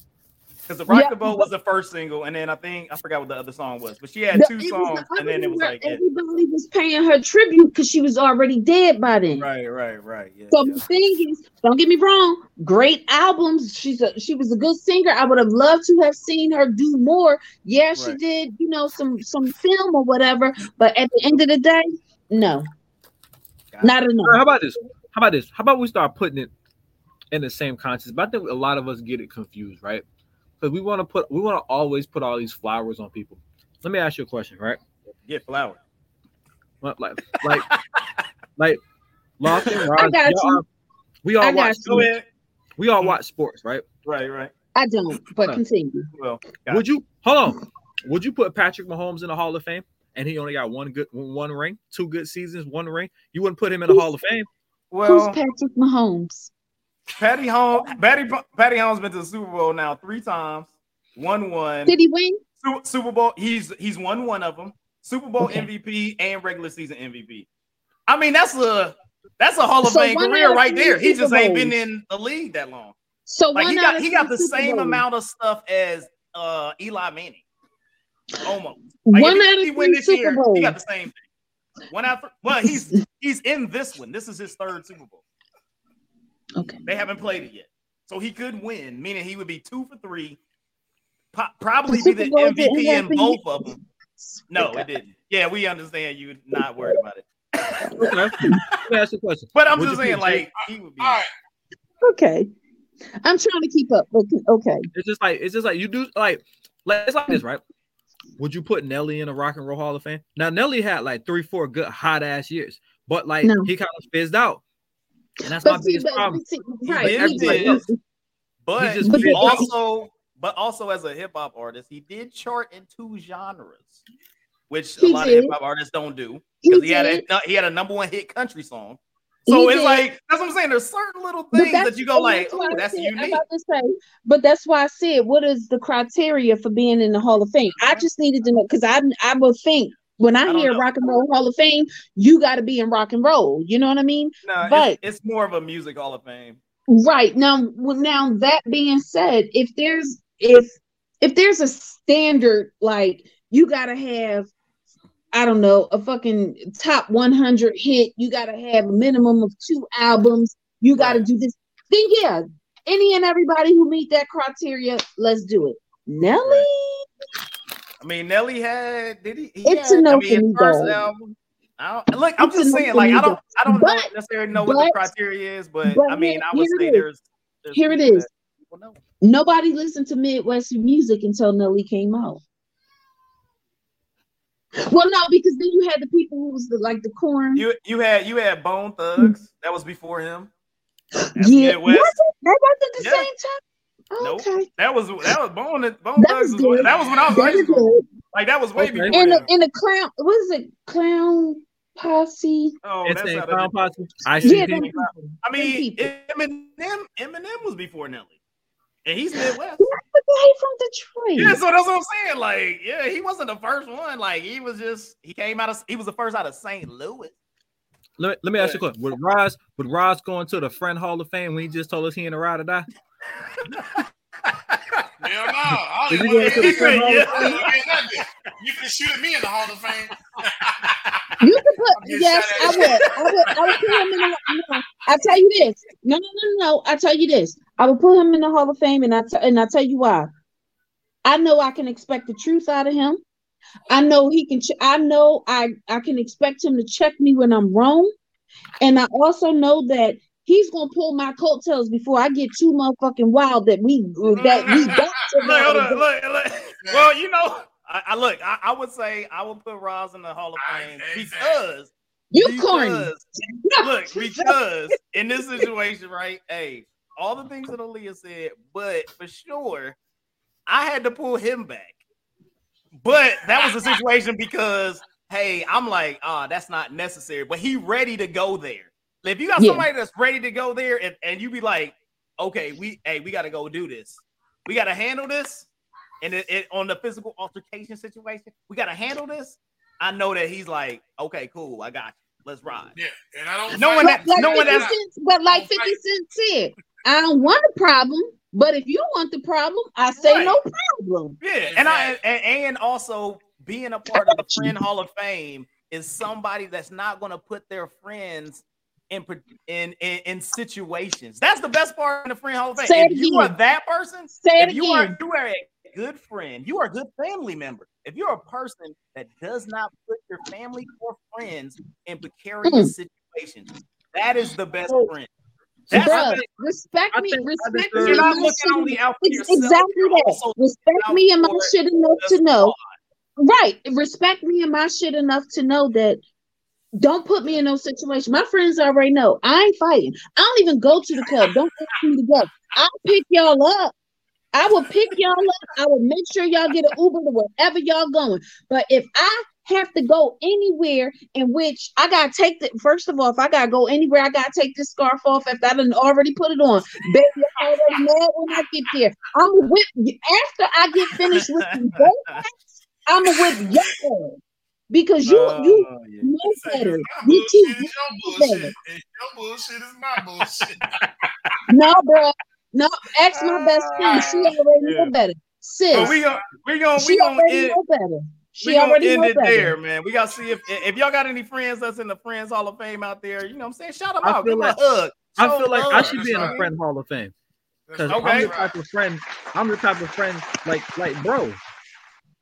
Because the Rock Yeah, the Boat was the first single, and then I think I forgot what the other song was, but she had The- two songs, the and then it was like where it. everybody was paying her tribute because she was already dead by then. right, right, right. Yeah, So yeah. the thing is, don't get me wrong, great albums. She's a she was a good singer. I would have loved to have seen her do more. Yeah, she Right. did, you know, some some film or whatever. But at the end of the day, no, Got not All right, enough. how about this? How about this? How about we start putting it in the same context? But I think a lot of us get it confused, right? Because we want to put, we want to always put all these flowers on people. Let me ask you a question, right? Get flower. What, like, like, [laughs] like, Lost and Roz, I got y'all you. are- we all I got watch. You. We all mm. watch sports, right? Right, right. I don't, but continue. Well, Would you hold on? Would you put Patrick Mahomes in the Hall of Fame and he only got one good one ring, two good seasons, one ring? You wouldn't put him in the Hall of Fame? well, Who's Patrick Mahomes? Patty Holmes, Patty, Patty Holmes been to the Super Bowl now three times. Won one. Did he win? Su- Super Bowl. He's he's won one of them. Super Bowl Okay. MVP and regular season MVP. I mean, that's a that's a Hall of So Fame career right there. He just ain't been in the league that long. So Like he got he got the Super same Bowls. amount of stuff as uh Eli Manning. Almost. Like one out of three Super year, Bowls. he got the same thing. One out. Well, he's he's in this one. This is his third Super Bowl. Okay. They haven't played it yet, so he could win, meaning he would be two for three. Po- probably be the Bowl MVP in happen both of them. [laughs] No, it didn't. Yeah, we understand you not worried about it. Okay. Let me ask you a question. But I'm Would just saying, like he would be. All right. Okay. I'm trying to keep up, but okay. It's just like it's just like you do like like it's like this, right? Would you put Nelly in a Rock and Roll Hall of Fame? Now Nelly had like three, four good hot ass years, but like No. he kind of fizzed out, and that's my But see, biggest but, problem. see, right? he did. But He just he fizzed out. also, but also as a hip hop artist, he did chart in two genres, which a lot did. of hip hop artists don't do. He Because he, had a he had a number one hit country song. He So it's did. like that's what I'm saying. There's certain little things that you go like, oh, that's said- I'm unique. about to say, but that's why I said, what is the criteria for being in the Hall of Fame? I just needed to know because I I would think when I, I hear know. Rock and Roll Hall of Fame, you got to be in rock and roll. You know what I mean? No, but- it's, it's more of a music hall of fame. Right now, now that being said, if there's if if there's a standard like you got to have. I don't know, a fucking top 100 hit. You got to have a minimum of two albums. You got to do this. Then, yeah, any and everybody who meet that criteria, let's do it. Nelly, I mean, Nelly had did he? he It's a had, no I mean, first album. I don't, look, I'm It's just saying, like, I don't. I don't know necessarily know what the criteria is, but, but I mean, I would say there's, there's Here it is. that people know. nobody listened to Midwest music until Nelly came out. Well, no, because then you had the people who was the, like the corn. You you had you had Bone Thugs that was before him. That's yeah, was it? That wasn't the yeah. same time. Nope. Okay. That was that was Bone Bone that was, was that was when I was high school. Like that was way before. In the in the clown, what is it? Clown posse. Oh, it's that's a clown posse. I see. Yeah, I mean, Eminem Eminem was before Nelly, and he's Midwest. That's the guy from Detroit. Yeah, so that's what I'm saying. Like, yeah, he wasn't the first one. Like, he was just he came out of he was the first out of St. Louis. Let, let me ask you a question. Would Roz would Roz go into the friend Hall of Fame when he just told us he in a ride or die? Hell no. I don't even yeah. You can shoot at me in the Hall of Fame. you can put yes, I would. I would. I would put him in the. No, I tell you this. No, no, no, no. I tell you this. I would put him in the Hall of Fame, and I t- and I tell you why. I know I can expect the truth out of him. I know he can. Ch- I know I I can expect him to check me when I'm wrong, and I also know that he's gonna pull my coattails before I get too motherfucking wild that we that we [laughs] got to. look, look, look, [laughs] Well, you know, I, I look. I, I, would say I would put Roz in the Hall of Fame because you corny. look, [laughs] because in this situation, right? Hey, all the things that Aaliyah said, but for sure, I had to pull him back. But that was the situation because hey, I'm like, ah, oh, that's not necessary. But he ready to go there. If you got yeah. somebody that's ready to go there and, and you be like, okay, we hey, we gotta go do this. We gotta handle this. And it, it, on the physical altercation situation, we gotta handle this. I know that he's like, okay, cool, I got you. Let's ride. Yeah, and I don't. Knowing that, like knowing that, but like Fifty Cent said, I don't want a problem. But if you want the problem, I say right. no problem. Yeah, exactly. and I and, and also being a part of the Friend Hall of Fame is somebody that's not going to put their friends in, in in in situations. That's the best part in the friend hall of fame. Say if you are that person, Say if you are you are a good friend, you are a good family member. If you're a person that does not put your family or friends in precarious mm. situations, that is the best friend. That's Bruh, respect me, respect me. You're not looking only out for yourself. Exactly that. Respect me and my shit enough to know. Right. Respect me and my shit enough to know that don't put me in no situation. My friends already know I ain't fighting. I don't even go to the club. Don't ask me to go. I'll pick y'all up. I will pick y'all up. I will make sure y'all get an Uber to wherever y'all going. But if I have to go anywhere in which I gotta take the first of all, if I gotta go anywhere, I gotta take this scarf off if I didn't already put it on. Baby, I'm already mad when I get there. I'm with after I get finished with the I'm with y'all because you uh, you yeah. know better. You too your bullshit. Your bullshit is my bullshit. [laughs] no, bro. No, ask my best friend. She already yeah. know better. Sis, but we gonna we gonna we gonna end, know better. She we already end it better. there, man. We gotta see if if y'all got any friends that's in the Friends Hall of Fame out there. You know what I'm saying? Shout them out. Give like, a hug. I feel like I should be in a Friend Hall of Fame. Because okay. I'm the type of friend. I'm the type of friend like like bro.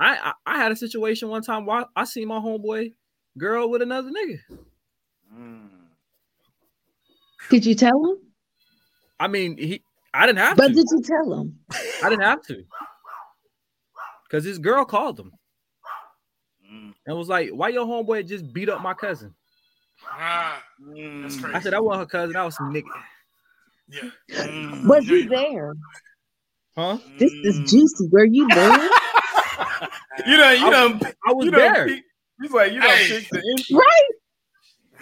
I, I, I had a situation one time where I, I see my homeboy girl with another nigga. Mm. Did you tell him? I mean, he I didn't have but to. But did you tell him? I didn't have to. Cause his girl called him mm. and was like, "Why your homeboy just beat up my cousin?" Ah, mm. I said, "I wasn't her cousin. I was some nigga." Yeah. Mm. Was you there? Huh? This is juicy. Were you there? [laughs] you know, you know, I, was you there. he's like, you know, hey. the [laughs] right.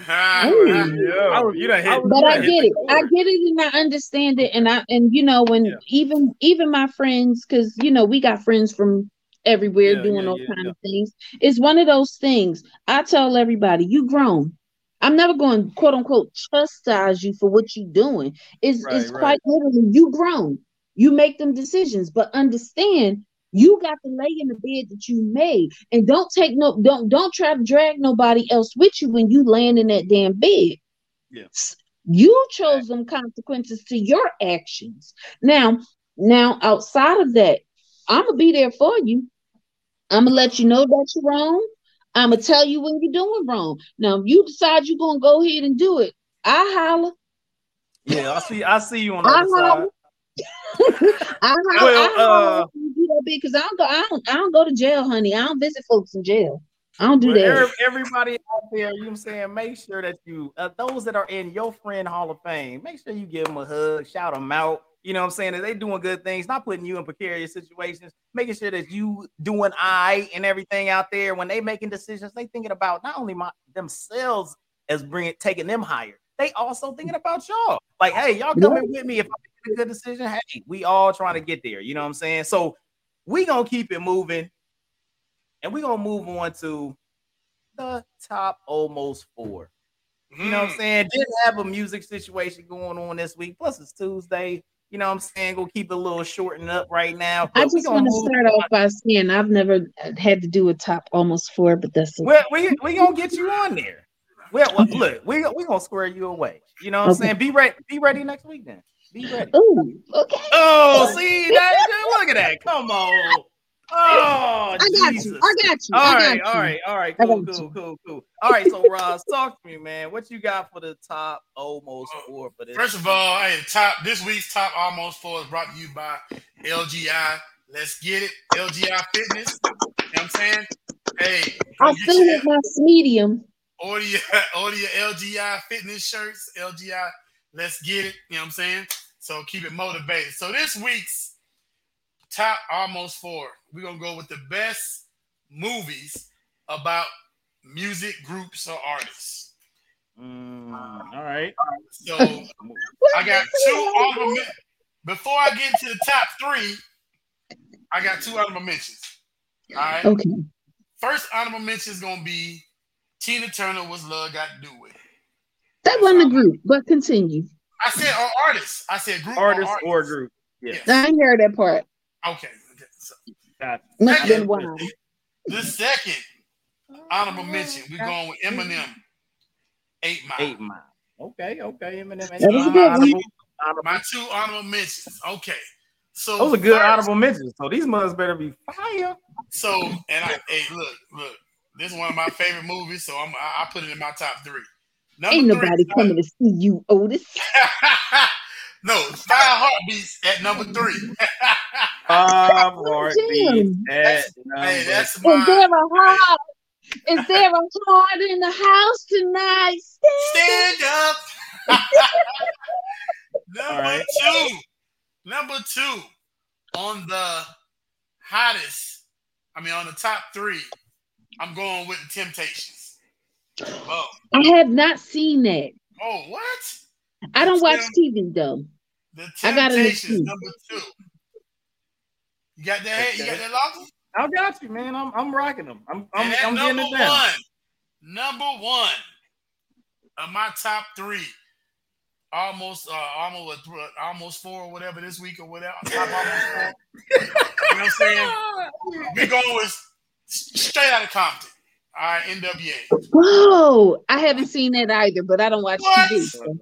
Yo, you know, hit, but I get it. I get it, and I understand it, and I and you know when yeah. even even my friends, because you know we got friends from everywhere yeah, doing yeah, all kind of things. It's one of those things. I tell everybody, you grown. I'm never going quote unquote chastise you for what you're doing. It's right, it's right. quite literally you grown. You make them decisions, but understand you got to lay in the bed that you made, and don't take no don't don't try to drag nobody else with you when you land in that damn bed. Yes, you chose them consequences to your actions. Now, now outside of that, I'm gonna be there for you. I'm gonna let you know that you're wrong. I'm gonna tell you when you're doing wrong. Now, if you decide you're gonna go ahead and do it, I holler. Yeah, I see. I see you on the I other holler. [laughs] side. I, well, I, I uh, because I don't go. I don't. I don't go to jail, honey. I don't visit folks in jail. I don't do that. Everybody out there, you know what I'm saying, make sure that you, uh, those that are in your friend Hall of Fame, make sure you give them a hug, shout them out. You know what I'm saying? That they doing good things, not putting you in precarious situations, making sure that you doing I and everything out there. When they making decisions, they thinking about not only my themselves as bringing taking them higher, they also thinking about y'all. Like, hey, y'all coming with me if I make a good decision. Hey, we all trying to get there. You know what I'm saying? So we gonna keep it moving, and we gonna move on to the top almost four. You know what I'm mm. saying? Didn't have a music situation going on this week. Plus, it's Tuesday. You know what I'm saying? Go keep it a little shortened up right now. I just want to start off by saying I've never had to do a top almost four, but that's okay. well, we we gonna get you on there. Well, well look, we we gonna square you away. You know what I'm saying? Be ready. Be ready next week then. Be ready. Ooh, okay. Oh, see that? Look at that. Come on. Oh, I got Jesus. you. I got you. All right, all right, all right. Cool, cool, cool, cool. All right, so Ross, talk to me, man. What you got for the top almost uh, four for this? First of all, hey, top this week's top almost four is brought to you by LGI. Let's get it, LGI Fitness. You know what I'm saying? Hey, I feel it my medium. Order your, [laughs] order your LGI Fitness shirts, LGI. Let's get it. You know what I'm saying? So keep it motivated. So this week's top almost four we're gonna go with the best movies about music groups or artists. Mm, all right. So I got two honorable. Before I get to the top three, I got two honorable mentions. All right. Okay. First honorable mention is gonna be Tina Turner. was love got to do with? That wasn't a group, but continue. I said or artists. I said group artist or, artists. or group. Yeah. Yes. I heard that part. Okay. okay. So, Must been one. The second honorable mention, we're going with Eminem. Eight Mile. Eight Mile. Okay, okay. Eminem. That was good. Honorable, honorable. My two honorable mentions. Okay. So those are good first, honorable mentions. So these mothers better be fire. So and I hey look look this is one of my favorite movies. So I'm I, I put it in my top three. Number Ain't nobody three, coming to see you, Otis. [laughs] No, Five Heartbeats at number three. [laughs] Five Heartbeats at number hey, that's my, Is there a heart? Is there a heart in the house tonight? Stand, Stand up. [laughs] number right. two. Number two on the hottest. I mean, on the top three. I'm going with the Temptations. Oh. I have not seen that. Oh, what? I don't watch TV though. The I got Temptations number two. You got that? Okay. You got that logo? I got you, man. I'm I'm rocking them. I'm I'm, I'm getting it down. One, number one of my top three. Almost, uh, almost, almost four or whatever this week or whatever. Top almost four. you know what I'm saying? [laughs] We going with straight out of Compton. All right, NWA. Whoa, I haven't seen that either, but I don't watch what? TV. So.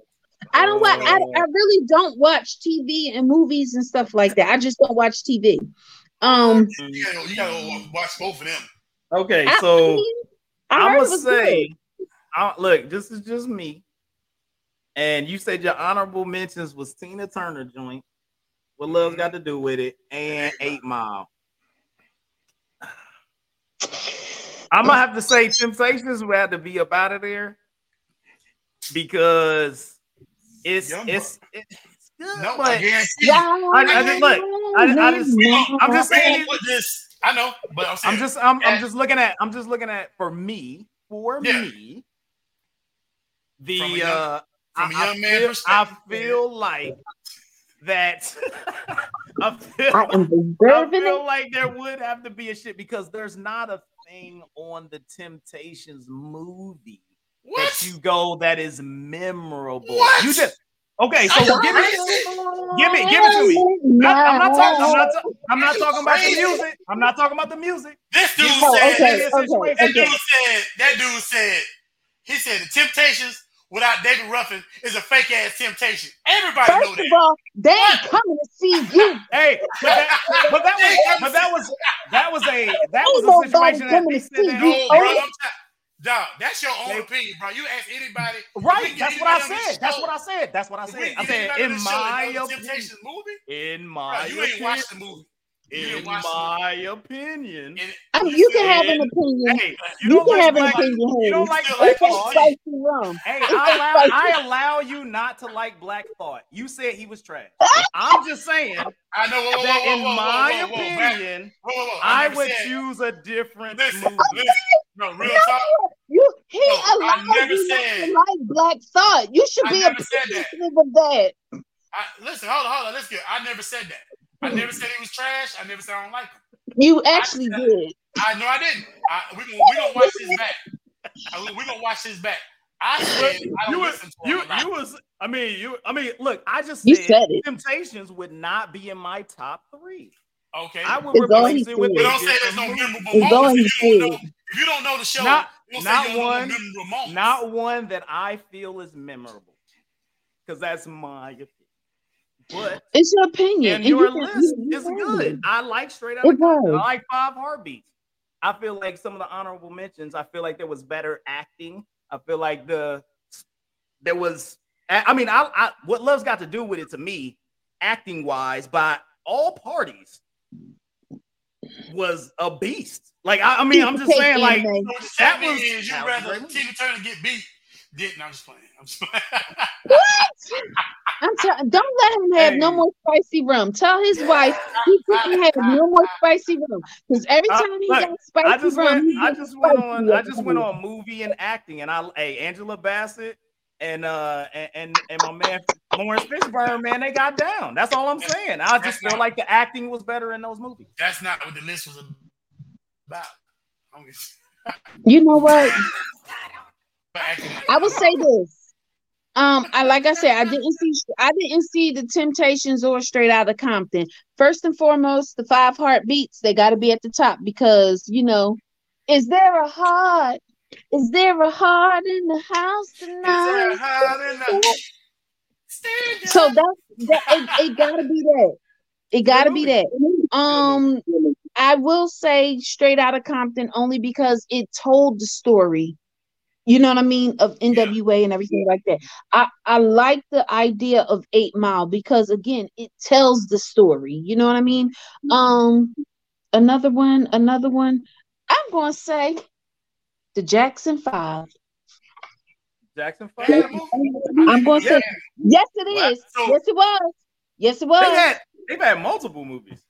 I don't watch. I, I really don't watch TV and movies and stuff like that. I just don't watch TV. Um, you gotta, you gotta watch both of them. Okay, so I, am gonna say, I, look, this is just me. And you said your honorable mentions was Tina Turner joint. What love's got to do with it, and Eight Mile. I'm gonna have to say Temptations will have to be up out of there because it's it's, it's good, no, but I, I, I just look. I, I just I'm just saying this. I know, but I'm, I'm just I'm, I'm just looking at I'm just looking at for me for yeah. me the from young, uh from I, young man feel, I feel like that [laughs] I feel, I, I feel like there would have to be a shit because there's not a thing on the Temptations movie what? that you go that is memorable. What? You just okay. So give me, give me, give it to me. I, am not talking. I'm not, I'm not talking about the music. I'm not talking about the music. This dude oh, said. Okay, okay, that dude said. That dude said. He said the Temptations without David Ruffin is a fake ass temptation. Everybody First know that. Of all, they ain't coming to see you. [laughs] hey, but that, but that was but that was that was a that was a situation that they said that. No, bro, Dog, that's your own opinion, bro. You ask anybody. Right. That's what I said. That's what I said. That's what I said. I said in my opinion. movie. In my bro, you ain't watched the movie. In my opinion, I mean, oh, you can have an opinion. Hey, you, don't can like have an black- opinion. You don't like Hayes. black It's like thought. spicy rum. Hey, I allow, spicy- I allow you not to like Black Thought. You said he was trash. Ah! I'm just saying I know. Whoa, whoa, that whoa, in whoa, whoa, my opinion. I would said- choose a different Listen, movie. listen. No, real talk. You he No, I never you not to like black thought. You should I be never said that. appreciative of that. I, listen, hold on, hold on. Let's get. I never said that. I never said he was trash. I never said I don't like him. You actually did. I know I didn't. I, we gonna we gonna watch his back. I, we gonna watch his back. I said I you was, you, him. a lot. you was, I mean, you, I mean, look, I just You said, said it. Temptations would not be in my top three. okay. I would It's all replace it with said. but don't say there's different no memorable It's moments. If you, don't know, if you don't know the show, Not- don't not say you don't one- know. Not one that I feel is memorable, because that's my opinion. But It's your opinion. and and your you list you- you is can. good. I like straight out It of Compton. I like Five Heartbeats. I feel like some of the honorable mentions. I feel like there was better acting. I feel like the there was. I I mean, I, I what Love's got to do with it to me, acting wise, by all parties, was a beast. Like I, I mean, I'm just saying, like anime. So what you're that was- is you that was a rather. Tina Turner get beat. Didn't I'm just playing. I'm just playing. what? I'm telling. Don't let him have no more spicy rum. Tell his wife he can have no more spicy rum because every Uh, time he look, got spicy I just rum, went. he I gets just went spicy on. I just went here. on movie and acting, and I. Hey, Angela Bassett and uh and and, and my man Laurence Fishburne, man, they got down. That's all I'm saying. I just feel like the acting was better in those movies. That's not what the list was about. Just- You know what? [laughs] I would say this. Um, I like I said, I didn't see I didn't see the Temptations or Straight Outta Compton. First and foremost, the five heartbeats they got to be at the top because you know, is there a heart? Is there a heart in the house Is there tonight? a- So up. that, it, it gotta be that. It gotta be that. Um, I will say straight out of Compton only because it told the story. You know what I mean of NWA and everything like that. I I like the idea of Eight Mile because again it tells the story. You know what I mean. Um, another one, another one. I'm gonna say the Jackson Five. Jackson Five. had a movie? I'm gonna say yes, it is. What? is. So- Yes, it was. Yes, it They was. had they've had multiple movies.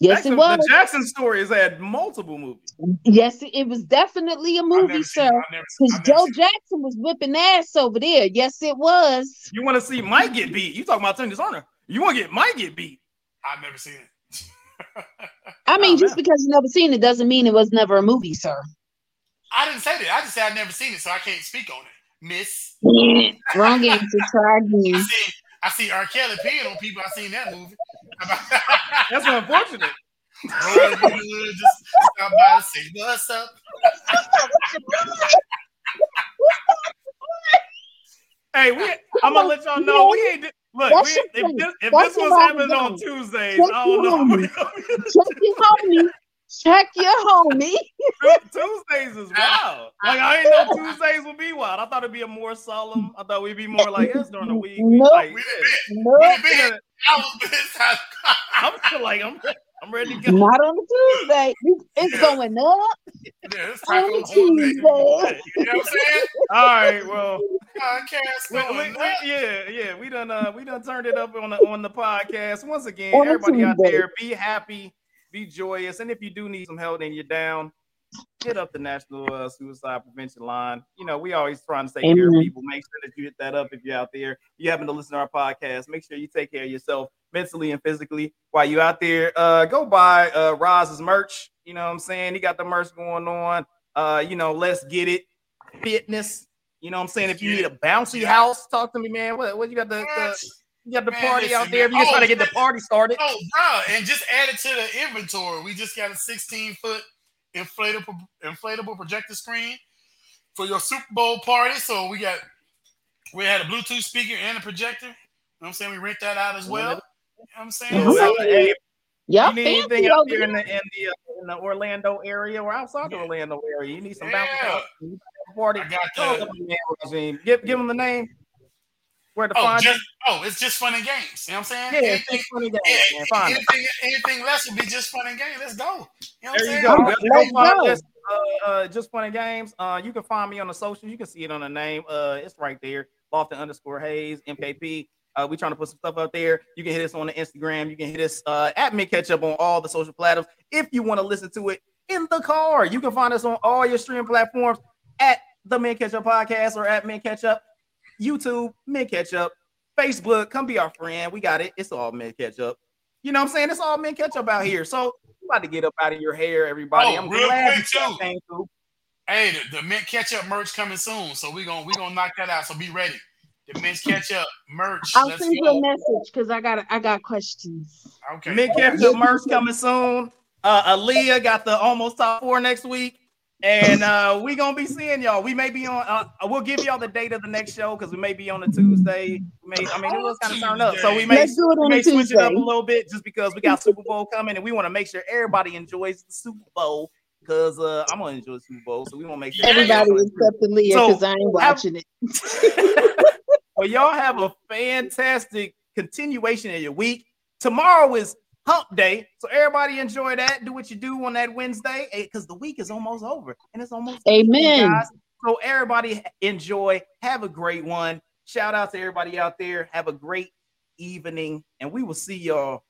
Yes, Jackson, it was. The Jackson story has had multiple movies. Yes, it, was definitely a movie, never seen it. sir. I've never seen- Because Joe seen. Jackson was whipping ass over there. Yes, it was. You want to see Mike get beat? You talking about Tim Dishonor? You want to get Mike get beat? I've never seen it. I mean, [laughs] Oh, just man. because you never seen it doesn't mean it was never a movie, sir. I didn't say that. I just said I've never seen it, so I can't speak on it. Miss. [laughs] Wrong answer. Try [laughs] I again. see I see R. Kelly peeing on people. I seen that movie. That's unfortunate. Rolling in just stop by to say what's up. Hey, we. I'm gonna let y'all know we ain't. Look, we, if this, if this was happening on. Tuesdays, I don't know. [laughs] Check your homie. Check your homie. Tuesdays is wild. Like I didn't know [laughs] Tuesdays would be wild. I thought it'd be a more solemn. I thought we'd be more like yes during the week. We Nope. like, We yeah. done Nope. been, we done been hours this time. I'm feel like I'm. I'm ready to go. Not on a Tuesday. It's going up Yeah, it's on Taco a Tuesday. Tuesday. You know what I'm saying? All right. Well, Podcast we, we, we, yeah, yeah. We done. Uh, we done turned it up on the on the podcast once again. On a everybody out there, be happy, be joyous, and if you do need some help and you're down, hit up the National uh, Suicide Prevention Line. You know, we always trying to take care of people. Make sure that you hit that up if you're out there. You happen to listen to our podcast. Make sure you take care of yourself mentally and physically while you out there. Uh, go buy uh Roz's merch. You know what I'm saying? He got the merch going on. Uh, you know, let's get it. Fitness. You know what I'm saying? If you need a bouncy house, talk to me, man. What, what you got the, the you got the Man, party out there? If you man. just trying to Oh, get the party started. Oh, bro, and just add it to the inventory. We just got a 16 foot inflatable inflatable projector screen for your Super Bowl party. So we got we had a Bluetooth speaker and a projector. You know what I'm saying? We rent that out as well. You know what I'm saying? Mhm. So, Hey, Y'all you need anything out over there in the in the, uh, in the Orlando area or outside the Orlando area? You need some Yeah. bouncy house. You got a party. I got Talk the to me, man, Give give them the name. Where to oh, find just, you? oh, it's just fun and games. You know what I'm saying? Yeah, anything, it's just fun and games, yeah, man. Find it. anything, anything less would be just fun and games. Let's go. You know what There I'm you go. Let's Go find go. uh, uh, just fun and games. Uh, you can find me on the social. You can see it on the name. Uh, it's right there. Lofton underscore Hayes MKP. Uh, we trying to put some stuff out there. You can hit us on the Instagram. You can hit us uh, at Mint Ketchup on all the social platforms. If you want to listen to it in the car, you can find us on all your streaming platforms at the Mint Ketchup Podcast or at Mint Ketchup, YouTube, Mint Ketchup, Facebook. Come be our friend. We got it. It's all Mint Ketchup. You know what I'm saying? It's all Mint Ketchup out here. So you about to get up out of your hair, everybody. Oh, I'm real glad quick, you too. came through. Hey, the, the mint ketchup merch coming soon, so we're gonna we gonna knock that out. So be ready. The mint ketchup merch. I'll Let's send you a message because I got I got questions. Okay. Mint Ketchup merch coming soon. Uh, Aaliyah got the almost top four next week. And uh, we gonna be seeing y'all. We may be on. Uh, we'll give y'all the date of the next show because we may be on a Tuesday. We may, I mean, it was kind of turned up, so we may Let's do it we may switch it up a little bit just because we got Super Bowl coming and we want to make sure everybody enjoys the Super Bowl because uh, I'm gonna enjoy the Super Bowl, so we want to make sure Everybody everybody- except Aaliyah So, because I ain't watching it. [laughs] well, y'all have a fantastic continuation of your week. Tomorrow is hump day. So everybody enjoy that. Do what you do on that Wednesday. Because the week is almost over. And it's almost Amen. guys. So everybody enjoy. Have a great one. Shout out to everybody out there. Have a great evening. And we will see y'all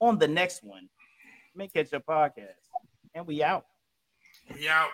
on the next one. Mint Ketchup podcast. And we out. We out.